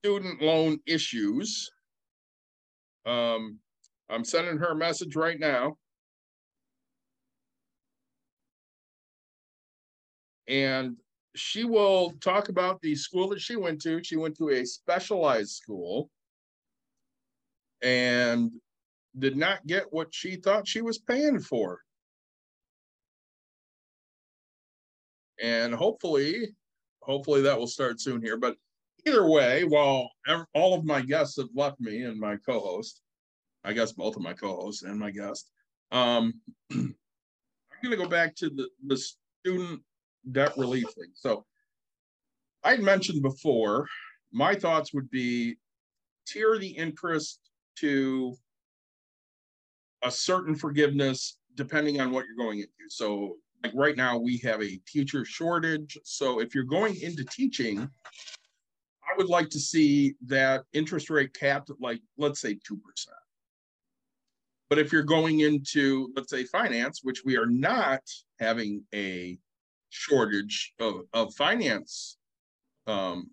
S4: student loan issues. Um, I'm sending her a message right now. And she will talk about the school that she went to. She went to a specialized school and did not get what she thought she was paying for. And hopefully, hopefully that will start soon here. But either way, while all of my guests have left me and my co-host, I guess both of my co-hosts and my guest, um, <clears throat> I'm gonna go back to the, the student debt relief thing. So I mentioned before, my thoughts would be tier the interest to a certain forgiveness depending on what you're going into. So like right now, we have a teacher shortage. So if you're going into teaching, I would like to see that interest rate capped at like, let's say two percent. But if you're going into, let's say, finance, which we are not having a shortage of, of finance um,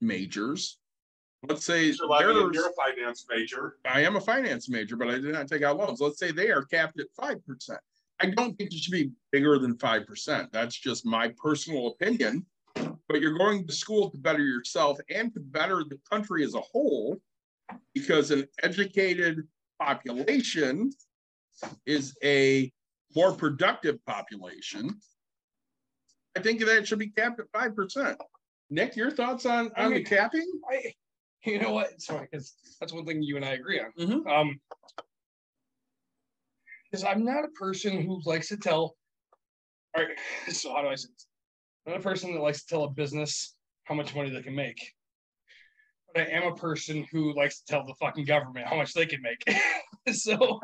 S4: majors. Let's say
S6: So, I mean, you're a finance major.
S4: I am a finance major, but I did not take out loans. Let's say they are capped at five percent. I don't think it should be bigger than five percent. That's just my personal opinion. But you're going to school to better yourself and to better the country as a whole. Because an educated population is a more productive population. I think that should be capped at five percent. Nick, your thoughts on,
S5: I
S4: on the capping?
S5: I, you know what? Funny because that's one thing you and I agree on.
S4: Mhm.
S5: Um, because I'm not a person who likes to tell. All right, <laughs> so how do I say this? I'm not a person that likes to tell a business how much money they can make. but I am a person who likes to tell the fucking government how much they can make. <laughs> so,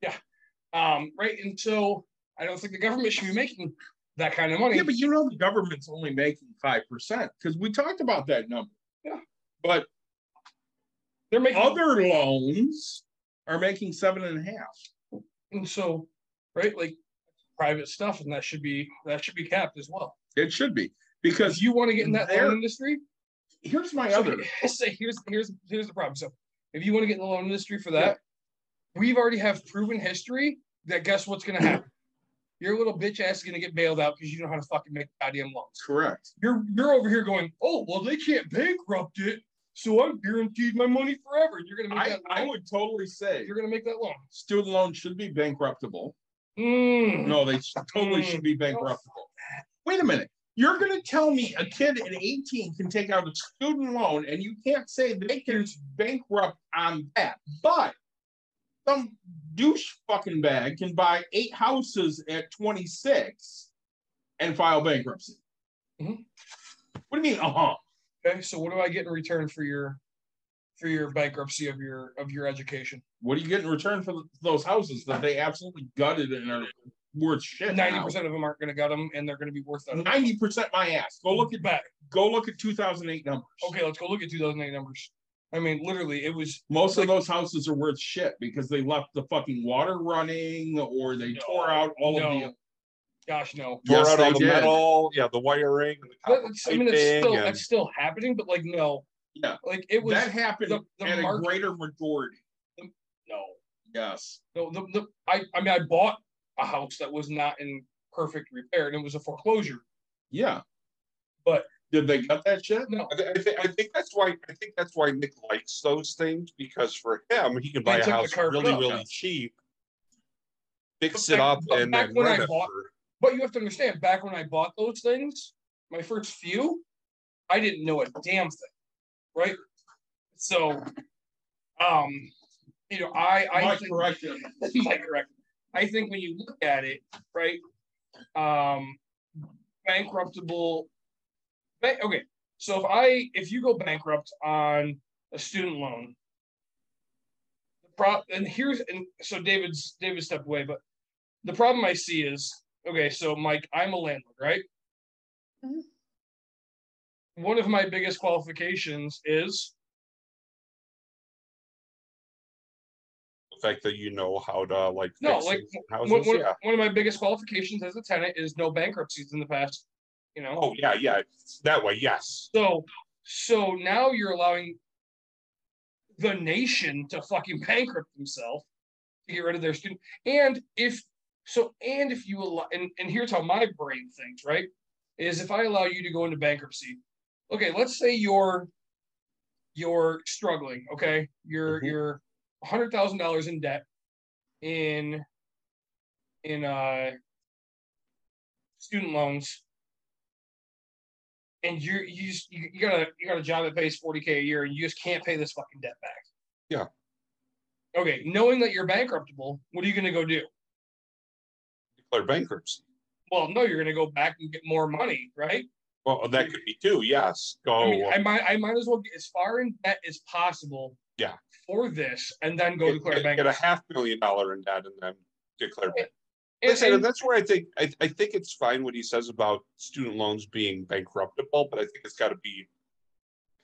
S5: yeah, um, right. And so I don't think the government should be making that kind of money.
S4: Yeah, but you know the government's only making five percent because we talked about that number.
S5: Yeah.
S4: But
S5: They're making
S4: other loans are making seven and a half.
S5: and so right like private stuff, and that should be that should be capped as well.
S4: It should be
S5: If
S4: because
S5: you want to get in that loan industry,
S4: here's my <laughs>
S5: so
S4: other.
S5: say here's here's here's the problem. So if you want to get in the loan industry for that, we've already have proven history that guess what's gonna happen. <clears throat> Your little bitch ass is gonna get bailed out because you know how to fucking make goddamn loans.
S4: Correct.
S5: You're you're over here going, oh well, they can't bankrupt it, so I'm guaranteed my money forever. You're gonna make
S4: I,
S5: that
S4: I would totally say
S5: You're gonna make that loan.
S4: student loans should be bankruptable.
S5: Mm.
S4: No, they totally should be bankruptable. Wait a minute. You're gonna tell me a kid at 18 can take out a student loan and you can't say they can bankrupt on that, but some douche fucking bag can buy eight houses at 26 and file bankruptcy.
S5: Mhm.
S4: What do you mean? Uh-huh.
S5: Okay, so what do I get in return for your for your bankruptcy of your of your education?
S4: What do you get in return for those houses that they absolutely gutted and are worth shit?
S5: Ninety percent of them aren't going to get them, and they're going to be worth.
S4: Ninety percent my ass. Go look at
S5: back.
S4: go look at 2008 numbers.
S5: Okay, let's go look at 2008 numbers. I mean, literally, it was
S4: Most
S5: Like-
S4: of those houses are worth shit because they left the fucking water running or they
S5: No,
S4: tore out all
S5: no.
S4: of the.
S5: gosh no.
S6: Tore
S4: Yes,
S6: out
S4: they
S6: all the
S4: did.
S6: metal, yeah, the wiring, the
S5: But I mean, it's still
S6: and-
S5: that's still happening, but like no,
S4: Yeah.
S5: like it was
S4: that happened
S5: the- the
S4: at
S5: market-
S4: a greater majority.
S5: no,
S4: Yes.
S5: no. The, the I I mean, I bought a house that was not in perfect repair, and it was a foreclosure.
S4: Yeah.
S5: But-
S4: did they cut that shit?
S5: No,
S6: I, thi- I, thi- I think that's why I think that's why Nick likes those things because for him he can buy a house really
S5: up,
S6: really
S5: yes.
S6: cheap, fix it up, and
S5: back
S6: then
S5: when I
S6: rent it
S5: bought-
S6: for.
S5: But you have to understand, back when I bought those things, my first few, I didn't know a damn thing, right? So, um, you know, I I
S4: My
S5: think,
S4: correction. <laughs>
S5: my correct. I think when you look at it, right, um, bankruptable. Ba- okay, so if I if you go bankrupt on a student loan, the pro and here's and so David's David stepped away, but the problem I see is okay. So Mike, I'm a landlord, right? Mm-hmm. One of my biggest qualifications is
S6: the fact that you know how to like
S5: No,
S6: fix
S5: like, one,
S6: houses.
S5: one,
S6: yeah.
S5: one of my biggest qualifications as a tenant is no bankruptcies in the past. You know,
S6: Oh yeah, yeah. That way, yes.
S5: so so now you're allowing the nation to fucking bankrupt themselves to get rid of their student. And if so, and if you allow, and, and here's how my brain thinks, right? Is if I allow you to go into bankruptcy, okay, let's say you're you're struggling, okay, you're
S6: Mhm.
S5: you're a hundred thousand dollars in debt in in uh student loans and you're you just you, you got a you got a job that pays 40k a year and you just can't pay this fucking debt back
S6: Yeah.
S5: okay knowing that you're bankruptable what are you going to go do
S6: Declare bankruptcy.
S5: well no you're going to go back and get more money right
S6: Well, that could be too. Yes. Go.
S5: i mean i might i might as well get as far in debt as possible
S6: Yeah.
S5: for this and then go
S6: get,
S5: declare
S6: get- get a half million dollar in debt and then declare bankruptcy.
S5: And-
S6: Listen,
S5: and-
S6: that's where I think I, I think it's fine what he says about student loans being bankruptable, but I think it's got to be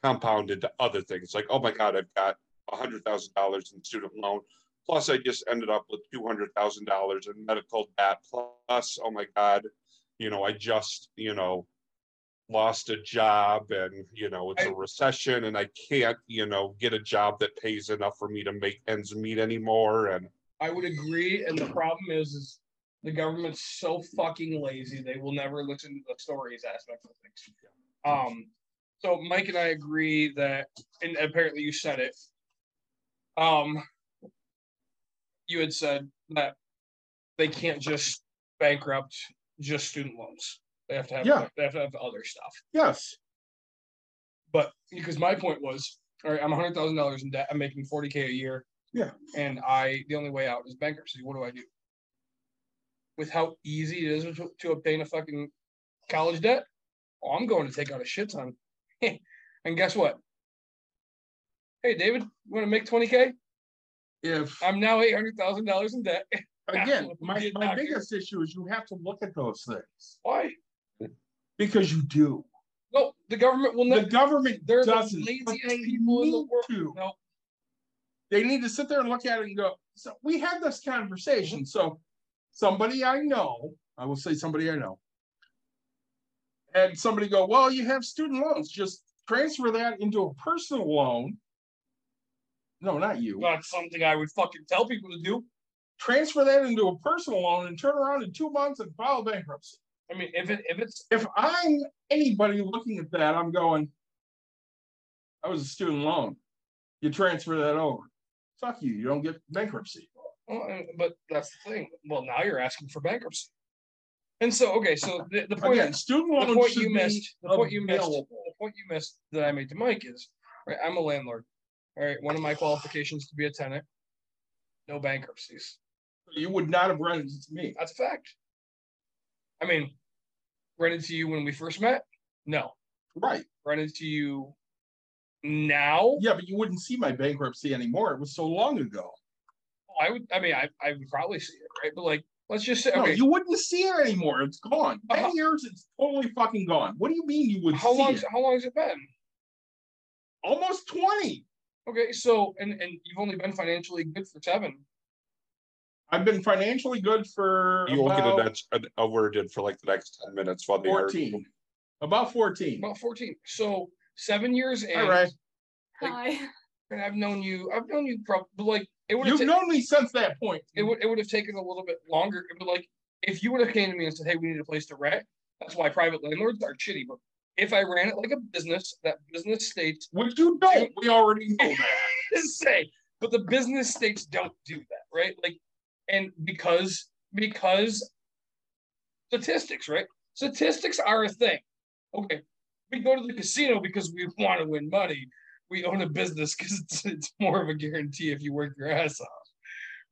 S6: compounded to other things. Like, oh my God, I've got a hundred thousand dollars in student loan, plus I just ended up with two hundred thousand dollars in medical debt. Plus, oh my God, you know, I just you know lost a job and you know it's a recession and I can't you know get a job that pays enough for me to make ends meet anymore and
S5: I would agree, and the problem is, is the government's so fucking lazy they will never listen to the stories aspect of things. Um, so Mike and I agree that, and apparently you said it. Um, you had said that they can't just bankrupt just student loans. They have to have
S4: Yeah.
S5: they have to have other stuff.
S4: Yes.
S5: But because my point was, all right, I'm hundred thousand dollars in debt. I'm making forty k a year.
S4: Yeah.
S5: And I, the only way out is bankruptcy. What do I do? With how easy it is to, to obtain a fucking college debt, oh, I'm going to take out a shit ton. <laughs> and guess what? Hey, David, you want to make 20K?
S4: If,
S5: I'm now $800,000 in debt. <laughs>
S4: again, my, my biggest issue is you have to look at those things,
S5: Why?
S4: because you do.
S5: No, the government will
S4: The government
S5: They're the
S4: doesn't, but
S5: laziest
S4: they
S5: people in the world.
S4: to.
S5: No,
S4: They need to sit there and look at it and go, so we had this conversation, so somebody I know, I will say somebody I know. and somebody go, well, you have student loans, just transfer that into a personal loan. No, not you.
S5: not something I would fucking tell people to do.
S4: Transfer that into a personal loan and turn around in two months and file bankruptcy.
S5: I mean, if it if it's
S4: If I'm anybody looking at that, I'm going. I was a student loan. You transfer that over. Fuck you, you don't get bankruptcy.
S5: Well, uh, but that's the thing. Well, now you're asking for bankruptcy. And so, okay, so the, the point
S4: Again, student
S5: the
S4: loans
S5: point
S4: should
S5: you
S4: be
S5: missed, the point you missed,
S4: available.
S5: the point you missed that I made to Mike is, right, I'm a landlord. All right, one of my qualifications to be a tenant, no bankruptcies.
S4: You would not have rented to me.
S5: That's a fact. I mean, rented to you when we first met? No.
S4: Right.
S5: Rented to you now?
S4: Yeah, but you wouldn't see my bankruptcy anymore. It was so long ago.
S5: I would, I mean, I, I would probably see it, right? But like, let's just say,
S4: No,
S5: okay,
S4: you wouldn't see it anymore. It's gone. Ten
S5: Uh-huh.
S4: years, it's totally fucking gone. What do you mean you would
S5: how long, how long has it been?
S4: Almost twenty.
S5: Okay, so, and, and you've only been financially good for seven.
S4: I've been financially good for
S6: You won't get a,
S4: about
S6: a, a word in for like the next ten minutes while they are.
S4: fourteen. About fourteen.
S5: About 14. So seven years in,
S4: All right.
S5: Like- and I've known you, I've known you probably like it would
S4: You've known me since that point.
S5: it would it would have taken a little bit longer. But like if you would have came to me and said, Hey, we need a place to rent, that's why private landlords are shitty. But if I ran it like a business, that business states
S4: Which you don't. <laughs> We already know that. <laughs>
S5: say, but the business states don't do that, right? Like, and because because statistics, right? Statistics are a thing. Okay, we go to the casino because we want to win money. We own a business because it's, it's more of a guarantee if you work your ass off,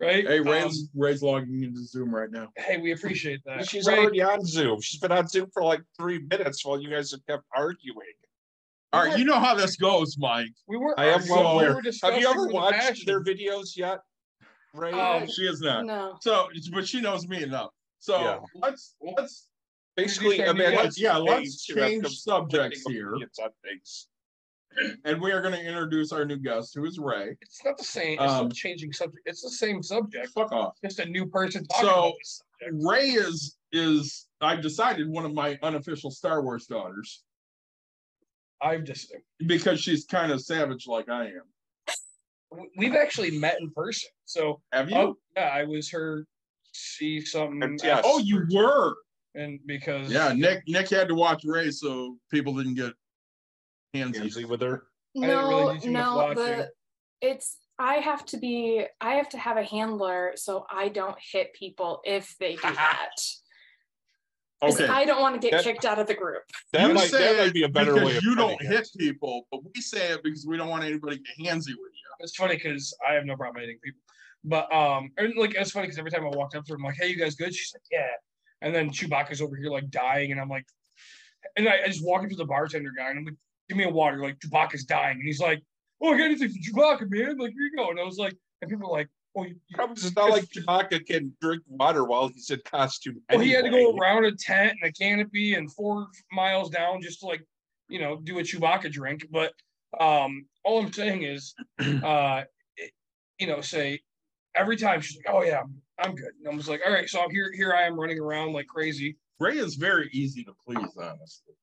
S5: right?
S4: Hey,
S5: Um,
S4: Ray's Ray's logging into Zoom right now.
S5: hey, we appreciate that.
S6: She's
S5: Ray,
S6: already on Zoom. She's been on Zoom for like three minutes while you guys have kept arguing.
S4: All right, you know how this goes, Mike.
S5: we were.
S6: I am
S4: well aware.
S5: were
S6: Have you ever watched
S5: passion.
S6: their videos yet? Ray?
S5: Um,
S4: She is not.
S8: No.
S4: So, but she knows me enough. So
S6: Yeah.
S4: let's let's
S6: Basically,
S5: Introduce our new
S6: imagine
S4: yeah, let's
S6: page, you have
S4: change
S6: conflicting
S4: subjects here.
S6: Opinions on things.
S4: and we are going to introduce our new guest, who is Ray.
S5: It's not the same. It's
S4: Um,
S5: not changing subject. It's the same subject.
S4: Fuck off.
S5: Just a new person talking
S4: So-. Ray is is I've decided one of my unofficial Star Wars daughters
S5: I've just
S4: because she's kind of savage like I am.
S5: we've actually met in person. So
S4: Have you?
S5: oh, yeah, I was her see something.
S6: Yes.
S4: oh, you were.
S5: and because
S4: Yeah, Nick Nick had to watch Ray so people didn't get handsy.
S6: Handsy with her.
S5: I didn't really
S8: No,
S5: do
S8: no,
S5: watching.
S8: the it's I have to be I have to have a handler so I don't hit people if they do <laughs> that. 'Cause
S4: Okay.
S8: I don't want to get
S6: That-
S8: kicked out of the group.
S6: That
S4: you
S6: might
S4: say
S6: that might be a better way of
S4: you don't
S6: it.
S4: hit people, but we say it because we don't want anybody to get handsy with you.
S5: it's funny because I have no problem hitting people. But um, and like it's funny because every time I walked up to her, I'm like, "Hey, you guys good?" She's like, "Yeah." And then Chewbacca's over here like dying, and I'm like, and I, I just walk into the bartender guy, and I'm like, "Give me a water." Like Chewbacca's dying, and he's like, "Oh, I got anything for Chewbacca, man." Like here you go. And I was like, and people are like, "Oh, you,
S6: It's not like Chewbacca can drink water while he's in costume.
S5: Well, he had to go around a tent and a canopy and four miles down just to like, you know, do a Chewbacca drink. But um, all I'm saying is, <clears throat> uh, it- you know, say every time she's like, "Oh yeah, I'm, I'm good," and I was like, "All right," so here here I am running around like crazy.
S4: Ray is very easy to please, honestly.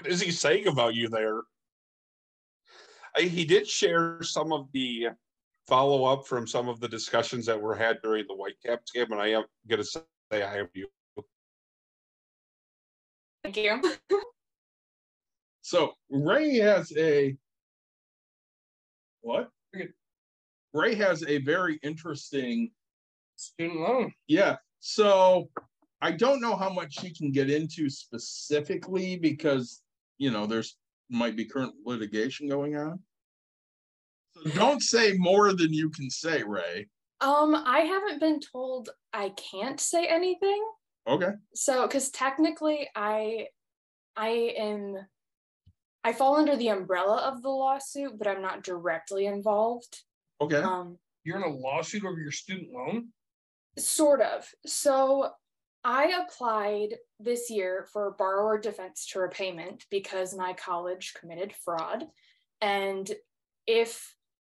S6: What is he saying about you there? I, he did share some of the follow up from some of the discussions that were had during the Whitecaps game, and I am gonna say I have you.
S8: Thank you.
S4: So Ray has a what? Ray has a very interesting
S5: Student loan.
S4: Yeah, so I don't know how much she can get into specifically because, you know, there's might be current litigation going on. So don't say more than you can say, Ray.
S8: Um, I haven't been told I can't say anything.
S4: Okay.
S8: So, because technically, I, I am I fall under the umbrella of the lawsuit, but I'm not directly involved.
S4: Okay.
S8: Um,
S5: You're in a lawsuit over your student loan?
S8: Sort of. So I applied this year for borrower defense to repayment because my college committed fraud. And if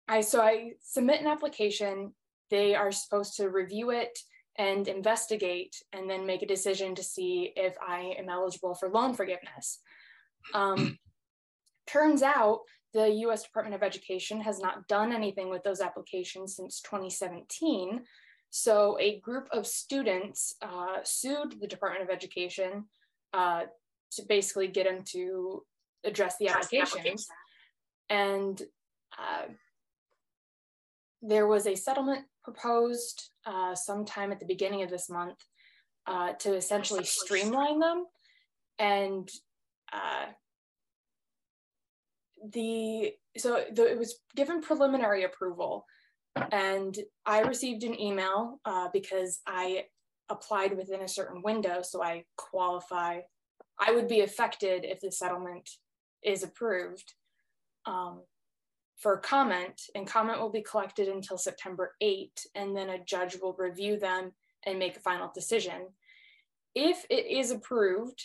S8: I, so I submit an application, they are supposed to review it and investigate and then make a decision to see if I am eligible for loan forgiveness. Um, <clears throat> turns out the US Department of Education has not done anything with those applications since 2017. So a group of students uh, sued the Department of Education uh, to basically get them to address the applications. And uh, there was a settlement proposed uh, sometime at the beginning of this month uh, to essentially streamline them. And uh, the so the, it was given preliminary approval and I received an email uh, because I applied within a certain window, so I qualify. I would be affected if the settlement is approved um, for comment, and comment will be collected until September 8, and then a judge will review them and make a final decision. If it is approved,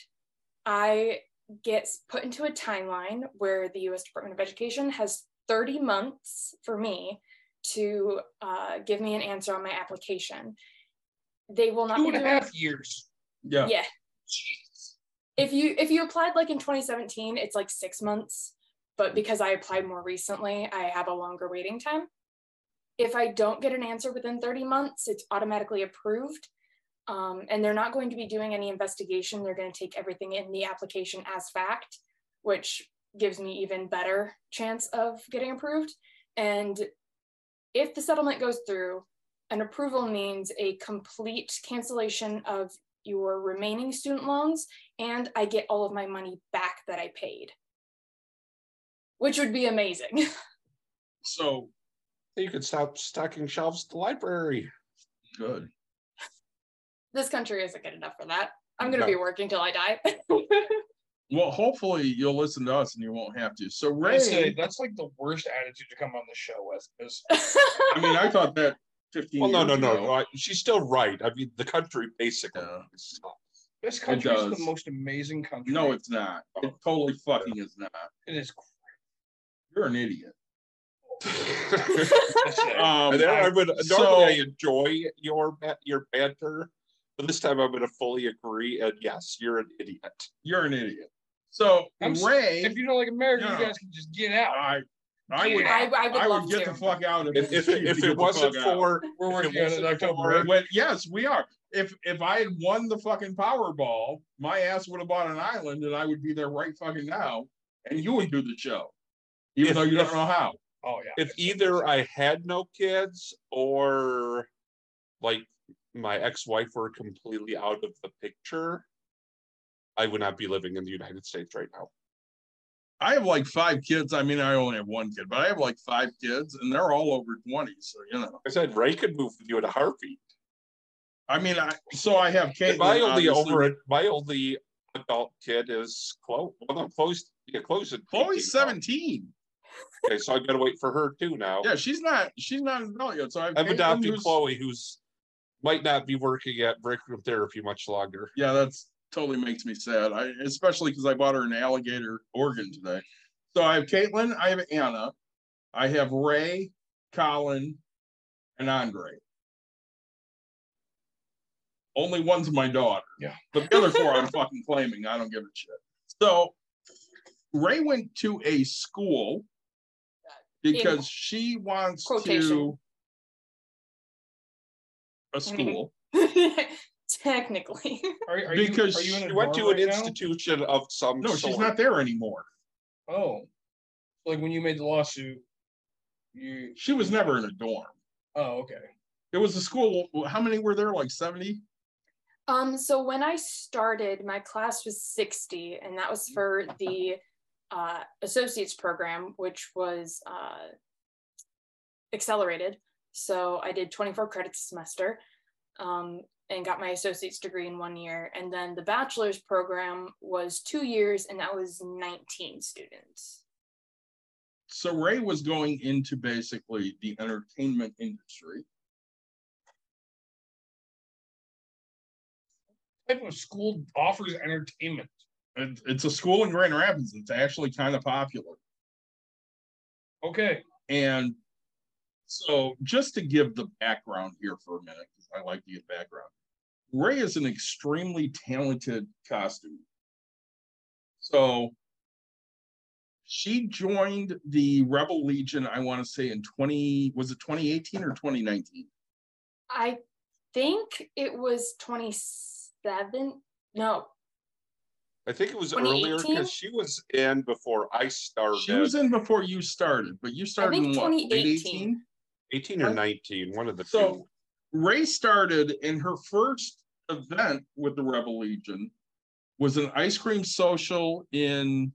S8: I get put into a timeline where the US Department of Education has 30 months for me to uh, give me an answer on my application. They will not
S5: Two
S8: be
S5: and a
S8: doing-
S5: half years.
S4: Yeah.
S8: Yeah. If you if you applied like in 2017, it's like six months. But because I applied more recently, I have a longer waiting time. If I don't get an answer within 30 months, it's automatically approved. Um, and they're not going to be doing any investigation. They're going to take everything in the application as fact, which gives me even better chance of getting approved. And if the settlement goes through, an approval means a complete cancellation of your remaining student loans and I get all of my money back that I paid, which would be amazing. <laughs>
S4: So
S6: You could stop stocking shelves at the library.
S4: good.
S8: this country isn't good enough for that. I'm going to be working till I die. <laughs>
S4: Well, hopefully you'll listen to us and you won't have to. So
S5: I say
S4: Ray,
S5: that's like the worst attitude to come on the show with. Is <laughs>
S4: I mean, I thought that 15
S6: Well, no, no, no,
S4: ago.
S6: no. I- She's still right. I mean, the country basically.
S4: Yeah.
S6: sucks.
S5: this country is the most amazing country.
S4: No, it's not. It totally fucking is not.
S5: it is.
S4: You're an idiot. Um,
S6: And then I would
S4: so-
S6: normally I enjoy your your banter, but this time I'm going to fully agree. And yes, you're an idiot.
S4: you're an idiot. So
S5: I'm s-
S4: Ray,
S5: if you don't like America,
S4: No.
S5: you guys can just get out.
S4: I, I would,
S8: I, I would
S4: I would get
S8: to.
S4: the fuck out of
S6: If
S4: it.
S6: if it, if it wasn't for
S5: We're working on it
S6: wasn't
S5: October.
S6: for-
S4: But yes, we are. If if I had won the fucking Powerball, my ass would have bought an island, and I would be there right fucking now, and you would do the show, even
S6: If-
S4: though you
S6: if-
S4: don't know how.
S5: Oh yeah.
S6: if either I had no kids or like my ex-wife were completely out of the picture, I would not be living in the United States right now.
S4: I have like five kids. I mean, I only have one kid, but I have like five kids, and they're all over twenty. So you know,
S6: I said Ray could move with you in a heartbeat.
S4: I mean, I so I have Kate.
S6: my only over my only adult kid is Chloe. Well, no, Chloe's yeah, Chloe's at
S4: Chloe's seventeen.
S6: Okay, so I gotta wait for her too now.
S4: Yeah, she's not. She's not an adult yet. So I've,
S6: adopted
S4: who's-
S6: Chloe, who's might not be working at break room therapy much longer.
S4: Yeah, that's totally makes me sad. I especially because I bought her an alligator organ today. So I have Caitlin, I have Anna, I have Ray, Colin, and Andre. Only one's my daughter.
S5: Yeah.
S4: But the other four I'm <laughs> fucking claiming. I don't give a shit. So Ray went to a school because she wants
S8: quotation.
S4: to a school. <laughs>
S8: Technically. <laughs>
S5: Are, are
S4: Because
S5: you, are you
S6: She went to
S5: dorm
S6: an
S5: now?
S6: institution of some
S4: No,
S6: sort.
S4: she's not there anymore.
S5: Oh, like when you made the lawsuit, you.
S4: She was never in a dorm.
S5: Oh, okay.
S4: It was a school. How many were there? Like 70?
S8: Um, so when I started, my class was 60, and that was for the uh, associates program, which was uh, accelerated. So I did 24 credits a semester. Um, and got my associate's degree in one year. And then the bachelor's program was two years, and that was 19 students.
S4: So Ray was going into basically the entertainment industry.
S5: Type of school offers entertainment.
S4: It's a school in Grand Rapids. It's actually kind of popular.
S5: Okay,
S4: And so just to give the background here for a minute, because I like to get background. Ray is an extremely talented costume. So she joined the Rebel Legion, I want to say in 20, was it 2018 or 2019?
S8: I think it was 27. No,
S6: I think it was earlier because she was in before I started.
S4: She was in before you started, but you started
S8: think
S4: in what, late
S8: 2018.
S6: 18 or 19, one of the
S4: So
S6: two.
S4: Ray started in her first event with the Rebel Legion was an ice cream social in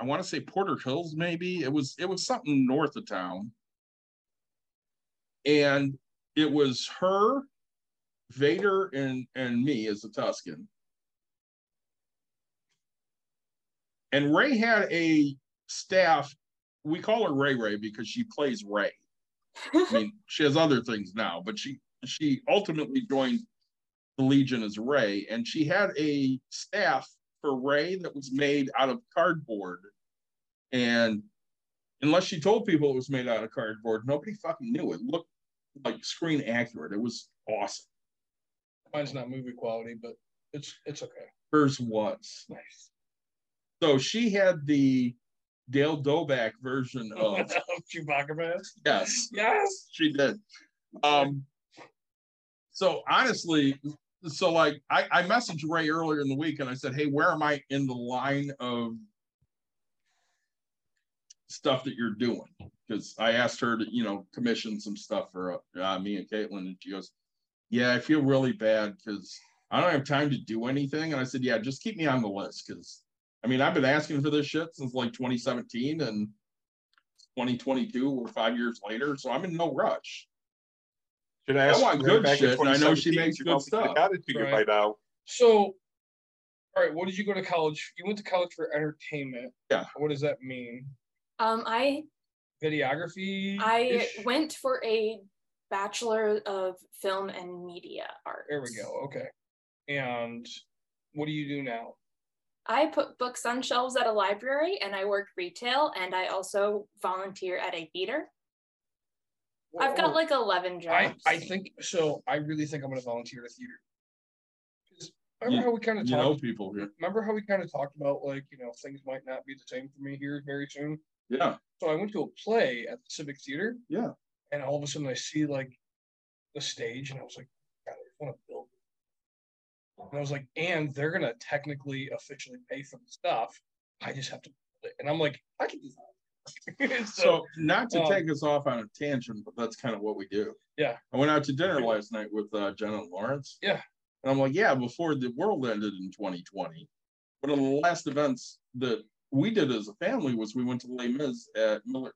S4: I want to say Porter Hills, maybe. It was it was something north of town. And it was her, Vader, and and me as a Tusken. And Ray had a staff. We call her Ray Rey because she plays Ray. I mean, she has other things now, but she she ultimately joined the Legion as Rey, and she had a staff for Rey that was made out of cardboard. And unless she told people it was made out of cardboard, nobody fucking knew. It looked like screen accurate. It was awesome.
S5: mine's not movie quality, but it's it's okay.
S4: Hers was.
S5: Nice.
S4: So she had the Dale Doback version <laughs> of
S5: Chewbacca mask.
S4: yes.
S5: Yes.
S4: she did. Um, so honestly, so like I, I messaged Ray earlier in the week and I said, Hey, where am I in the line of stuff that you're doing? Because I asked her to, you know, commission some stuff for uh, me and Caitlin, and she goes, Yeah, I feel really bad because I don't have time to do anything. And I said, Yeah, just keep me on the list because I mean, I've been asking for this shit since like 2017 and 2022, we're five years later, so I'm in no rush.
S6: Should I ask
S4: want good
S6: back in
S4: shit, and I know she
S6: 2017,
S4: makes
S6: you
S4: good
S6: probably could've
S4: stuff.
S6: Got it figured
S5: Right.
S6: by now.
S5: So, all right, what did you go to college? You went to college for entertainment.
S4: Yeah.
S5: What does that mean?
S8: um, I
S5: Videography.
S8: I went for a bachelor of film and media art.
S5: There we go. Okay. And what do you do now?
S8: I put books on shelves at a library, and I work retail, and I also volunteer at a theater. I've got like 11 jobs.
S5: I think so. I really think I'm going to volunteer at a theater. 'Cause Remember
S4: You-
S5: how we kind of
S4: You know
S5: talked?
S4: people here.
S5: Remember how we kind of talked about like you know things might not be the same for me here very soon.
S4: Yeah,
S5: So I went to a play at the Civic Theater.
S4: Yeah.
S5: And all of a sudden I see like the stage, and I was like, God, I want to build. it." And I was like, and they're gonna technically officially pay for the stuff. I just have to build it. And I'm like, I can do that. <laughs>
S4: so not to
S5: um,
S4: take us off on a tangent, but that's kind of what we do.
S5: Yeah.
S4: I went out to dinner last night with uh, Jenna and Lawrence.
S5: Yeah.
S4: And I'm like, yeah, before the world ended in 2020. One of the last events that we did as a family was we went to Les Mis at Miller.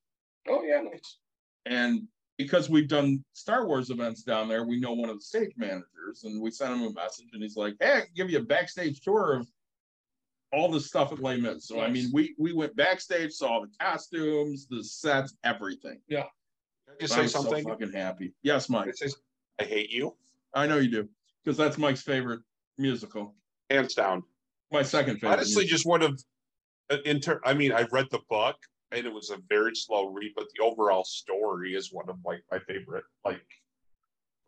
S5: oh yeah, nice.
S4: And because we've done Star Wars events down there, we know one of the stage managers, and we sent him a message, and he's like, "Hey, I can give you a backstage tour of all the stuff at Les Mis." So I mean, we we went backstage, saw the costumes, the sets, everything. Yeah.
S6: Can I just
S4: I
S6: say
S4: was so
S6: something?
S4: fucking happy. Yes,
S6: Can I
S4: Mike.
S6: say- I hate you,
S4: I know you do, because that's Mike's favorite musical.
S6: hands down.
S4: My second favorite.
S6: Honestly,
S4: musical.
S6: just one of, uh, Inter- I mean, I read the book and it was a very slow read, but the overall story is one of like my favorite, like.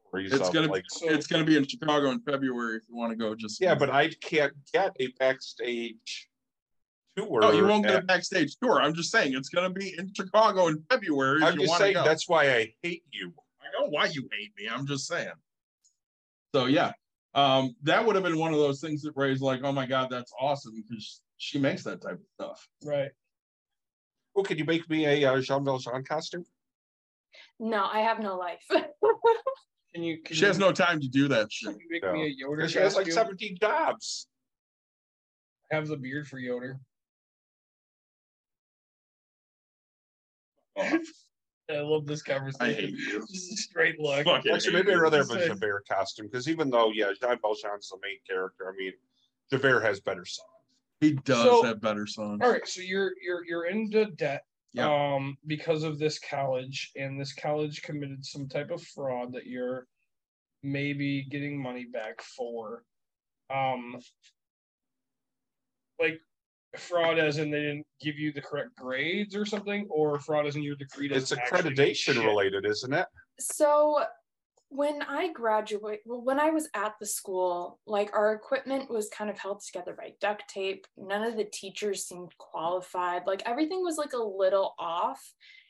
S6: stories
S4: it's
S6: of,
S4: gonna
S6: like,
S4: it's gonna be in Chicago in February if you want to go. Just
S6: yeah, but I can't get a backstage tour.
S4: Oh, you won't get a backstage tour. I'm just saying it's gonna be in Chicago in February.
S6: I'm
S4: you
S6: just
S4: wanna
S6: saying
S4: go.
S6: that's why I hate you.
S4: I know why you hate me. I'm just saying. So yeah, um, that would have been one of those things that Ray's like, oh my god, that's awesome because she makes that type of stuff.
S5: Right.
S6: Well, can you make me a uh, Jean Valjean costume?
S8: no, I have no life. <laughs>
S5: Can you? Can
S4: She has no time to do that shit.
S5: Can you make
S6: No.
S5: me a Yoder
S6: Because she has like 17 jobs.
S5: I have the beard for Yoder. <laughs> I love this conversation.
S4: I hate you. <laughs>
S5: Just a straight look.
S4: Fucking
S6: Actually, maybe I'd
S4: you.
S6: rather have a
S5: Say-
S6: Javert costume because even though, yeah, Jean Valjean's the main character, I mean, Javert has better songs.
S4: He does
S5: So-
S4: have better songs.
S5: All right, so you're you're you're into debt
S4: Yeah.
S5: um because of this college and this college committed some type of fraud that you're maybe getting money back for. Um like fraud as in they didn't give you the correct grades or something, or fraud as in your degree
S6: It's
S5: doesn't actually mean
S6: accreditation related, isn't it?
S8: So when I graduate, well, when I was at the school, like our equipment was kind of held together by duct tape. None of the teachers seemed qualified. Like everything was like a little off.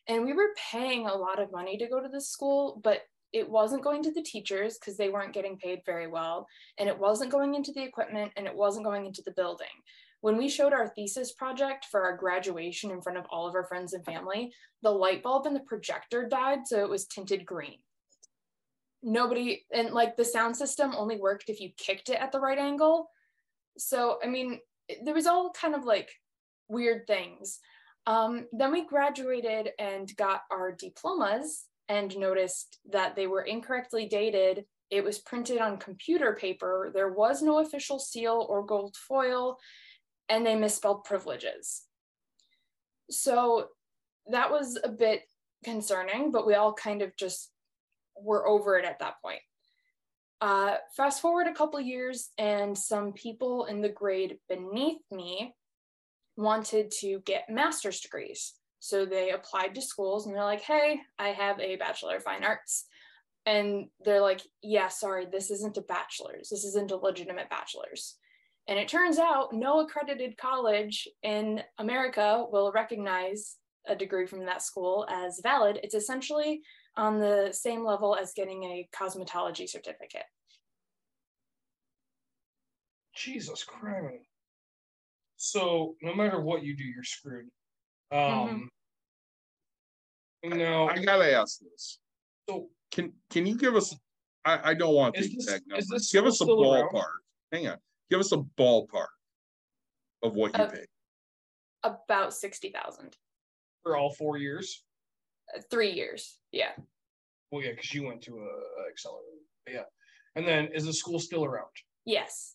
S8: And we were paying a lot of money to go to the school, but it wasn't going to the teachers because they weren't getting paid very well. And it wasn't going into the equipment and it wasn't going into the building. When we showed our thesis project for our graduation in front of all of our friends and family, the light bulb and the projector died, so it was tinted green. Nobody, and like the sound system only worked if you kicked it at the right angle. So, I mean, there was all kind of like weird things. Um, then we graduated and got our diplomas and noticed that they were incorrectly dated. It was printed on computer paper. There was no official seal or gold foil, and they misspelled privileges. So that was a bit concerning, but we all kind of just were over it at that point. Uh, fast forward a couple years, and some people in the grade beneath me wanted to get master's degrees. So they applied to schools and they're like, hey, I have a Bachelor of Fine Arts. And they're like, yeah, sorry, this isn't a bachelor's. This isn't a legitimate bachelor's. And it turns out no accredited college in America will recognize a degree from that school as valid. It's essentially on the same level as getting a cosmetology certificate.
S5: Jesus Christ. So no matter what you do, you're screwed. Um no
S4: I gotta ask this.
S5: so
S4: Can can you give us? I I don't want the
S5: Is this-
S4: exact
S5: is
S4: numbers.
S5: this
S4: Give us a
S5: still around?
S4: ballpark. Hang on. Give us a ballpark of what you
S8: Uh,
S4: pay.
S8: About 60,000.
S5: for all four years.
S8: Uh, Three years. Yeah.
S5: Well, yeah, because you went to a, a accelerator. Yeah. And then is the school still around?
S8: Yes.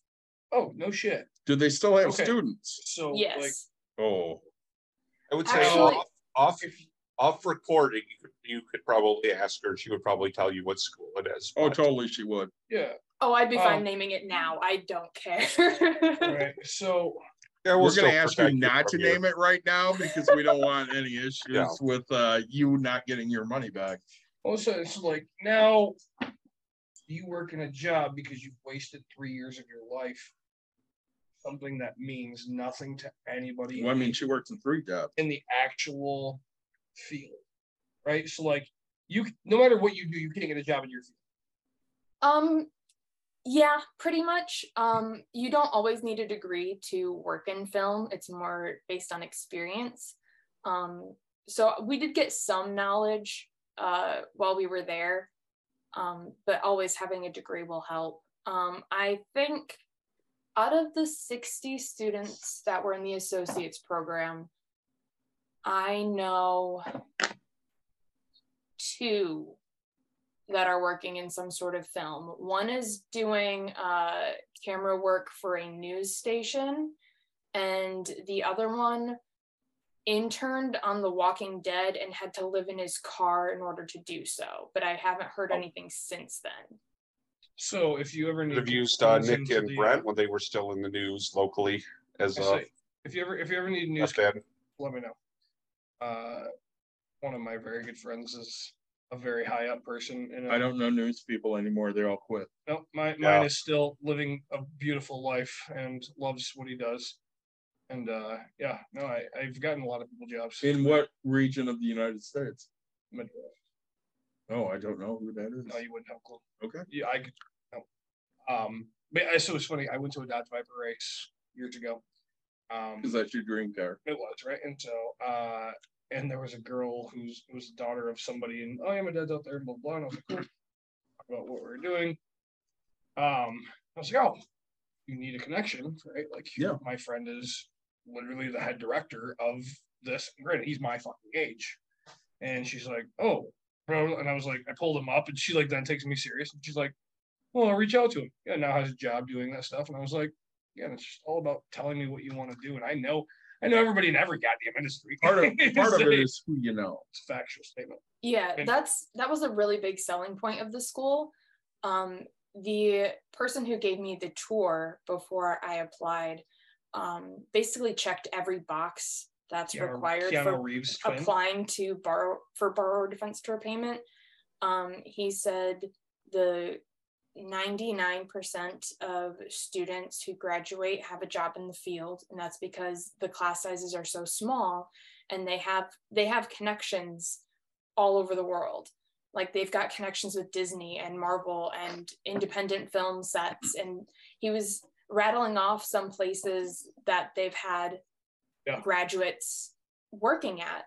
S5: Oh, no shit.
S4: Do they still have
S5: Okay.
S4: students?
S5: So like
S8: Yes.
S4: Oh,
S6: I would say
S8: Actually-
S6: off, off,
S5: if
S6: off recording, you could, you could probably ask her. She would probably tell you what school it is.
S4: oh,
S6: but-
S4: totally. She would.
S5: yeah,
S8: Oh, I'd be fine
S5: Um,
S8: naming it now. I don't care.
S5: all right. So
S6: Yeah, we'll
S4: We're gonna ask you not to
S6: you.
S4: name it right now because we don't want any <laughs> issues
S6: Yeah.
S4: with uh you not getting your money back.
S5: also it's like now you work in a job because you've wasted three years of your life. Something that means nothing to anybody
S4: Well, I mean, she works in three jobs.
S5: in the actual field. Right? So like you no matter what you do, you can't get a job in your field.
S8: um, yeah, pretty much. Um, you don't always need a degree to work in film. It's more based on experience. Um, so we did get some knowledge uh, while we were there, um, but always having a degree will help. Um, I think out of the 60 students that were in the associates program, I know two that are working in some sort of film. One is doing uh, camera work for a news station, and the other one interned on The Walking Dead and had to live in his car in order to do so. But I haven't heard
S5: Oh.
S8: anything since then.
S5: So if you ever need
S6: Have
S5: to
S6: used uh, Nick and
S5: the,
S6: Brent when they were still in the news locally as
S5: I
S6: uh,
S5: if you ever if you ever need news
S6: that's
S5: let me know. Uh, one of my very good friends is a very high up person. In a,
S4: I don't know news people anymore. They all quit.
S5: No, my
S6: Yeah.
S5: mine is still living a beautiful life and loves what he does. And uh, yeah, no, I I've gotten a lot of people jobs.
S4: In what region of the United States?
S5: Midwest.
S4: Oh, I don't know who that is.
S5: No, you wouldn't have a clue.
S4: Okay.
S5: Yeah, I could. No. Um, but I so it's funny. I went to a Dodge Viper race years ago. Um,
S4: Because that's your dream car.
S5: It was right, and so uh, and there was a girl who's who was the daughter of somebody, and oh yeah, my dad's out there, blah blah. And I was like, cool. Talk about what we're doing. Um, I was like, oh, you need a connection, right? Like,
S4: Yeah.
S5: my friend is literally the head director of this. Granted, he's my fucking age, And she's like, "Oh," bro," and I was like, I pulled him up, and she like then takes me serious, and she's like, "Well, I'll reach out to him." Yeah, now has a job doing that stuff, and I was like, "Yeah, it's just all about telling me what you want to do." And I know, I know everybody in every goddamn industry. <laughs>
S4: Part of <laughs> part of
S5: It's
S4: it
S5: a-
S4: is who you know.
S5: it's a factual statement.
S8: Yeah,
S5: And-
S8: that's that was a really big selling point of the school. Um, the person who gave me the tour before I applied um, basically checked every box that's
S5: Keanu,
S8: required
S5: Keanu
S8: for
S5: Reeves twin.
S8: applying to borrow for borrower defense to repayment. Um, he said the 99% of students who graduate have a job in the field and that's because the class sizes are so small and they have they have connections all over the world like they've got connections with disney and marvel and independent film sets and he was rattling off some places that they've had
S5: Yeah.
S8: graduates working at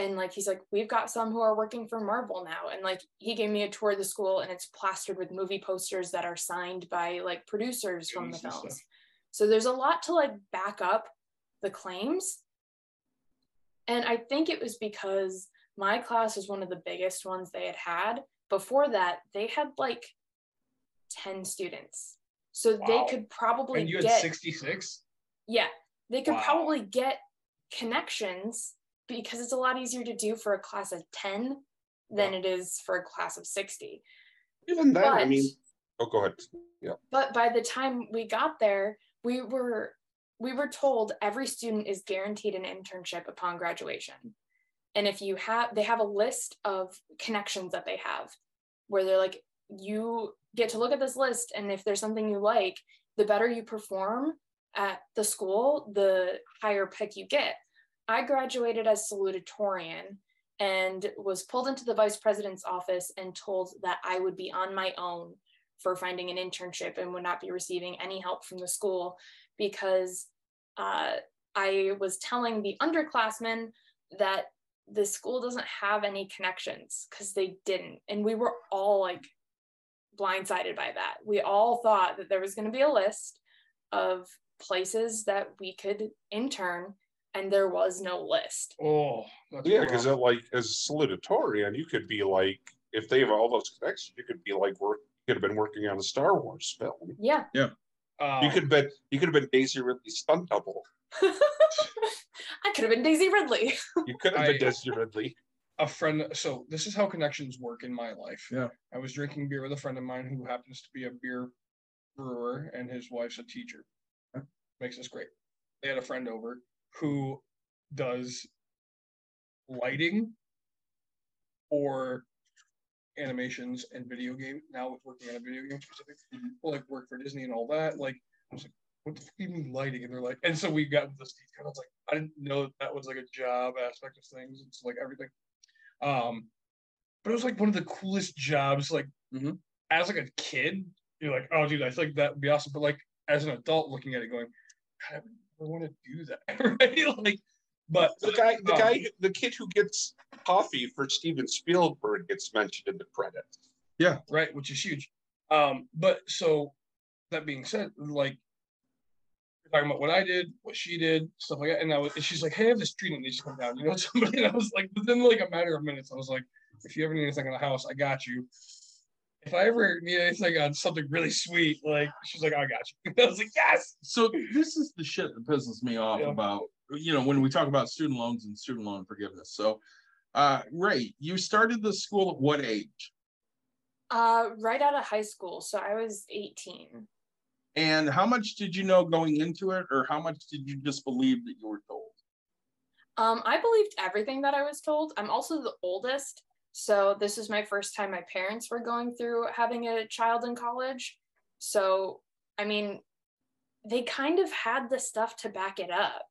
S8: and like he's like we've got some who are working for marvel now and like he gave me a tour of the school and it's plastered with movie posters that are signed by like producers from the
S5: Films stuff.
S8: so there's a lot to like back up the claims and i think it was because my class was one of the biggest ones they had had before that they had like 10 students so
S5: Wow.
S8: they could probably
S5: And you had
S8: get
S5: 66.
S8: yeah, they could
S5: Wow.
S8: probably get connections because it's a lot easier to do for a class of 10 than it is for a class of 60.
S6: Even then, I mean, oh, go ahead. Yeah.
S8: But by the time we got there, we were we were told every student is guaranteed an internship upon graduation. And if you have they have a list of connections that they have where they're like you get to look at this list and if there's something you like, the better you perform at the school, the higher pick you get. I graduated as salutatorian and was pulled into the vice president's office and told that I would be on my own for finding an internship and would not be receiving any help from the school because uh, I was telling the underclassmen that the school doesn't have any connections because they didn't. And we were all like blindsided by that. We all thought that there was going to be a list of places that we could intern, and there was no list.
S5: Oh,
S6: Yeah, because
S5: rough.
S6: like as a salutatorian, you could be like, if they have all those connections, you could be like work. You could have been working on a Star Wars film.
S8: Yeah.
S5: Um,
S6: You could have been. You could have been Daisy Ridley's stunt double. <laughs>
S8: I could have been Daisy Ridley. <laughs>
S6: You could have been
S5: I-
S6: Daisy Ridley.
S5: a friend so this is how connections work in my life
S4: Yeah.
S5: i was drinking beer with a friend of mine who happens to be a beer brewer and his wife's a teacher makes us great they had a friend over who does lighting or animations and video game now with working on a video game specific well, like work for disney and all that like i was like what the fuck do you mean lighting? And they're like, and so we got this detail. I was like, I didn't know that, that was like a job aspect of things. It's like everything. Um, but it was like one of the coolest jobs. Like
S4: Mhm.
S5: as like a kid, you're like, oh dude, I think that would be awesome. But like as an adult looking at it, going, God, I would want to do that, <laughs> right? Like, but
S6: The guy, the
S5: um,
S6: guy, the kid who gets coffee for Steven Spielberg gets mentioned in the credits.
S5: Yeah, right, which is huge. Um, but so that being said, like talking about what I did, what she did, stuff like that, and I was, and she's like, "Hey, I have this tree that needs to come down." You know, <laughs> somebody, and I was like, within like a matter of minutes, I was like, "If you ever need anything in the house, I got you." If I ever need anything on something really sweet, like she's like, "I got you." <laughs> I was like, "Yes."
S4: So this is the shit that pisses me off
S5: Yeah.
S4: about, you know, when we talk about student loans and student loan forgiveness. So, uh, Ray, you started the school at what age?
S8: Uh, right out of high school, so I was 18.
S4: And how much did you know going into it, or how much did you just believe that you were told?
S8: Um, I believed everything that I was told. I'm also the oldest, so this was my first time my parents were going through having a child in college. So, I mean, they kind of had the stuff to back it up.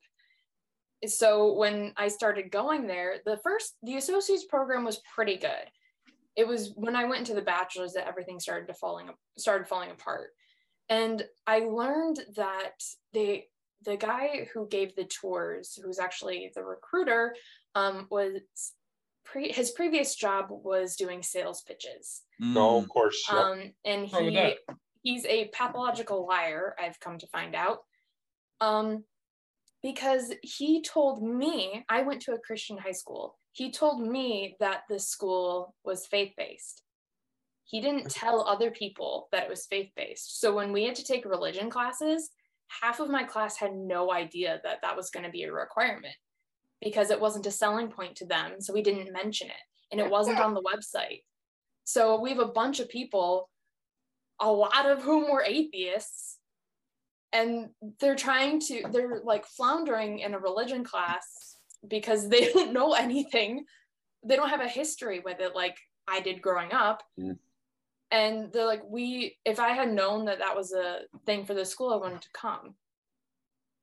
S8: So when I started going there, the first the associates program was pretty good. It was when I went into the bachelor's that everything started to falling started falling apart. And I learned that they the guy who gave the tours, who's actually the recruiter, um, was pre- his previous job was doing sales pitches.
S6: No,
S4: Mm,
S6: of course. yep.
S8: Um, and
S5: What's wrong with
S8: he
S5: that?
S8: he's a pathological liar. I've come to find out. Um, because he told me I went to a Christian high school. He told me that the school was faith based. He didn't tell other people that it was faith based. So when we had to take religion classes, half of my class had no idea that that was going to be a requirement because it wasn't a selling point to them. So we didn't mention it and it wasn't on the website. So we have a bunch of people, a lot of whom were atheists, and they're trying to, they're like floundering in a religion class because they <laughs> don't know anything. They don't have a history with it like I did growing up.
S6: Mm.
S8: And they're like, we, if I had known that that was a thing for the school, I wanted to come.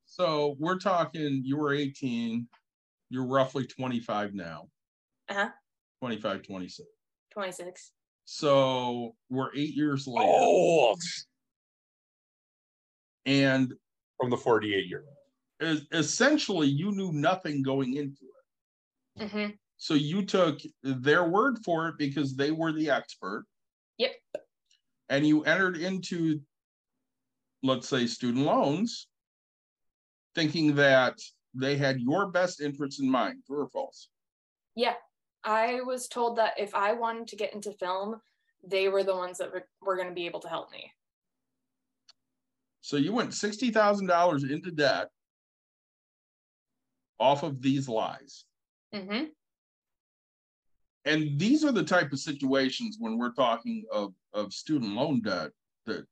S4: So we're talking, you were eighteen, you're roughly twenty-five now.
S8: Uh-huh.
S4: 25, 26.
S8: 26.
S4: So we're eight years later.
S6: Old
S4: And
S6: from the forty-eight year.
S4: es- essentially, you knew nothing going into it.
S8: hmm
S4: So you took their word for it because they were the expert.
S8: Yep.
S4: And you entered into, let's say, student loans, thinking that they had your best interest in mind. True or false?
S8: Yeah. I was told that if I wanted to get into film, they were the ones that were, were going to be able to help me.
S4: So you went sixty thousand dollars into debt off of these lies.
S8: hmm
S4: And these are the type of situations when we're talking of, of student loan debt that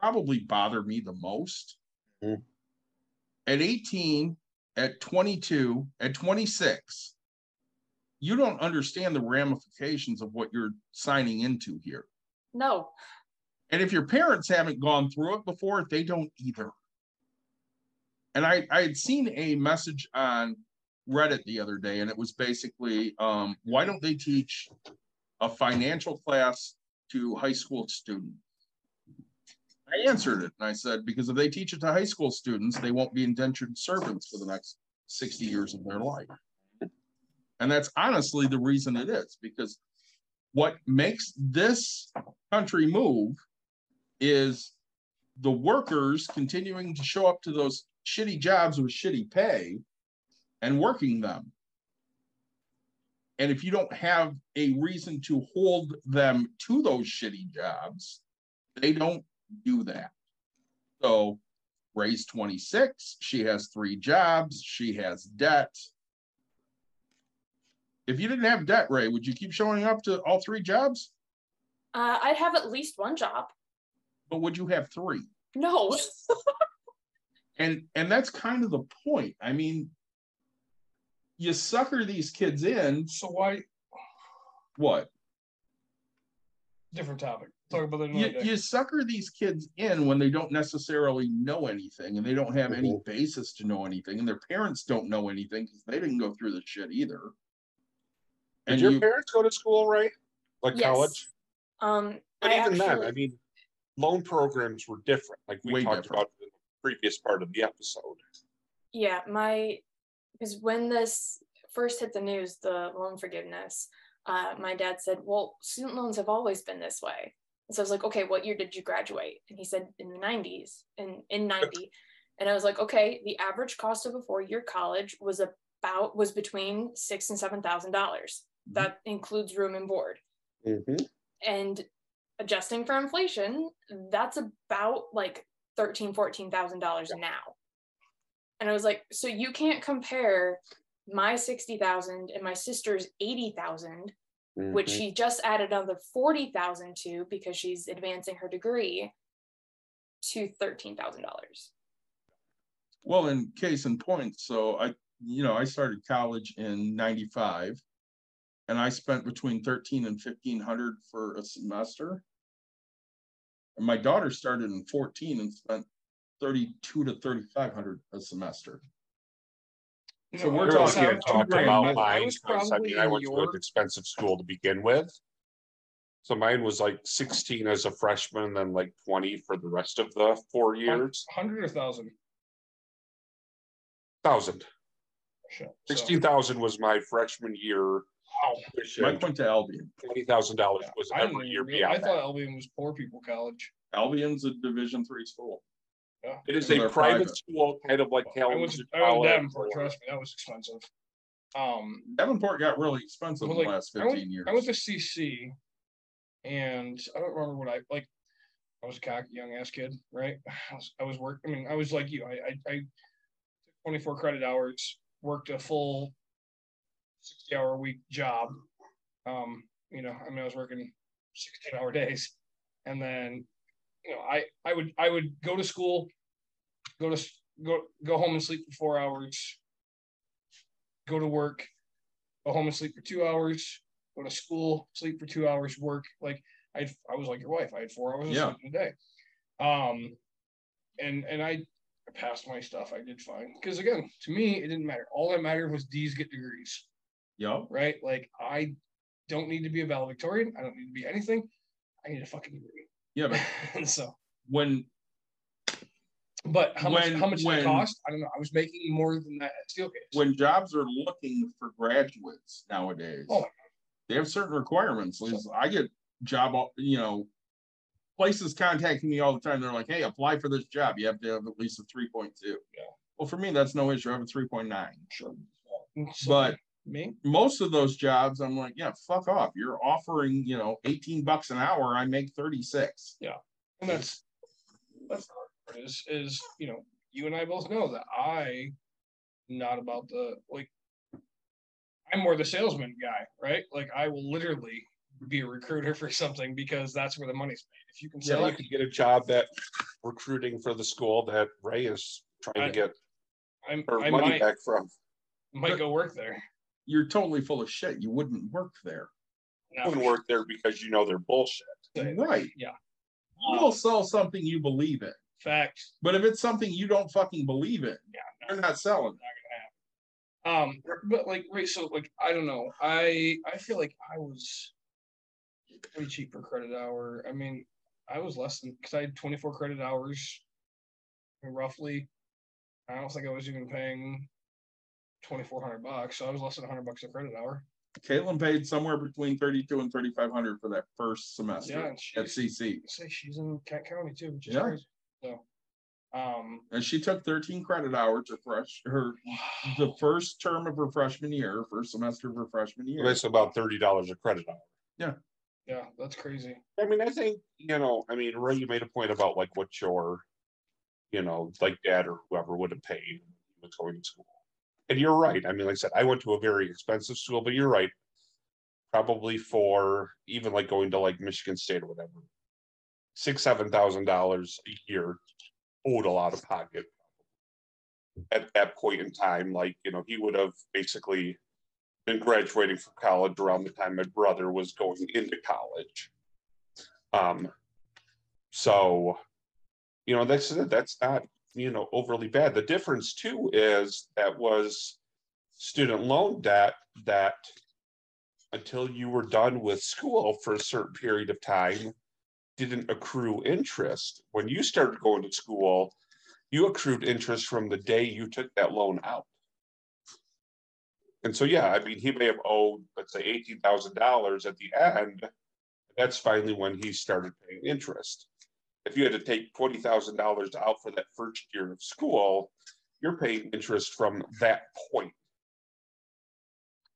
S4: probably bother me the most.
S6: Mhm.
S4: At eighteen, at twenty-two, at twenty-six, you don't understand the ramifications of what you're signing into here.
S8: No.
S4: And if your parents haven't gone through it before, they don't either. And I, I had seen a message on Reddit the other day, and it was basically, um, why don't they teach a financial class to high school students? I answered it and I said, because if they teach it to high school students, they won't be indentured servants for the next sixty years of their life. And that's honestly the reason it is, because what makes this country move is the workers continuing to show up to those shitty jobs with shitty pay and working them. And if you don't have a reason to hold them to those shitty jobs, they don't do that. So Ray's 26, she has three jobs, she has debt. If you didn't have debt, Ray, would you keep showing up to all three jobs?
S8: Uh, I'd have at least one job.
S4: But would you have three?
S8: No. <laughs>
S4: And and that's kind of the point. I mean, you sucker these kids in.
S5: So why <sighs>
S4: What?
S5: different topic? Talk about that
S4: You, you sucker these kids in when they don't necessarily know anything and they don't have any basis to know anything, and their parents don't know anything because they didn't go through the shit either.
S6: Did
S4: And
S6: your
S4: you,
S6: parents go to school, right? Like
S8: Yes.
S6: college?
S8: Um,
S6: But
S8: I
S6: even then, I mean, loan programs were different, like we talked
S4: different.
S6: about in the previous part of the episode.
S8: yeah, my because when this first hit the news, the loan forgiveness, uh, my dad said, "Well, student loans have always been this way." And so I was like, "Okay, what year did you graduate?" And he said, "In the '90s." In in '90, and I was like, "Okay, the average cost of a four-year college was about was between six and seven thousand dollars.
S4: Mhm.
S8: That includes room and board."
S6: Mm-hmm.
S8: and adjusting for inflation that's about like 13 14000 dollars now and i was like so you can't compare my 60000 and my sister's 80000 which
S6: Mm-hmm.
S8: she just added another 40000 to because she's advancing her degree to $13000
S4: well, in case in point, so I, you know, I started college in ninety-five. And I spent between thirteen and fifteen hundred for a semester. And my daughter started in fourteen and spent thirty-two to thirty-five hundred a semester.
S5: You
S4: so we're
S5: I was
S4: talking
S5: out
S6: can't talk
S5: grand
S6: about
S5: more. I
S6: mine,
S5: was
S6: 'cause I
S5: probably
S6: mean, I
S5: in
S6: went to an
S5: your
S6: expensive school to begin with. So mine was like sixteen as a freshman, then like twenty for the rest of the four years,
S5: hundred or thousand.
S6: thousand.
S5: Shit, so-
S6: Sixteen thousand was my freshman year.
S5: Wow.
S4: Mike went to Albion.
S6: Twenty thousand dollars was
S5: I didn't
S6: every
S5: even
S6: year
S5: realize- I
S6: beyond
S5: thought
S6: that.
S5: Albion was poor people college.
S4: Albion's a Division three school.
S5: Yeah.
S6: It is
S4: And
S6: a private,
S4: private.
S6: school, kind of like
S5: I went to, I went to
S6: College
S5: Davenport, trust me, that was expensive. Um,
S4: Davenport got really expensive in
S5: Well,
S4: the
S5: like,
S4: last
S5: I went,
S4: fifteen years.
S5: I went to CC, and I don't remember what I like. I was a cocky young ass kid, right? <sighs> I was, I was work. I mean, I was like you. I, I, I took 24 credit hours, worked a full 60 hour week job. Um, you know, I mean, I was working 16 hour <laughs> days, and then, you know, I, I would, I would go to school, go to, go, go home and sleep for four hours, go to work, go home and sleep for two hours, go to school, sleep for two hours, work. Like I, I was like your wife. I had four hours of
S4: Yeah.
S5: sleep in a day. Um, and and I passed my stuff. I did fine because again, to me, it didn't matter. All that mattered was D's get degrees,
S4: Yup.
S5: right? Like I don't need to be a valedictorian. I don't need to be anything. I need a fucking degree.
S4: Yeah, but <laughs>
S5: and so,
S4: when
S5: but how much?
S4: When-
S5: How much did it cost? I don't know. I was making more than that at Steelcase.
S4: when jobs are looking for graduates nowadays,
S5: Oh
S4: they have certain requirements. Liz. I get job, you know, places contacting me all the time. They're like, "Hey, apply for this job. You have to have at least a three point two.
S5: Yeah.
S4: Well, for me, that's no issue. I have a three point nine.
S5: sure. So,
S4: But
S5: me,
S4: most of those jobs, I'm like, yeah, fuck off. You're offering, you know, 18 bucks an hour. I make 36.
S5: yeah and that's that's the is is you know you and I both know that I not about the like I'm more the salesman guy, right? Like I will literally be a recruiter <laughs> for something because that's where the money's made. If you can
S6: Yeah,
S5: sell
S6: you
S5: it,
S6: could get a job that recruiting for the school that Ray is trying
S5: I-
S6: to get
S5: I'm,
S6: her
S5: I
S6: money
S5: might
S6: back from.
S5: might go work there.
S4: You're totally full of shit. You wouldn't work there.
S5: Now,
S6: You wouldn't work there because you know they're bullshit.
S4: Right.
S5: Yeah.
S4: You will sell something you believe in.
S5: Fact,
S4: But if it's something you don't fucking believe in,
S5: yeah, no,
S4: you're not selling.
S5: not gonna happen. Um, but like, right, so like, I don't know. I I feel like I was pretty cheap for credit hour. I mean, I was less than because I had 24 credit hours, roughly. I don't think I was even paying 2,400 bucks, so I was less than 100 bucks a credit hour.
S4: Caitlin paid somewhere between 32 and 3,500 for that first semester
S5: Yeah,
S4: at CC.
S5: say she's in Kent County too, which is
S4: Yeah.
S5: crazy. So, um,
S4: And she took 13 credit hours to fresh her the <sighs> first term of her freshman year, first semester of her freshman year.
S6: It's about thirty dollars a credit hour.
S5: yeah, yeah, that's crazy.
S6: I mean, I think, you know, I mean, Ray, you made a point about like what your, you know, like dad or whoever would have paid when was going to school. And you're right. I mean, like I said, I went to a very expensive school, but you're right. Probably for even like going to like Michigan State or whatever. Six, seven thousand dollars a year a lot of pocket. At that point in time, like, you know, he would have basically been graduating from college around the time my brother was going into college. Um, so, you know, that's that's not you know overly bad. The difference too is that was student loan debt that until you were done with school for a certain period of time didn't accrue interest. When you started going to school, you accrued interest from the day you took that loan out. And so, yeah, I mean, he may have owed, let's say, eighteen thousand dollars at the end. That's finally when he started paying interest. If you had to take twenty thousand dollars out for that first year of school, you're paying interest from that.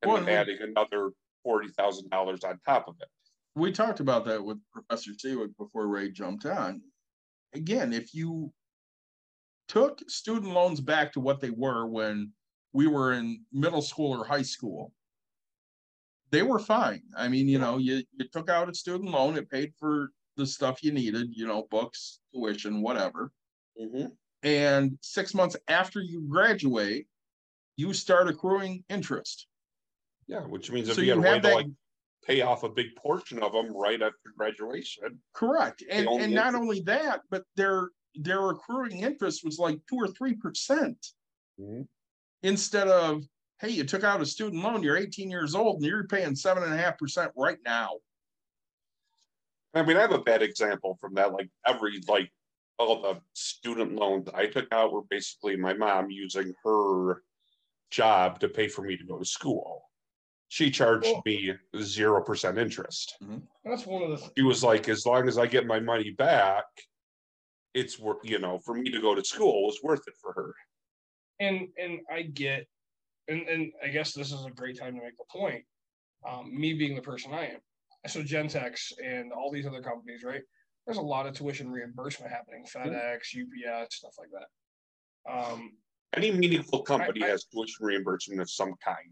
S6: And
S4: Well,
S6: then adding another forty thousand dollars on top of it.
S4: we talked about that with Professor Seawick before Ray jumped on. Again, if you took student loans back to what they were when we were in middle school or high school, they were fine. I mean, you know, you, you took out a student loan, it paid for the stuff you needed, you know, books, tuition, whatever. And six months after you graduate, you start accruing interest.
S6: Yeah, which means if
S4: So
S6: you had
S4: you
S6: a way
S4: have
S6: to
S4: that-
S6: like pay off a big portion of them right after graduation.
S4: Correct. And, and not
S6: interest.
S4: only that, but their, their accruing interest was like two or three percent.
S6: Mhm.
S4: Instead of, hey, you took out a student loan, you're eighteen years old and you're paying seven and a half percent right now.
S6: I mean, I have a bad example from that. Like every like all the student loans I took out were basically my mom using her job to pay for me to go to school. She charged
S5: Well-
S6: me zero percent interest.
S5: That's one of the
S6: She was like, as long as I get my money back, it's worth, you know, for me to go to school was worth it for her.
S5: and and I get, and and I guess this is a great time to make the point. Um, me being the person I am, so Gentex and all these other companies, right? There's a lot of tuition reimbursement happening, FedEx, UPS, stuff like that. Um,
S6: Any meaningful company
S5: I-
S6: has tuition reimbursement of some kind.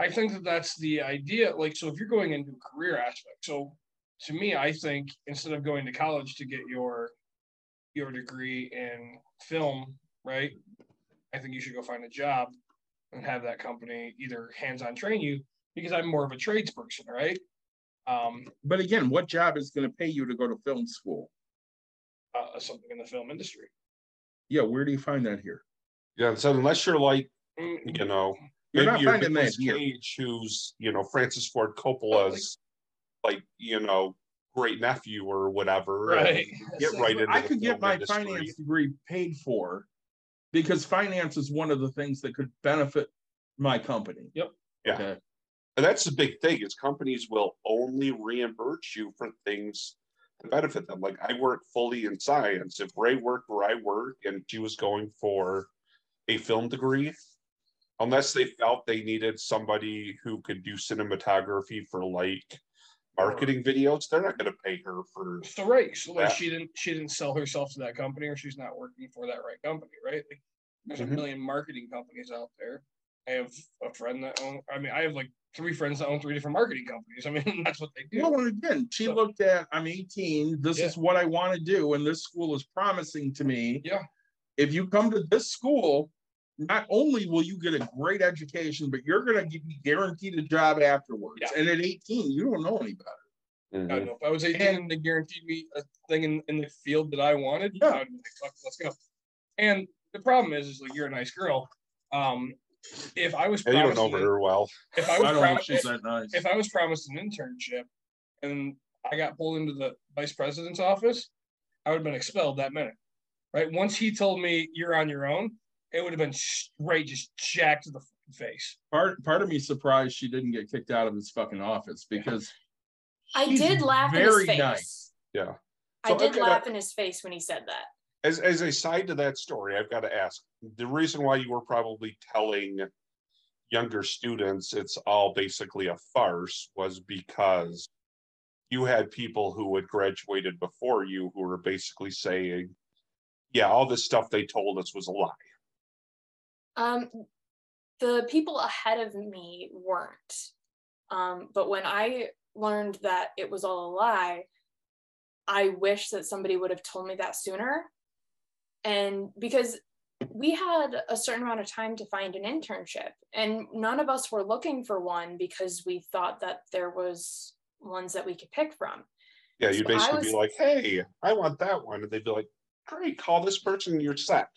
S5: I think that that's the idea. Like, so if you're going into a career aspect, so to me, I think instead of going to college to get your your degree in film, right? I think you should go find a job and have that company either hands-on train you because I'm more of a tradesperson, right? Um,
S4: But again, what job is gonna pay you to go to film school?
S5: uh, something in the film industry.
S4: Yeah, where do you find that here?
S6: Yeah, so unless you're like, you know,
S4: You're not
S6: maybe you're
S4: finding that
S6: Nicolas
S4: here.
S6: Cage, who's, you know, Francis Ford Coppola's like, you know, great nephew or whatever.
S5: Right.
S6: Get <laughs>
S5: So,
S6: right into
S4: I could get my
S6: industry.
S4: finance degree paid for. Because finance is one of the things that could benefit my company.
S5: Yep.
S6: Yeah.
S4: Okay.
S6: And that's the big thing is companies will only reimburse you for things to benefit them. Like I work fully in science. If Ray worked where I work and she was going for a film degree, unless they felt they needed somebody who could do cinematography for like marketing videos, they're not gonna pay her for
S5: So right, so like she didn't she didn't sell herself to that company or she's not working for that right company, right? Like, there's
S6: Mhm.
S5: a million marketing companies out there. I have a friend that own I mean I have like three friends that own three different marketing companies. I mean <laughs> that's what they do.
S4: Well, and again, she
S5: So-
S4: looked at, I'm eighteen, this is what I want to do, and this school is promising to me.
S5: Yeah.
S4: If you come to this school, not only will you get a great education, but you're gonna be guaranteed a job afterwards.
S5: Yeah.
S4: And at eighteen, you don't know any better.
S5: I
S6: Mhm.
S5: don't know if I was 18 and they guaranteed me a thing in, in the field that I wanted,
S4: Yeah.
S5: I'd be like, fuck, let's go. And the problem is, is like you're a nice girl. Um, if I was
S6: Yeah, you don't
S5: promised,
S6: know
S5: an-
S6: her well.
S5: if I
S4: I
S5: was
S4: don't
S5: promised,
S4: she's that nice.
S5: if I was promised an internship and I got pulled into the vice president's office, I would have been expelled that minute. Right. Once he told me you're on your own, it would have been straight, just jacked to the fucking face.
S4: Part, part of me surprised she didn't get kicked out of his fucking office because
S8: I did laugh in his
S4: very
S8: face.
S4: nice.
S6: Yeah.
S8: I
S6: So I've
S8: did
S6: got a-
S8: laugh in his face when he said that.
S6: As as a side to that story, I've got to ask the reason why you were probably telling younger students it's all basically a farce was because you had people who had graduated before you who were basically saying, yeah, all this stuff they told us was a lie.
S8: Um, the people ahead of me weren't. Um, but when I learned that it was all a lie, I wish that somebody would have told me that sooner. And because we had a certain amount of time to find an internship, and none of us were looking for one because we thought that there was ones that we could pick from.
S6: Yeah, you'd
S8: So
S6: basically be like, hey, I want that one. And they'd be like, great, call this person, you're set.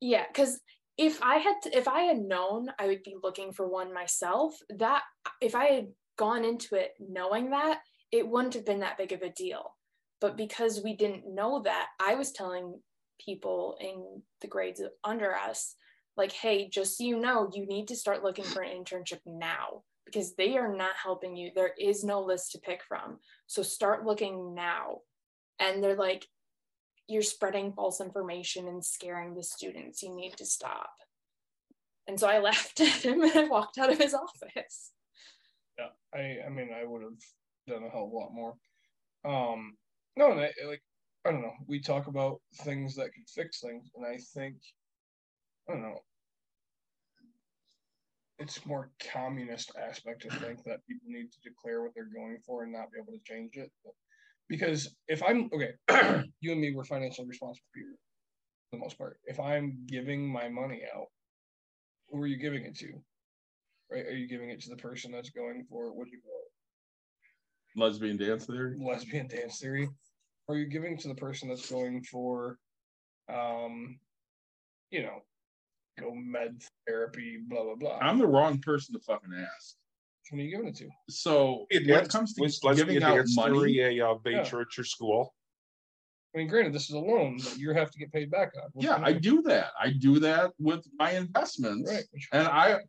S8: Yeah, because if I had to, if I had known I would be looking for one myself, that if I had gone into it knowing that, it wouldn't have been that big of a deal. But because we didn't know that, I was telling people in the grades under us, like, hey, just so you know, you need to start looking for an internship now because they are not helping you. There is no list to pick from. So start looking now. And they're like, you're spreading false information and scaring the students. You need to stop. And so I laughed at him and I walked out of his office.
S5: Yeah, I I mean I would have done a hell of a lot more. Um, no, like I don't know. We talk about things that can fix things, and I think I don't know. It's more communist aspect to think that people need to declare what they're going for and not be able to change it. Because if I'm okay, <clears throat> you and me were financially responsible people for the most part. If I'm giving my money out, who are you giving it to? Right? Are you giving it to the person that's going for what you call it?
S4: lesbian dance theory.
S5: lesbian dance theory? Or are you giving to the person that's going for um you know go med therapy, blah blah blah?
S4: I'm the wrong person to fucking ask.
S5: Who are you giving it to?
S4: So
S6: Yeah,
S4: when it comes to
S6: was lesbian
S4: giving out
S6: dance
S4: money,
S6: theory a uh, big
S5: Yeah.
S6: church or school?
S5: I mean, granted, this is a loan that you have to get paid back on.
S4: yeah, I do that. I do that with my investments.
S5: Right,
S4: And I,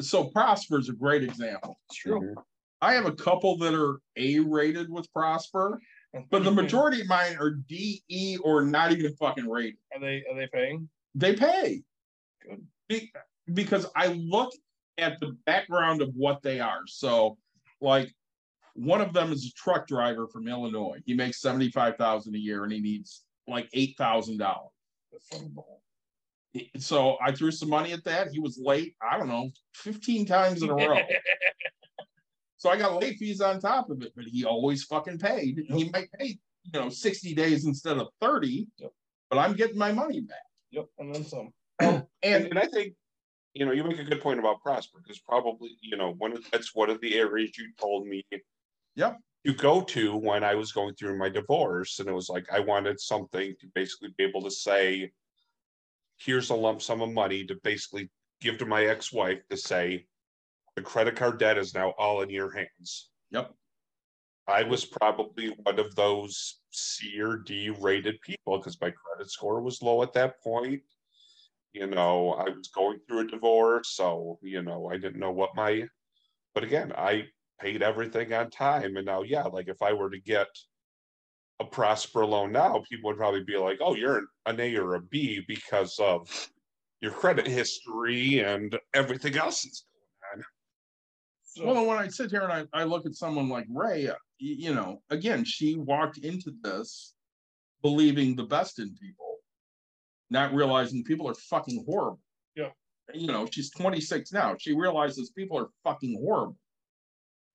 S4: so Prosper is a great example.
S5: it's true.
S6: Mhm.
S4: I have a couple that are A rated with Prosper, but the <laughs> majority of mine are D, E, or not even fucking rated.
S5: are they are they paying?
S4: They pay.
S5: Good.
S4: Be- because I look at the background of what they are. So, like, one of them is a truck driver from Illinois. He makes seventy-five thousand a year, and he needs like eight thousand dollars. So I threw some money at that. He was late. I don't know, fifteen times in a row. <laughs> So I got late fees on top of it, but he always fucking paid. He might pay, you know, sixty days instead of thirty.
S5: Yep.
S4: But I'm getting my money back.
S5: Yep, and then some. <clears throat>
S6: And,
S4: And
S6: I think, you know, you make a good point about Prosper, because probably, you know, one of, that's one of the areas you told me.
S4: Yep.
S6: To go to when I was going through my divorce, and it was like, I wanted something to basically be able to say. Here's a lump sum of money to basically give to my ex-wife to say. The credit card debt is now all in your hands.
S4: Yep.
S6: I was probably one of those C or D rated people because my credit score was low at that point. You know, I was going through a divorce, so you know, I didn't know what my but again, I paid everything on time. And now, yeah, like if I were to get a prosper loan now, people would probably be like, oh, you're an- A or a B because of your credit history and everything else that's going on.
S5: So
S4: well, when I sit here and I, I look at someone like Ray, uh, you know, again, she walked into this believing the best in people, not realizing people are fucking horrible.
S5: Yeah.
S4: You know, she's 26 now. She realizes people are fucking horrible.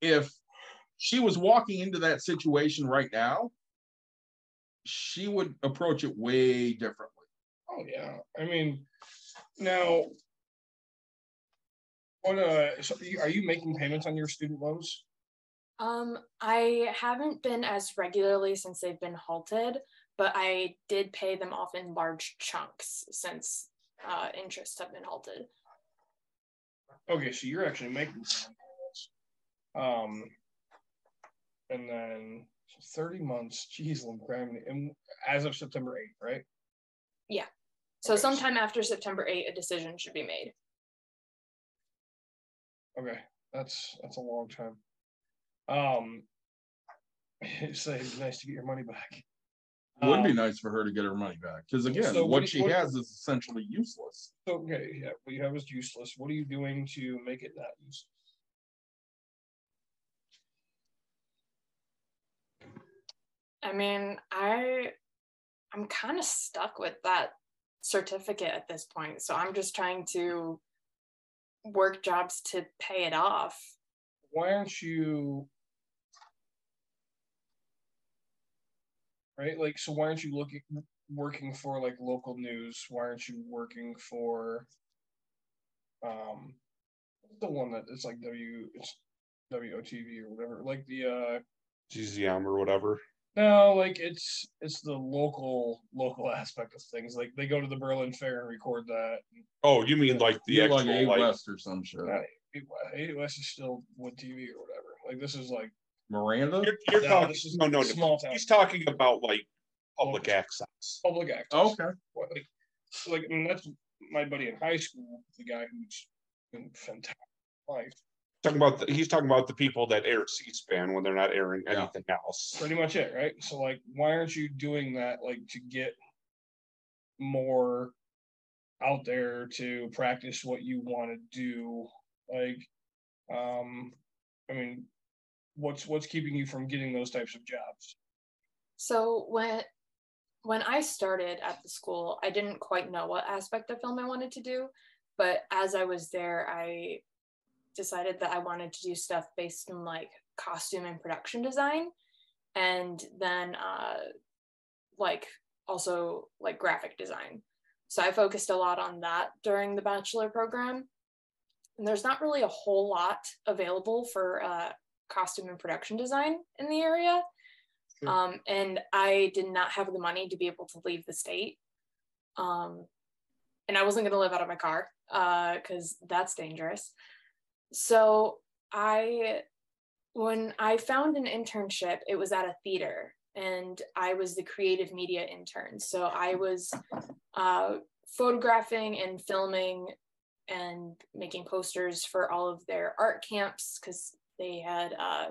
S4: If she was walking into that situation right now, she would approach it way differently.
S5: Oh yeah, I mean, now, what uh, so are you making payments on your student loans?
S8: Um, I haven't been as regularly since they've been halted, but I did pay them off in large chunks since uh, interests have been halted.
S5: Okay, so you're actually making payments. Um, and then so 30 months, geez, Lamcramney, and as of September 8th, right?
S8: So
S5: Okay, so-
S8: sometime after September 8, a decision should be made.
S5: Okay, that's that's a long time. Um, <laughs> so it'd be nice to get your money back.
S4: It would be
S5: Um,
S4: nice for her to get her money back because again,
S5: So what
S4: what she
S5: what-
S4: has is essentially useless.
S5: Okay, yeah, what you have is useless. What are you doing to make it not useless?
S8: I mean, I I'm kind of stuck with that certificate at this point. So I'm just trying to work jobs to pay it off.
S5: Why aren't you? Right, like, so why aren't you looking, working for like local news? Why aren't you working for? Um, the one that it's like W, it's WOTV or whatever, like the uh.
S6: GZM or whatever.
S5: No, like it's it's the local local aspect of things. Like they go to the Berlin Fair and record that.
S6: Oh, you mean like the
S4: Be
S6: actual
S4: like A
S6: like,
S4: West or some shit.
S5: Uh, AWS is still Wood TV or whatever. Like this is like
S4: Miranda.
S6: you're, you're
S5: No,
S6: talking,
S5: this is
S6: no, no, no,
S5: small town.
S6: he's talking about like public access.
S5: public access.
S4: Oh, okay.
S5: Like, like I mean, that's my buddy in high school, the guy who's been fantastic life.
S6: Talking about, the- he's talking about the people that air C-SPAN when they're not airing
S4: Yeah.
S6: anything else.
S5: Pretty much it, right? So like, why aren't you doing that like to get more out there to practice what you want to do? Like, um, I mean, what's what's keeping you from getting those types of jobs?
S8: So when when I started at the school, I didn't quite know what aspect of film I wanted to do, but as I was there, I decided that I wanted to do stuff based in like costume and production design and then uh like also like graphic design. So I focused a lot on that during the bachelor program. And there's not really a whole lot available for uh costume and production design in the area.
S5: Sure.
S8: Um, and I did not have the money to be able to leave the state. Um, and I wasn't going to live out of my car because that's dangerous. So I, when I found an internship, it was at a theater and I was the creative media intern. So I was uh, photographing and filming and making posters for all of their art camps because they had uh,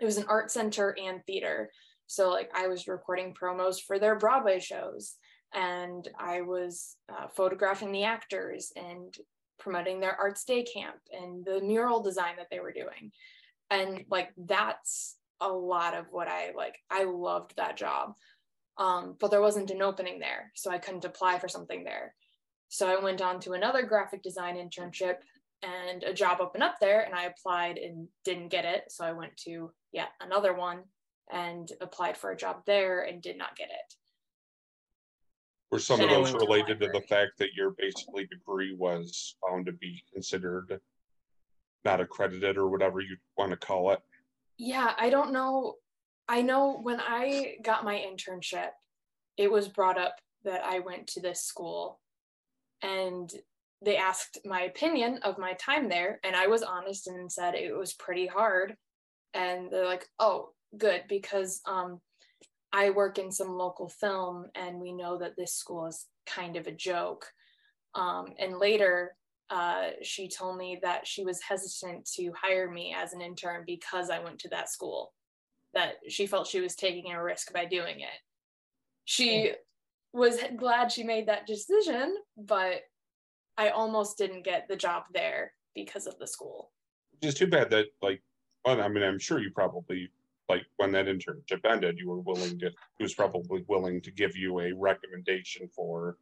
S8: it was an art center and theater So like I was recording promos for their Broadway shows, and I was uh, photographing the actors and promoting their arts day camp and the mural design that they were doing, and like that's a lot of what I like. I loved that job, um, but there wasn't an opening there, so I couldn't apply for something there. So I went on to another graphic design internship and a job opened up there and I applied and didn't get it. So I went to yet another one and applied for a job there and did not get it.
S6: Were some of those related to the fact that your basically degree was found to be considered not accredited or whatever you want to call it?
S8: Yeah, I don't know. I know when I got my internship, it was brought up that I went to this school and they asked my opinion of my time there. And I was honest and said it was pretty hard. And they're like, oh, good, because um, I work in some local film and we know that this school is kind of a joke. Um, and later, uh, she told me that she was hesitant to hire me as an intern because I went to that school, that she felt she was taking a risk by doing it. She was glad she made that decision, but I almost didn't get the job there because of the school.
S6: Which is too bad that like, I mean, I'm sure you probably, like, when that internship ended, you were willing to, he was probably willing to give you a recommendation for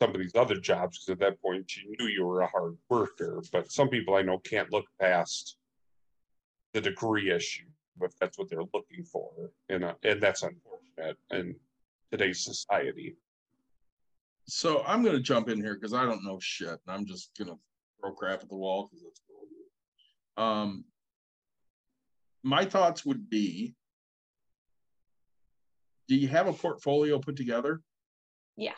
S6: some of these other jobs, because at that point she knew you were a hard worker, but some people I know can't look past the degree issue, if that's what they're looking for, and, uh, and that's unfortunate in today's society.
S4: So I'm gonna jump in here because I don't know shit, and I'm just gonna throw crap at the wall because that's do. Um, my thoughts would be: Do you have a portfolio put together?
S8: Yeah.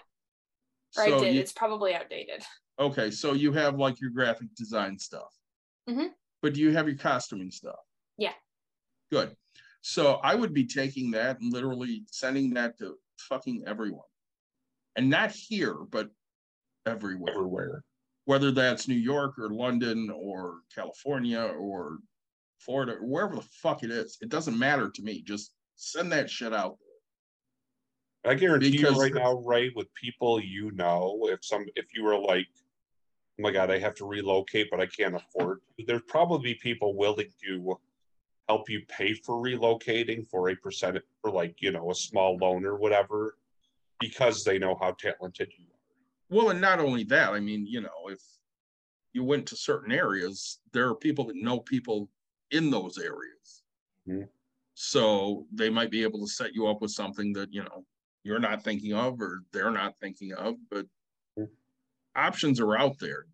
S8: Or I did.
S4: you-
S8: It's probably outdated.
S4: Okay, so you have like your graphic design stuff.
S8: Mhm.
S4: But do you have your costuming stuff?
S8: Yeah.
S4: Good. So I would be taking that and literally sending that to fucking everyone. And not here, but everywhere.
S6: Everywhere.
S4: Whether that's New York or London or California or Florida, wherever the fuck it is. It doesn't matter to me. Just send that shit out.
S6: I guarantee
S4: Because-
S6: you right now, right, with people you know, if some, if you were like, oh my God, I have to relocate, but I can't afford, to," there'd probably be people willing to help you pay for relocating for a percent, for like, you know, a small loan or whatever, because they know how talented you are.
S4: Well, and not only that, I mean, you know, if you went to certain areas, there are people that know people in those areas.
S6: Mhm.
S4: So they might be able to set you up with something that, you know, you're not thinking of or they're not thinking of, but
S6: Mhm.
S4: options are out there.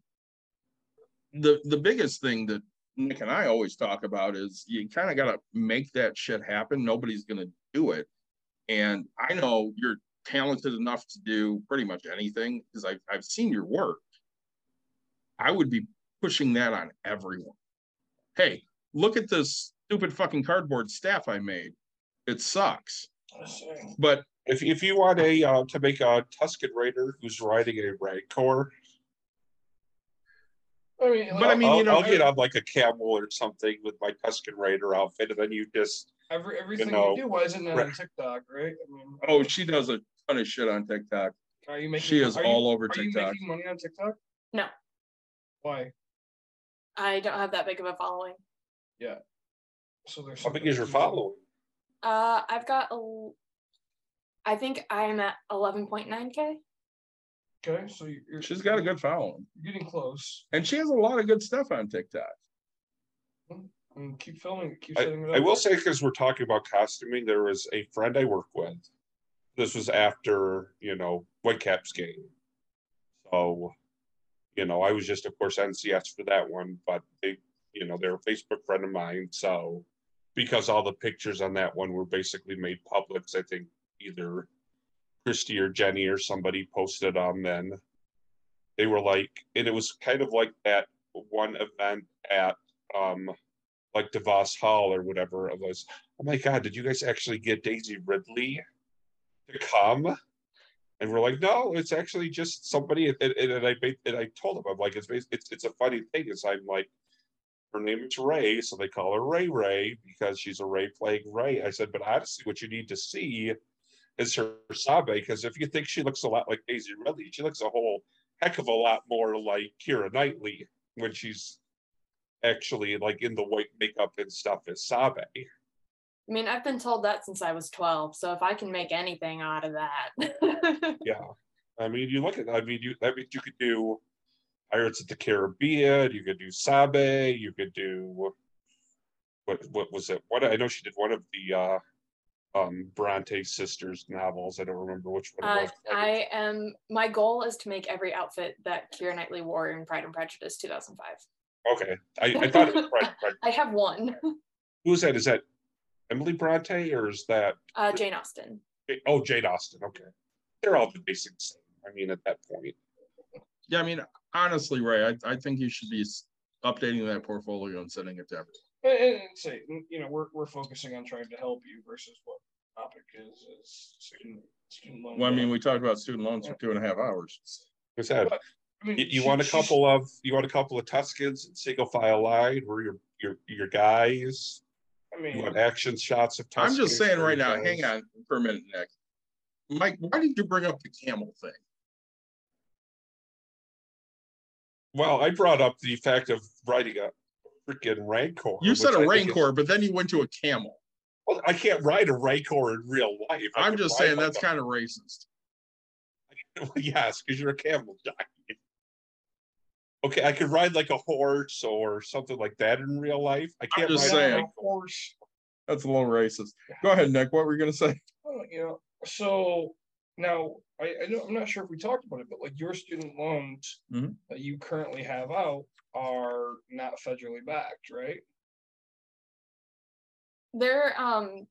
S4: The the biggest thing that Nick and I always talk about is you kind of got to make that shit happen. Nobody's going to do it. And I know you're talented enough to do pretty much anything because I've, I've seen your work. I would be pushing that on everyone. Hey, look at this stupid fucking cardboard staff I made. It sucks. But
S6: If, if you want a, uh, to make a Tusken Raider who's riding a Rancor,
S5: I mean,
S4: But I mean,
S6: I'll,
S4: you know,
S6: I'll get on like a camel or something with my Tusken Raider outfit, and then you just,
S5: every, everything
S6: know,
S5: you do, why isn't that on. TikTok, right? I mean,
S4: oh, she does a ton of shit on TikTok.
S5: are you making?
S4: She is
S5: are you-
S4: all over
S5: Are you making money on TikTok?
S8: No.
S5: Why?
S8: I don't have that big of a following.
S5: So there's.
S6: how big is your following?
S8: Uh, I've got a, I think I'm at 11.9k.
S5: Okay, so you- you're.
S4: She's got a good following.
S5: You're getting close.
S4: And she has a lot of good stuff on TikTok.
S5: And keep filming. Keep
S6: I,
S5: setting it
S6: I will say, because we're talking about costuming, there was a friend I work with. This was after, you know, Whitecaps game. So, you know, I was just, of course, NCS for that one, but they, you know, they're a Facebook friend of mine. So, because all the pictures on that one were basically made public, I think either Christy or Jenny or somebody posted on then. They were like, and it was kind of like that one event at, um, like DeVos Hall or whatever it was. Oh my God, did you guys actually get Daisy Ridley to come? And we're like, no, it's actually just somebody. And, and, and I and I told him, I'm like, it's it's it's a funny thing. Is I'm like, her name is Ray, so they call her Ray Ray because she's a Ray playing Rey. I said, but honestly, what you need to see is her Sabe, because if you think she looks a lot like Daisy Ridley, she looks a whole heck of a lot more like Keira Knightley when she's actually like in the white makeup and stuff as Sabe.
S8: I mean, I've been told that since I was 12. So if I can make anything out of that. <laughs>
S6: Yeah. I mean, you look at, I mean, you, that means you could do Pirates of the Caribbean, you could do Sabe, you could do, what, what was it? What, I know she did one of the, uh, um, Bronte sisters novels. I don't remember which one it
S8: uh,
S6: was.
S8: I am, my goal is to make every outfit that Keira Knightley wore in Pride and Prejudice 2005.
S6: Okay, I, I <laughs> thought it was right, right.
S8: I have one,
S6: Who's that? Is that Emily Bronte or is that,
S8: uh, Jane Austen.
S6: oh, Jade Austen, okay. They're all the basic same, I mean, at that point.
S4: Yeah, I mean, honestly, Ray, I, I think you should be updating that portfolio and sending it to everyone.
S5: And, and and say, you know, we're, we're focusing on trying to help you versus what topic is, is student, student loan.
S4: Well, I mean, we talked about student loans for two and a half hours.
S6: What's that?
S5: I mean,
S6: You, you
S5: she-
S6: want a
S5: she's-
S6: couple of, you want a couple of Tuskens and single file line, where your, your, your guys?
S5: I mean,
S6: You
S5: mean,
S6: want action shots of
S4: I'm just saying right now,
S6: guys?
S4: hang on for a minute, Nick. Mike, why did you bring up the camel thing?
S6: Well, I brought up the fact of riding a freaking Rancor.
S4: You said
S6: which
S4: a
S6: I think is-
S4: Rancor, but then you went to a camel.
S6: Well, I can't ride a Rancor in real life. I
S4: I'm just saying that's kind of racist. <laughs>
S6: Yes, because you're a camel giant. Okay, I could ride like a horse or something like that in real life. I can't
S4: just
S6: ride a
S4: saying.
S6: Rancor.
S5: of course,
S4: That's a little racist. Go ahead, Nick. What were you gonna say?
S5: uh, you know, so now I, I don't, I'm not sure if we talked about it, but like your student loans
S4: Mhm.
S5: that you currently have out are not federally backed, right?
S8: They're, um,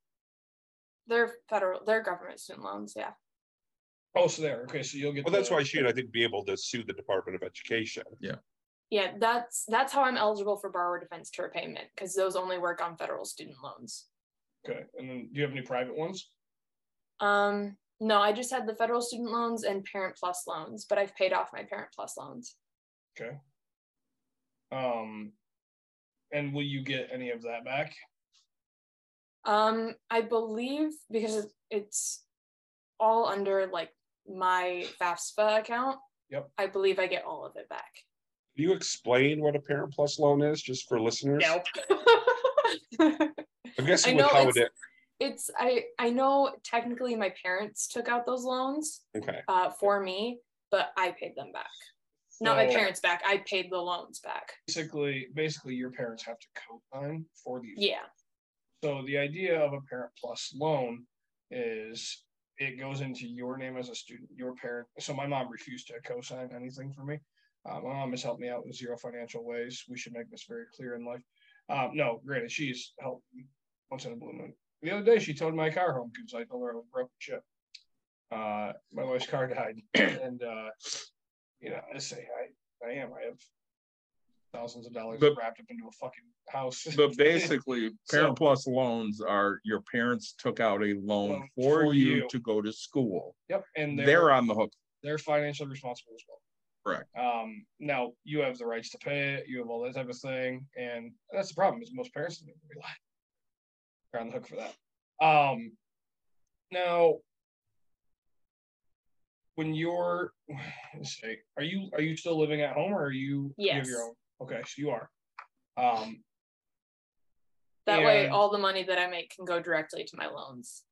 S8: they're federal, they're government student loans. Yeah.
S5: Oh, so there, okay, so you'll get.
S6: Well, that's why she'd, I think, be able to sue the Department of Education. Yeah.
S8: Yeah, that's that's how I'm eligible for borrower defense to repayment because those only work on federal student loans.
S5: Okay, and then do you have any private ones?
S8: Um, no, I just had the federal student loans and parent plus loans, but I've paid off my parent plus loans.
S5: Okay. Um, and will you get any of that back?
S8: Um, I believe because it's all under like my FAFSA account.
S5: Yep.
S8: I believe I get all of it back.
S6: Can you explain what a Parent Plus loan is, just for listeners? <laughs> I'm guessing
S8: I
S6: with
S8: know
S6: how it
S8: it's- it's I I know technically my parents took out those loans.
S6: Okay,
S8: uh for me, but I paid them back. Not my parents back. I paid the loans back.
S5: Basically, basically your parents have to co-sign for these.
S8: Yeah.
S5: So the idea of a parent plus loan is it goes into your name as a student, your parent. So my mom refused to co-sign anything for me. Uh, my mom has helped me out in zero financial ways. We should make this very clear in life. Um, no, granted, she's helped me once in a blue moon. The other day, she towed my car home because I told her I was broke and shit. Uh, my wife's car died, <clears throat> and uh, you know, I say I, I am. I have thousands of dollars
S4: But-
S5: wrapped up into a fucking house.
S4: But <laughs> basically,
S5: So-
S4: Parent Plus loans are your parents took out a loan
S5: Loan
S4: for
S5: for
S4: you
S5: you.
S4: to go to school.
S5: Yep, and
S4: They're
S5: they're
S4: on the hook.
S5: they're financially responsible as well.
S4: Correct.
S5: Um, now you have the rights to pay it, you have all that type of thing, and that's the problem is most parents don't even realize they're on the hook for that. Um, now when you're, <sighs> let's see, are you are you still living at home or are you? you have your own? Okay, so you are. Um,
S8: That way all the money that I make can go directly to my loans.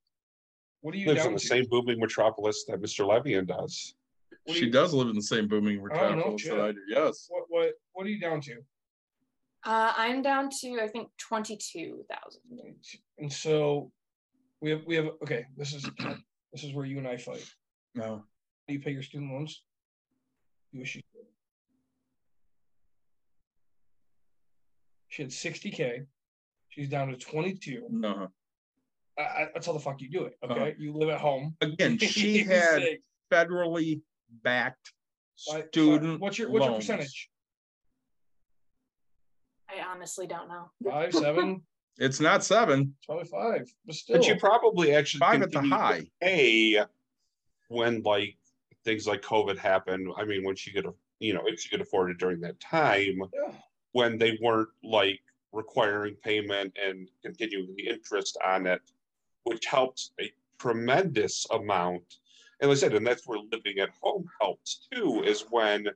S5: what are you
S6: lives
S5: down
S6: in the
S5: to?
S6: same booming metropolis that Mr. Levian does.
S5: What
S4: She does live in the same booming
S5: no
S4: metropolis that. I do. Yes.
S5: What what what are you down to?
S8: Uh I'm down to I think twenty two thousand.
S5: And so we have we have okay, this is <clears throat> this is where you and I fight.
S4: No.
S5: Do you pay your student loans? You wish you did. She had sixty K. She's down to twenty-two.
S4: No.
S5: I, I, that's how the fuck you do it. Okay,
S4: Uh-huh.
S5: you live at home.
S4: Again, <laughs> she had federally backed
S5: "Why- why-
S4: student.
S5: What's your what's your percentage?
S8: I honestly don't know.
S5: Five, seven, <laughs>
S4: It's not seven.
S5: probably five. But still,
S6: But you probably actually
S4: Five at the high.
S6: Pay when like things like COVID happened. I mean, when she could, you know, if she could afford it during that time.
S5: yeah.
S6: when they weren't like requiring payment and continuing the interest on it, which helps a tremendous amount. And like I said, and that's where living at home helps too, is when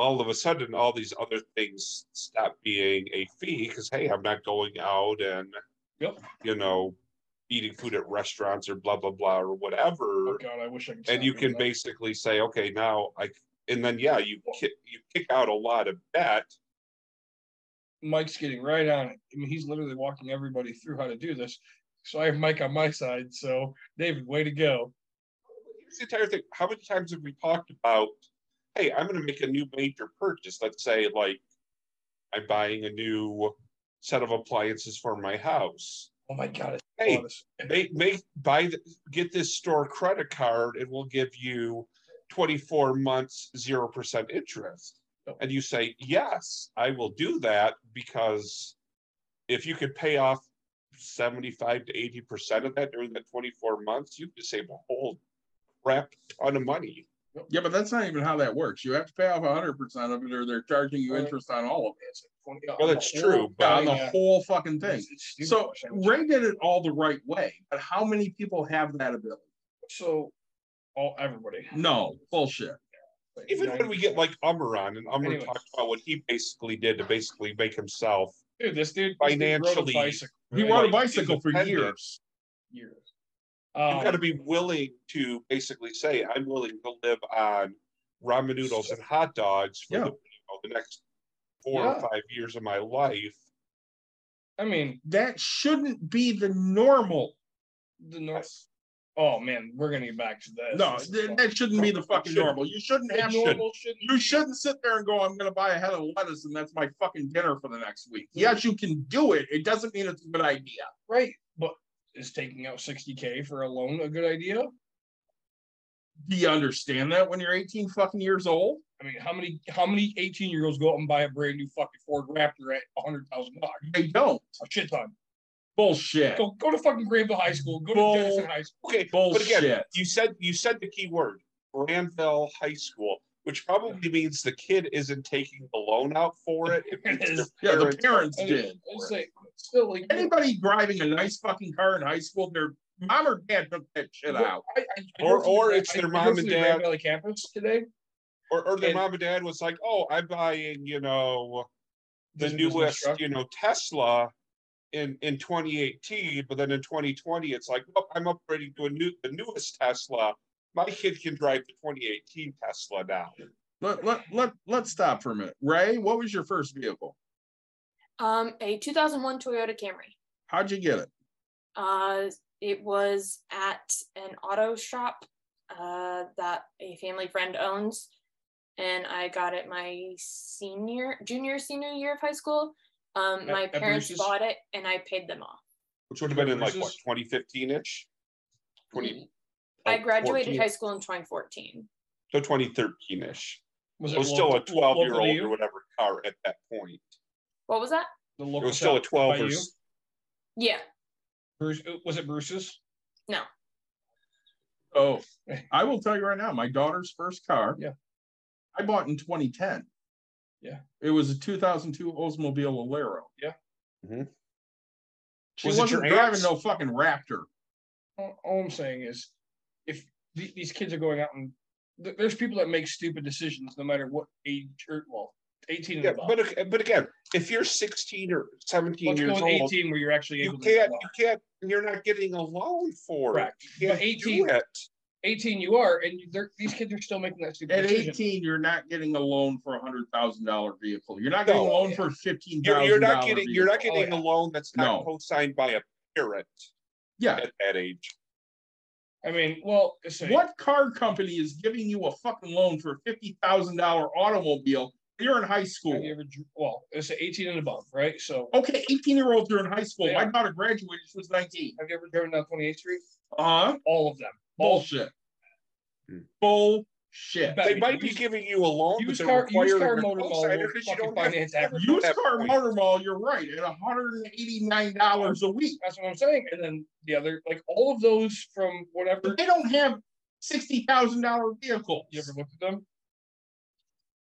S6: all of a sudden all these other things stop being a fee because hey, I'm not going out and
S5: Yep.
S6: you know eating food at restaurants or blah blah blah or whatever
S5: Oh God, I wish I could.
S6: and you can
S5: that.
S6: basically say, okay, now I, and then, yeah, you kick, you kick out a lot of debt.
S5: Mike's getting right on it. I mean, he's literally walking everybody through how to do this. So I have Mike on my side. So David, way to go.
S6: Here's the entire thing. How many times have we talked about, hey, I'm gonna make a new major purchase, let's say like I'm buying a new set of appliances for my house.
S5: Oh my God. it's
S6: Hey. Make, make, buy, the get this store credit card, it will give you twenty-four months, zero percent interest.
S5: Yep.
S6: And you say, yes, I will do that because if you could pay off seventy-five to eighty percent of that during that twenty-four months, you could save a whole crap ton of money.
S4: Yeah, but that's not even how that works. You have to pay off hundred percent of it or they're charging you interest on all of it.
S5: It's like 20
S6: Well, that's true, but-
S4: On the
S5: yeah.
S4: whole fucking thing.
S5: It's- it's stupid
S4: So. Ray did it all the right way, but how many people have that ability?
S5: So, all everybody.
S4: No, bullshit.
S5: Like
S6: Even when we get like Ummer on, and Ummer
S5: Anyways.
S6: talked about what he basically did to basically make himself
S5: dude, this dude this dude rode a
S6: financially-
S5: bicycle,
S4: He
S5: right?
S4: rode a bicycle for
S6: independent.
S4: years.
S5: Years.
S6: You've
S5: Um,
S6: got to be willing to basically say, I'm willing to live on ramen noodles and hot dogs for
S4: Yeah.
S6: the, you know, the next four or five years of my life.
S5: I mean,
S4: That shouldn't be the normal.
S5: the North. Oh man, we're gonna get back to this.
S4: No, th- that shouldn't be the fucking
S6: Shouldn't.
S4: normal. You shouldn't have
S6: should.
S5: normal shouldn't
S4: You
S5: be-
S4: shouldn't sit there and go, I'm gonna buy a head of lettuce and that's my fucking dinner for the next week.
S5: Mm-hmm.
S4: Yes, you can do it. It doesn't mean it's a good idea.
S5: right, but is taking out sixty k for a loan a good idea?
S4: Do you understand that when you're 18 fucking years old?
S5: I mean, how many how many eighteen year olds go out and buy a brand new fucking Ford Raptor at a hundred thousand dollars?
S4: They don't.
S5: A shit ton.
S4: Bullshit.
S5: Go go to fucking Grandville High School. Go to
S4: Bull-
S5: Jenison High School.
S6: Okay, bullshit. but again, you said you said the key word, Grandville High School, which probably means the kid isn't taking the loan out for it. It means <laughs>
S4: Yeah, the
S6: parents
S4: parents did.
S5: Like still like
S4: Anybody driving a nice fucking car in high school, their mom or dad took that shit out.
S5: I- I-
S6: Or- or it's
S5: I-
S6: their mom and
S5: Grand
S6: dad.
S5: Valley campus today.
S6: Or, or their
S5: And-
S6: mom and dad was like, oh, I'm buying, you know, the newest, you know, Tesla in, in 2018, but then in 2020, it's like, oh, I'm upgrading to a new, the newest Tesla. My kid can drive the 2018 Tesla now.
S4: Let, let, let, let's stop for a minute. Ray, what was your first vehicle?
S8: Um, a 2001 Toyota Camry.
S4: How'd you get it?
S8: Uh, it was at an auto shop uh, that a family friend owns, and I got it my senior, junior, senior year of high school. Um,
S5: At-
S8: my
S5: at
S8: parents
S5: Bruce's?
S8: bought it, and I paid them off.
S6: Which would have been in like what, 2015 ish? 20.
S8: I graduated
S6: 14.
S8: high school in 2014.
S6: So 2013 ish.
S5: Was
S6: It was still a 12 year old or whatever car at that point.
S8: What was that?
S5: The
S6: It
S5: local
S6: was still a 12 or
S8: Yeah,
S5: Bruce, uh, was it Bruce's?
S8: no.
S4: Oh, <laughs> I will tell you right now, my daughter's first car.
S5: Yeah.
S4: I bought in 2010.
S5: Yeah.
S4: It was a 2002 Oldsmobile Alero.
S5: Yeah.
S6: Mhm.
S4: She
S6: was
S4: wasn't driving
S6: aunt's?
S4: no fucking Raptor.
S5: All, all I'm saying is, if the- these kids are going out and th- there's people that make stupid decisions no matter what age or well, 18 and
S6: Yeah,
S5: above.
S6: but ag- but again, if you're 16 or 17
S5: Let's
S6: years old,
S5: 18 where you're actually
S6: you
S5: able to
S6: can't,
S5: drive.
S6: you can't, you're not getting a loan for
S5: Correct.
S6: it. You can't
S5: 18
S6: do it.
S5: 18 you are, and these kids are still making that stupid
S4: At
S5: decision.
S4: 18, you're not getting a loan for a hundred thousand dollar vehicle. You're not getting a
S6: No.
S4: loan for a fifteen
S6: You're, you're not getting, you're not
S5: Oh,
S6: getting a loan that's not
S4: No.
S6: co-signed by a parent
S4: Yeah.
S6: at that age.
S5: I mean, well,
S4: What car company is giving you a fucking loan for a fifty thousand dollar automobile? You're in high school.
S5: Have you ever, well, it's 18 and above, right? So,
S4: Okay, 18 year olds are in high school. My daughter graduated, she was 19.
S5: have you ever driven down 28th Street?
S4: Uh huh.
S5: All of them.
S4: Bullshit.
S6: Hmm.
S4: Bullshit.
S5: Bet-
S6: They
S5: you
S6: might be giving you a loan, but
S5: used car- used car motor mall
S6: co-sign it
S5: will
S6: because you
S5: fucking
S6: don't
S5: finance
S6: to
S4: Used car
S6: point.
S4: motor mall, you're right, at $189 a week.
S5: That's what I'm saying. And then the other, like all of those from whatever.
S4: But they don't have $60,000 vehicles.
S5: You ever looked at them?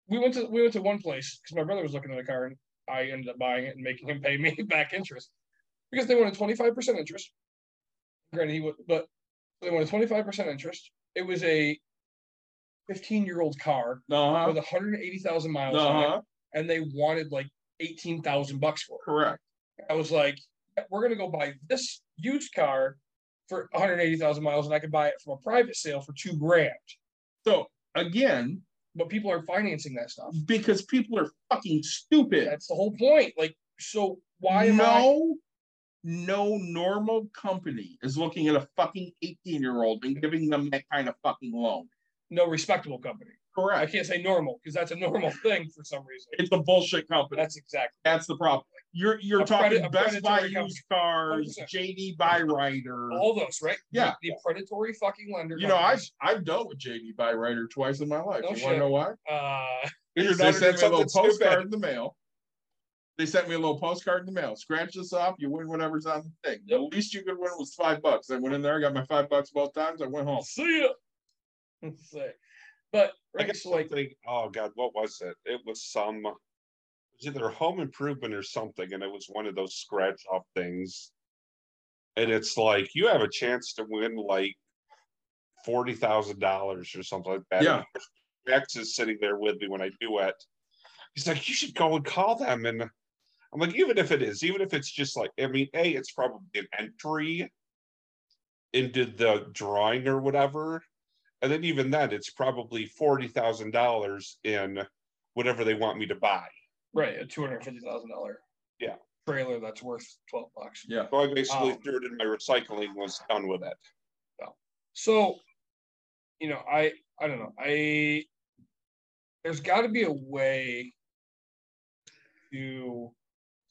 S5: we went to we went to one place because my brother was looking at a car and I ended up buying it and making him pay <laughs> me back interest because they wanted twenty five percent interest. Granted, he would, but they wanted twenty five percent interest. It was a fifteen year old car
S4: Uh-huh.
S5: with one hundred eighty thousand miles on it,
S4: Uh-huh.
S5: and they wanted like eighteen thousand bucks for it.
S4: Correct.
S5: I was like, we're gonna go buy this used car for one hundred eighty thousand miles, and I could buy it from a private sale for two grand.
S4: So again,
S5: But people are financing that stuff.
S4: because people are fucking stupid.
S5: That's the whole point. Like, so why am I?
S4: no, no normal company is looking at a fucking 18 year old and giving them that kind of fucking loan.
S5: No respectable company.
S4: Correct.
S5: I can't say normal because that's a normal <laughs> thing for some reason.
S4: It's a bullshit company.
S5: That's exactly.
S4: That's the problem. You're you're
S5: A
S4: talking
S5: a
S4: Best Buy used cars,
S5: 100%.
S4: JD Byrider.
S5: All those, right?
S4: Yeah.
S5: The, the predatory fucking lender.
S4: You know, I've. I've dealt with JD Byrider twice in my life.
S5: No
S4: you want to know why?
S5: Uh, <laughs>
S4: They sent me a little postcard
S6: stupid.
S4: in the mail. They sent me a little postcard in the mail. Scratch this off, you win whatever's on the thing. The least you could win was five bucks. I went in there, I got my five bucks both times. I went home.
S5: see ya. <laughs> Say, but
S6: I guess
S5: like,
S6: something. Oh God, what was it? It was some. It was either home improvement or something, and it was one of those scratch off things. And it's like you have a chance to win like forty thousand dollars or something like that.
S4: Yeah.
S6: Max is sitting there with me when I do it. He's like, you should go and call them. And I'm like, even if it is, even if it's just like, I mean, A, it's probably an entry into the drawing or whatever. And then even then, it's probably forty thousand dollars in whatever they want me to buy.
S5: right, a two hundred fifty thousand dollar.
S6: Yeah.
S5: Trailer that's worth twelve bucks.
S4: Yeah.
S6: So I basically
S5: Um,
S6: threw it in my recycling, was done with it.
S5: So, you know, I I don't know. I there's got to be a way to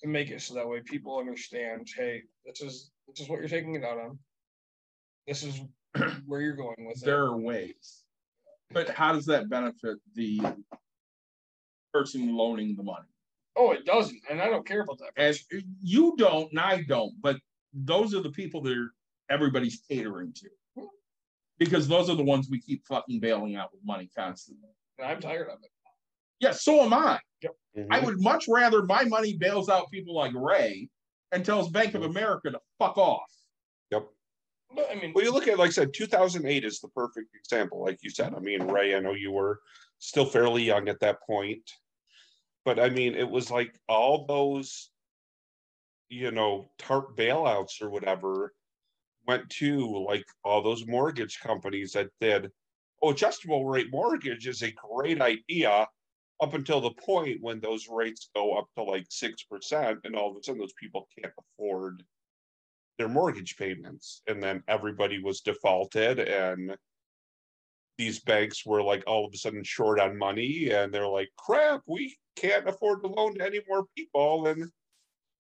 S5: to make it so that way people understand. Hey, this is this is what you're taking it out on. This is <clears throat> where you're going with
S4: There
S5: it.
S4: There are ways. But how does that benefit the person loaning the money?
S5: Oh, it doesn't, and I don't care about that.
S4: As you don't, and I don't, but those are the people that are everybody's catering to. Because those are the ones we keep fucking bailing out with money constantly.
S5: And I'm tired of it.
S4: Yeah, so am I.
S6: Mm-hmm.
S4: I would much rather my money bails out people like Ray and tells Bank of America to fuck off.
S6: Yep.
S5: I mean,
S6: Well, you look at, like I said, 2008 is the perfect example. Like you said, I mean, Ray, I know you were still fairly young at that point, but I mean, it was like all those, you know, TARP bailouts or whatever went to like all those mortgage companies that did, oh, adjustable rate mortgage is a great idea up until the point when those rates go up to like 6%, and all of a sudden those people can't afford their mortgage payments and then everybody was defaulted and these banks were like all of a sudden short on money and they're like crap we can't afford to loan to any more people and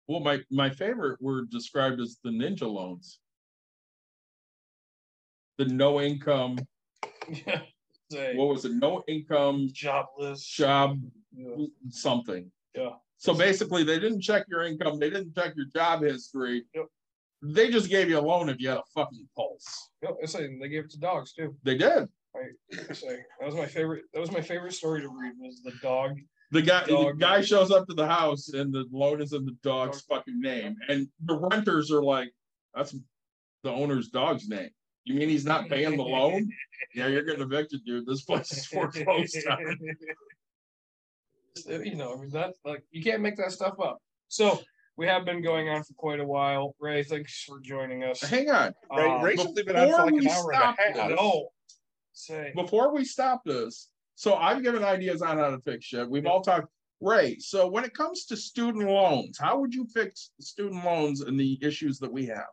S4: Well, my, my favorite were described as the ninja loans. The no income,
S5: say
S4: what was it? No income
S5: jobless.
S4: job
S5: Yeah.
S4: something.
S5: Yeah.
S4: So basically, they didn't check your income, they didn't check your job history.
S5: Yep.
S4: They just gave you a loan if you had a fucking pulse.
S5: Yep, I say they gave it to dogs too.
S4: They did.
S5: I say that was my favorite. That was my favorite story to read. Was the dog?
S4: The guy, the
S5: Dog.
S4: guy shows up to the house and the loan is in the dog's fucking name, and the renters are like, "That's the owner's dog's name." You mean he's not paying the loan? <laughs> yeah, you're getting evicted, dude. This place is foreclosed on. <laughs>
S5: you know, I mean, that's like you can't make that stuff up. So we have been going on for quite a while. Ray, thanks for joining us.
S4: Hang on,
S6: Ray,
S5: Um,
S6: Ray's only been on for
S4: before
S6: like an
S4: we
S6: hour and
S4: stop
S6: a half.
S4: this-
S5: no, say
S4: before we stop this, so I've given ideas on how to fix shit. We've all talked. Ray, so when it comes to student loans, how would you fix student loans and the issues that we have?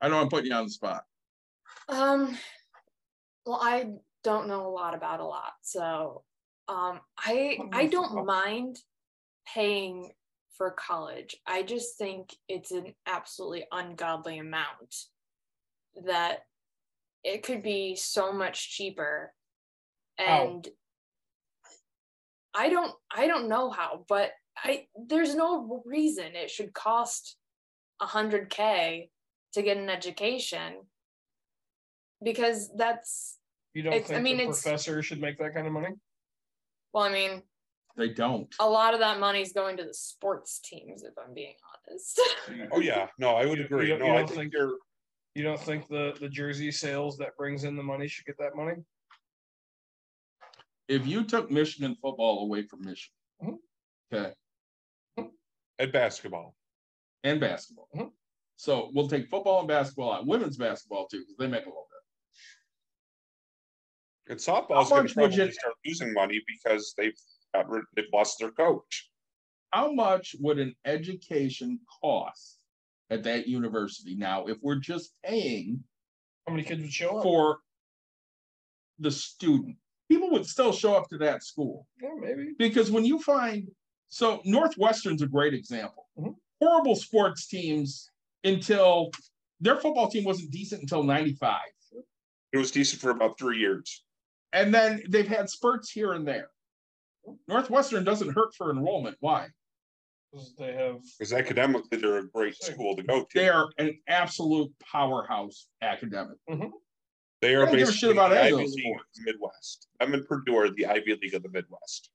S4: I know I'm putting you on the spot.
S8: Um, well, I don't know a lot about a lot, so um, I I don't mind paying for college. I just think it's an absolutely ungodly amount that it could be so much cheaper,
S5: How?
S8: and I don't I don't know how, but I there's no reason it should cost a hundred k to get an education because that's
S5: you don't
S8: it's- I mean,
S5: the professor should make that kind of money.
S8: Well, I mean,
S4: They don't.
S8: a lot of that money's going to the sports teams, if I'm being honest.
S6: Oh, yeah, no, I would
S5: You-
S6: agree.
S5: you-
S6: No,
S5: you
S6: I
S5: don't
S6: think
S5: think-
S6: you're,
S5: You don't think the the jersey sales that brings in the money should get that money?
S4: If you took Michigan football away from Michigan.
S5: Mhm.
S4: Okay,
S6: at basketball,
S4: and basketball.
S5: Mhm.
S4: So we'll take football and basketball out, women's basketball too, because they make a little bit.
S6: and softball's gonna
S4: much would you-
S6: probably start losing money because they've got rid, they've lost their coach.
S4: How much would an education cost at that university now if we're just paying
S5: How many kids would show up?
S4: for the student? People would still show up to that school.
S5: Yeah, maybe.
S4: Because when you find, so Northwestern's a great example.
S5: Mhm.
S4: Horrible sports teams until their football team wasn't decent until ninety-five.
S6: It was decent for about three years.
S4: And then they've had spurts here and there. Northwestern doesn't hurt for enrollment. Why?
S5: Because They have
S6: Because academically, they're a great school to go to.
S4: They are an absolute powerhouse academic. Mm-hmm.
S6: They are
S4: I give a shit
S6: basically
S4: about
S6: the
S4: any of
S6: Ivy
S4: those
S6: League of the Midwest. I'm in Purdue are the Ivy League of the Midwest.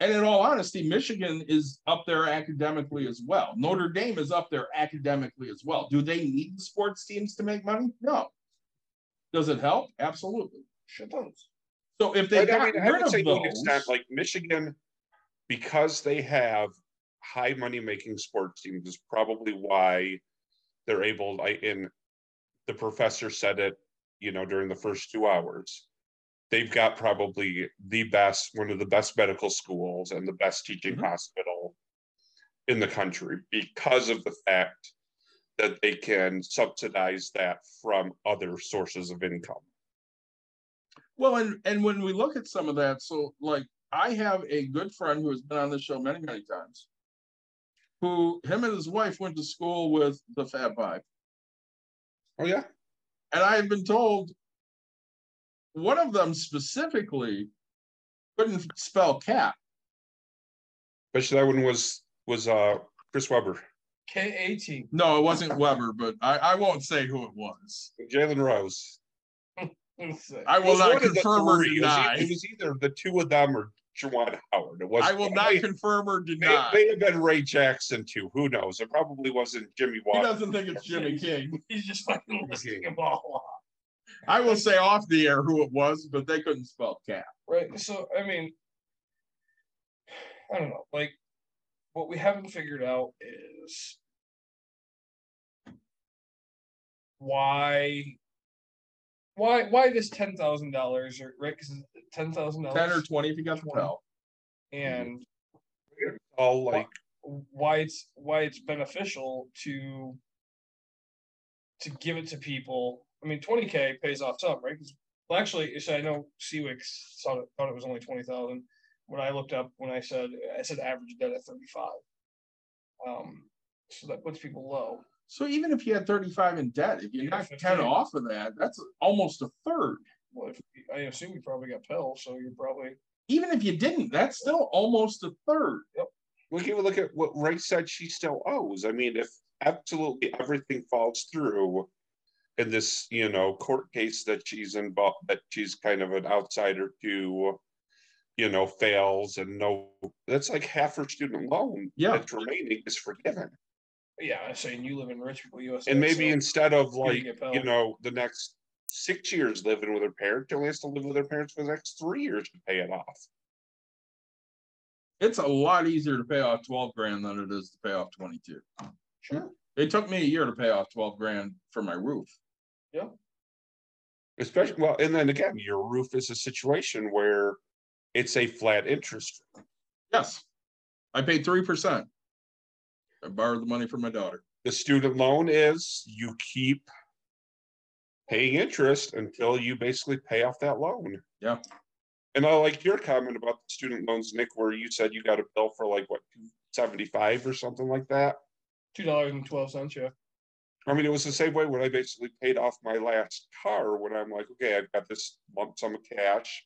S4: And in all honesty, Michigan is up there academically as well. Notre Dame is up there academically as well. Do they need the sports teams to make money? No. Does it help? Absolutely.
S5: shit tons.
S4: So if they
S6: But I
S4: got
S6: mean, I would
S4: of
S6: say to an extent, like Michigan, because they have high money making sports teams, is probably why they're able, I in the professor said it, you know, during the first two hours. They've got probably the best, one of the best medical schools and the best teaching
S4: Mhm.
S6: hospital in the country because of the fact that they can subsidize that from other sources of income.
S4: Well, and, and when we look at some of that, so like I have a good friend who has been on this show many, many times. Who him and his wife went to school with the Fab Five.
S6: Oh, yeah.
S4: And I have been told one of them specifically couldn't spell cat.
S6: But that one was, was, uh, Chris Webber,
S5: K A T.
S4: No, it wasn't Webber, but I, I won't say who it was.
S6: Jalen Rose.
S4: I will not
S6: one of the
S4: confirm or
S6: three. It was
S4: deny.
S6: It was either the two of them or Juwan Howard. It was.
S4: I will not confirm or
S6: May,
S4: deny.
S6: may have been Ray Jackson too. Who knows? It probably wasn't Jimmy
S4: He doesn't think it's Jimmy <laughs> King.
S5: He's just fucking listing them all off.
S4: I will say off the air who it was, but they couldn't spell cat.
S5: Right. So I mean, I don't know. Like, what we haven't figured out is why, why, why this ten thousand dollars or right? Because ten thousand
S4: Ten or
S5: dollars
S4: twenty if you got the
S5: 20.
S4: Pell.
S5: and
S6: All like
S5: why it's why it's beneficial to to give it to people. I mean, twenty k pays off some, right? 'Cause- Well, actually, so I know Seawix thought it, thought it was only twenty thousand. When I looked up, when I said I said average debt at thirty five, um, so that puts people low.
S4: So even if you had thirty-five in debt, if you
S5: Yeah,
S4: knock ten off of that, that's almost a third.
S5: Well, if, I assume you probably got Pell, so you're probably
S4: Even if you didn't, that's still almost a third.
S6: look at look at what Ray said she still owes. I mean, if absolutely everything falls through in this, you know, court case that she's involved, that she's kind of an outsider to, you know, fails and no, that's like half her student loan.
S4: Yeah.
S6: That's remaining is forgiven.
S5: Yeah. I'm saying you live in rich people, USA.
S6: And maybe
S5: so
S6: instead of like, you know, the next six years living with her parents, she only has to live with her parents for the next three years to pay it off.
S4: It's a lot easier to pay off twelve grand than it is to pay off twenty-two.
S5: Sure.
S4: It took me a year to pay off twelve grand for my roof. Yeah.
S6: Especially, well, and then again, your roof is a situation where it's a flat interest.
S4: Yes. I paid three percent. I borrowed the money from my daughter.
S6: The student loan is you keep paying interest until you basically pay off that loan.
S4: Yeah.
S6: And I like your comment about the student loans, Nick, where you said you got a bill for like what, seventy-five or something like that.
S5: two dollars and twelve cents. Yeah.
S6: I mean, it was the same way when I basically paid off my last car, when I'm like, okay, I've got this lump sum of cash.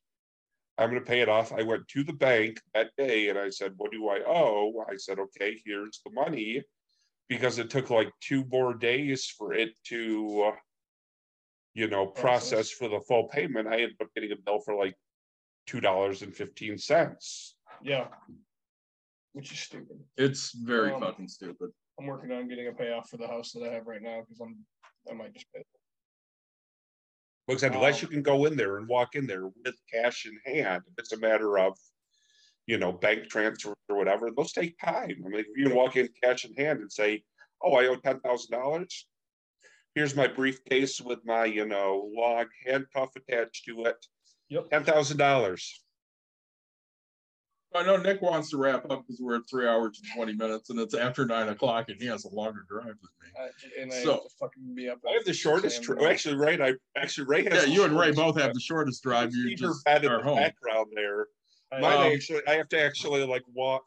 S6: I'm gonna pay it off. I went to the bank that day and I said, what do I owe? I said, okay, here's the money. Because it took like two more days for it to, uh, you know, process
S5: Process.
S6: for the full payment. I ended up getting a bill for like two dollars and fifteen cents.
S5: Yeah. Which is stupid.
S4: It's very
S5: Um,
S4: fucking stupid.
S5: I'm working on getting a payoff for the house that I have right now because I'm I might just pay. it.
S6: Because unless
S5: Um,
S6: you can go in there and walk in there with cash in hand, it's a matter of, you know, bank transfer or whatever, those take time. I mean, if you can walk in cash in hand and say, oh, I owe ten thousand dollars. Here's my briefcase with my, you know, log handcuff attached to it.
S5: Yep.
S6: Ten thousand dollars.
S4: I know Nick wants to wrap up because we're at three hours and twenty minutes and it's after nine o'clock and he has a longer drive than me.
S5: I, and I
S4: So-
S5: have fucking be up.
S6: I have the shortest,
S5: a.m.
S6: dri-
S5: in the morning.
S6: actually, right, I, actually, Ray has.
S4: Yeah, you and Ray
S6: shortest
S4: both have the shortest drive. You
S6: Cedar
S4: just
S6: bed in
S4: are
S6: the
S4: home.
S6: background there.
S5: I-
S6: Mine
S4: Um,
S6: actually, I have to actually like walk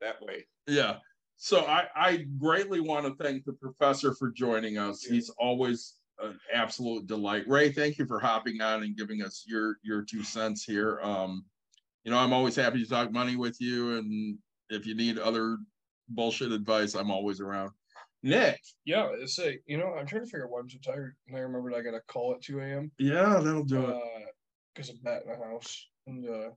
S6: that way.
S4: Yeah. So I, I greatly want to thank the professor for joining us.
S5: Yeah.
S4: He's always an absolute delight. Ray, thank you for hopping on and giving us your your two cents here. Um, you know, I'm always happy to talk money with you, and if you need other bullshit advice, I'm always around. Nick,
S5: Yeah, it's say you know I'm trying to figure out why I'm so tired, and I remembered I got a call at 2 a.m.
S4: yeah, that'll do it.
S5: because of bat in the house. And uh,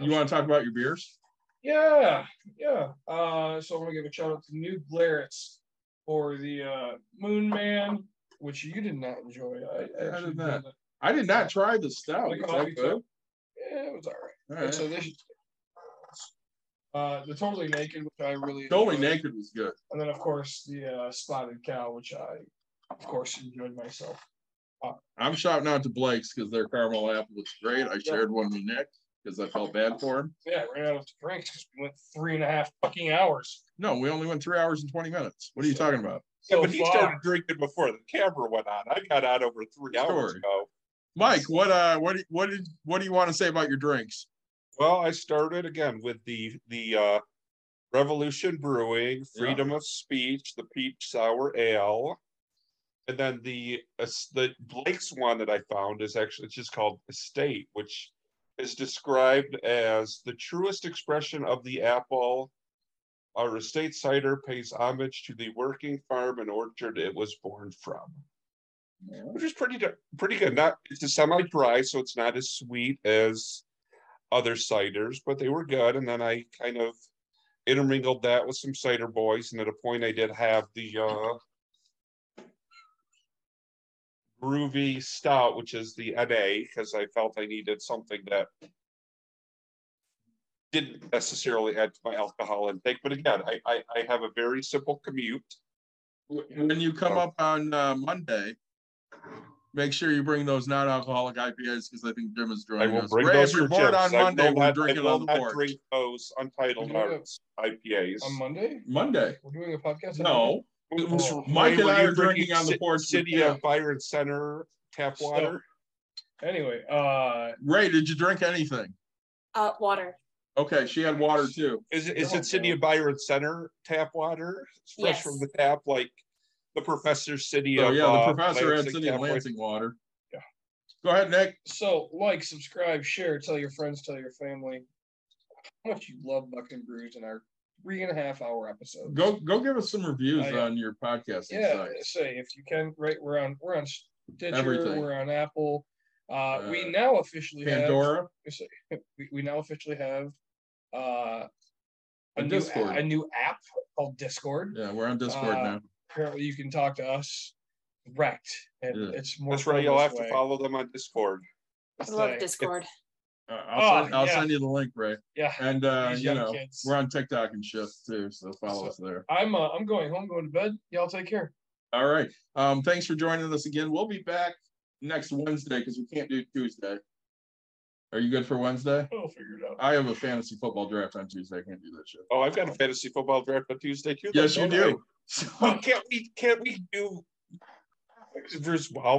S4: You want to talk about your beers?
S5: Yeah, yeah. Uh, so I want to give a shout out to New Glarus for the uh, Moon Man, which you did not enjoy. I,
S4: I did not. I did not try the stout.
S5: The it was all right.
S4: All
S5: And
S4: right.
S5: so this, uh, the totally naked, which I really
S4: Totally
S5: enjoyed.
S4: naked was good.
S5: and then of course the uh, spotted cow, which I, of course, enjoyed myself.
S4: I'm shouting out to Blake's because their caramel apple was great. I shared one with Nick because I felt bad for him.
S5: Yeah, I ran out of drinks because we went three and a half fucking hours.
S4: No, we only went three hours and twenty minutes. What are you talking about?
S6: Yeah,
S5: So
S6: but he
S5: far.
S6: started drinking before the camera went on. I got out over three hours
S4: Sure.
S6: ago.
S4: Mike, what uh what do- what did what do you want to say about your drinks?
S6: Well, I started again with the the uh Revolution Brewing,
S4: Yeah.
S6: Freedom of Speech, the Peach Sour Ale. And then the uh, the Blake's one that I found is actually it's just called Estate, which is described as the truest expression of the apple. Our estate cider pays homage to the working farm and orchard it was born from. Which is pretty pretty good. Not it's a semi-dry, so it's not as sweet as other ciders, but they were good. And then I kind of intermingled that with some cider boys, and at a point I did have the uh groovy stout, which is the NA, because I felt I needed something that didn't necessarily add to my alcohol intake. But again, I I, I have a very simple commute.
S4: When you come up on uh, Monday, make sure you bring those non-alcoholic IPAs because I think Jim is
S6: I will
S4: us.
S6: bring
S4: Ray,
S6: those
S4: if you're
S6: for
S4: bored
S6: Jim's.
S4: on Monday, we're
S6: not-
S4: drinking
S6: will
S4: on the
S6: not
S4: porch.
S6: Drink those untitled
S5: Yeah.
S6: arts IPAs.
S5: On Monday,
S4: Monday.
S5: we're doing a podcast.
S4: No,
S6: It was-
S5: Oh.
S4: Mike
S6: Ray,
S4: and I
S6: you
S4: are drinking on the
S6: Ci-
S4: porch
S6: City of Byron Center tap water.
S5: Monday. Anyway, uh,
S4: Ray, did you drink anything?
S8: Uh, water.
S4: Okay, she had water too.
S6: Is it, is it City of Byron Center tap water? It's fresh from the tap, like the professor city
S4: So
S6: of.
S4: yeah,
S6: uh,
S4: the professor had
S6: Lansing
S4: City of
S6: Tap Water.
S4: Lansing water.
S5: Yeah.
S4: Go ahead, Nick.
S5: so like, subscribe, share, tell your friends, tell your family how much you love Buck and Brews in our three and a half hour episode.
S4: Go go give us some reviews
S5: Oh,
S4: on your podcast.
S5: Yeah, say if you can, right? We're on we're on Stitcher,
S4: Everything.
S5: we're on Apple. Uh, we
S4: Uh,
S5: now officially
S4: Pandora. <laughs>
S5: have say, we, we now officially have uh
S4: A
S5: a new,
S4: Discord.
S5: a new app called Discord.
S4: Yeah, we're on Discord
S5: Uh,
S4: now.
S5: Apparently, you can talk to us direct, and
S4: Yeah.
S5: it's more.
S6: That's right, you'll
S5: this
S6: have to follow them on Discord.
S8: I love
S5: like-
S8: Discord.
S4: Uh, I'll,
S5: Oh,
S4: send, I'll
S5: yeah.
S4: send you the link, Ray.
S5: Yeah,
S4: And uh, you know,
S5: kids.
S4: we're on TikTok and shit too, so follow
S5: So-
S4: us there.
S5: I'm uh, I'm going home, going to bed. Y'all take care.
S4: All right. Um, thanks for joining us again. We'll be back next Wednesday because we can't do Tuesday. Are you good for Wednesday?
S5: We'll figure it out.
S4: I have a fantasy football draft on Tuesday. I can't do that shit.
S6: Oh, I've got a fantasy football draft on Tuesday too.
S4: Yes, you
S6: don't I? Well, <laughs> can't we, can't we do?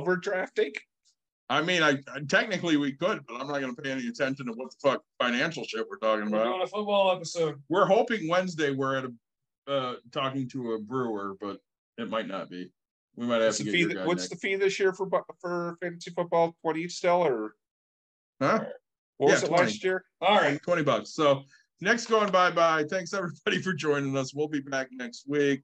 S6: We're drafting?
S4: I mean, I technically we could, but I'm not gonna pay any attention to what the fuck financial shit we're talking
S5: We're
S4: about.
S5: doing a football episode.
S4: We're hoping Wednesday we're at a uh talking to a brewer, but it might not be. We might have
S6: What's
S4: to
S6: the fee,
S4: your
S6: th-
S4: guy
S6: what's
S4: next.
S6: the fee this year for, for fantasy football? Twenty still, or
S4: Huh?
S6: what was
S4: Yeah,
S6: it
S4: 20.
S6: last year?
S5: All right.
S4: 20 bucks. So next going bye bye. Thanks everybody <laughs> for joining us. We'll be back next week.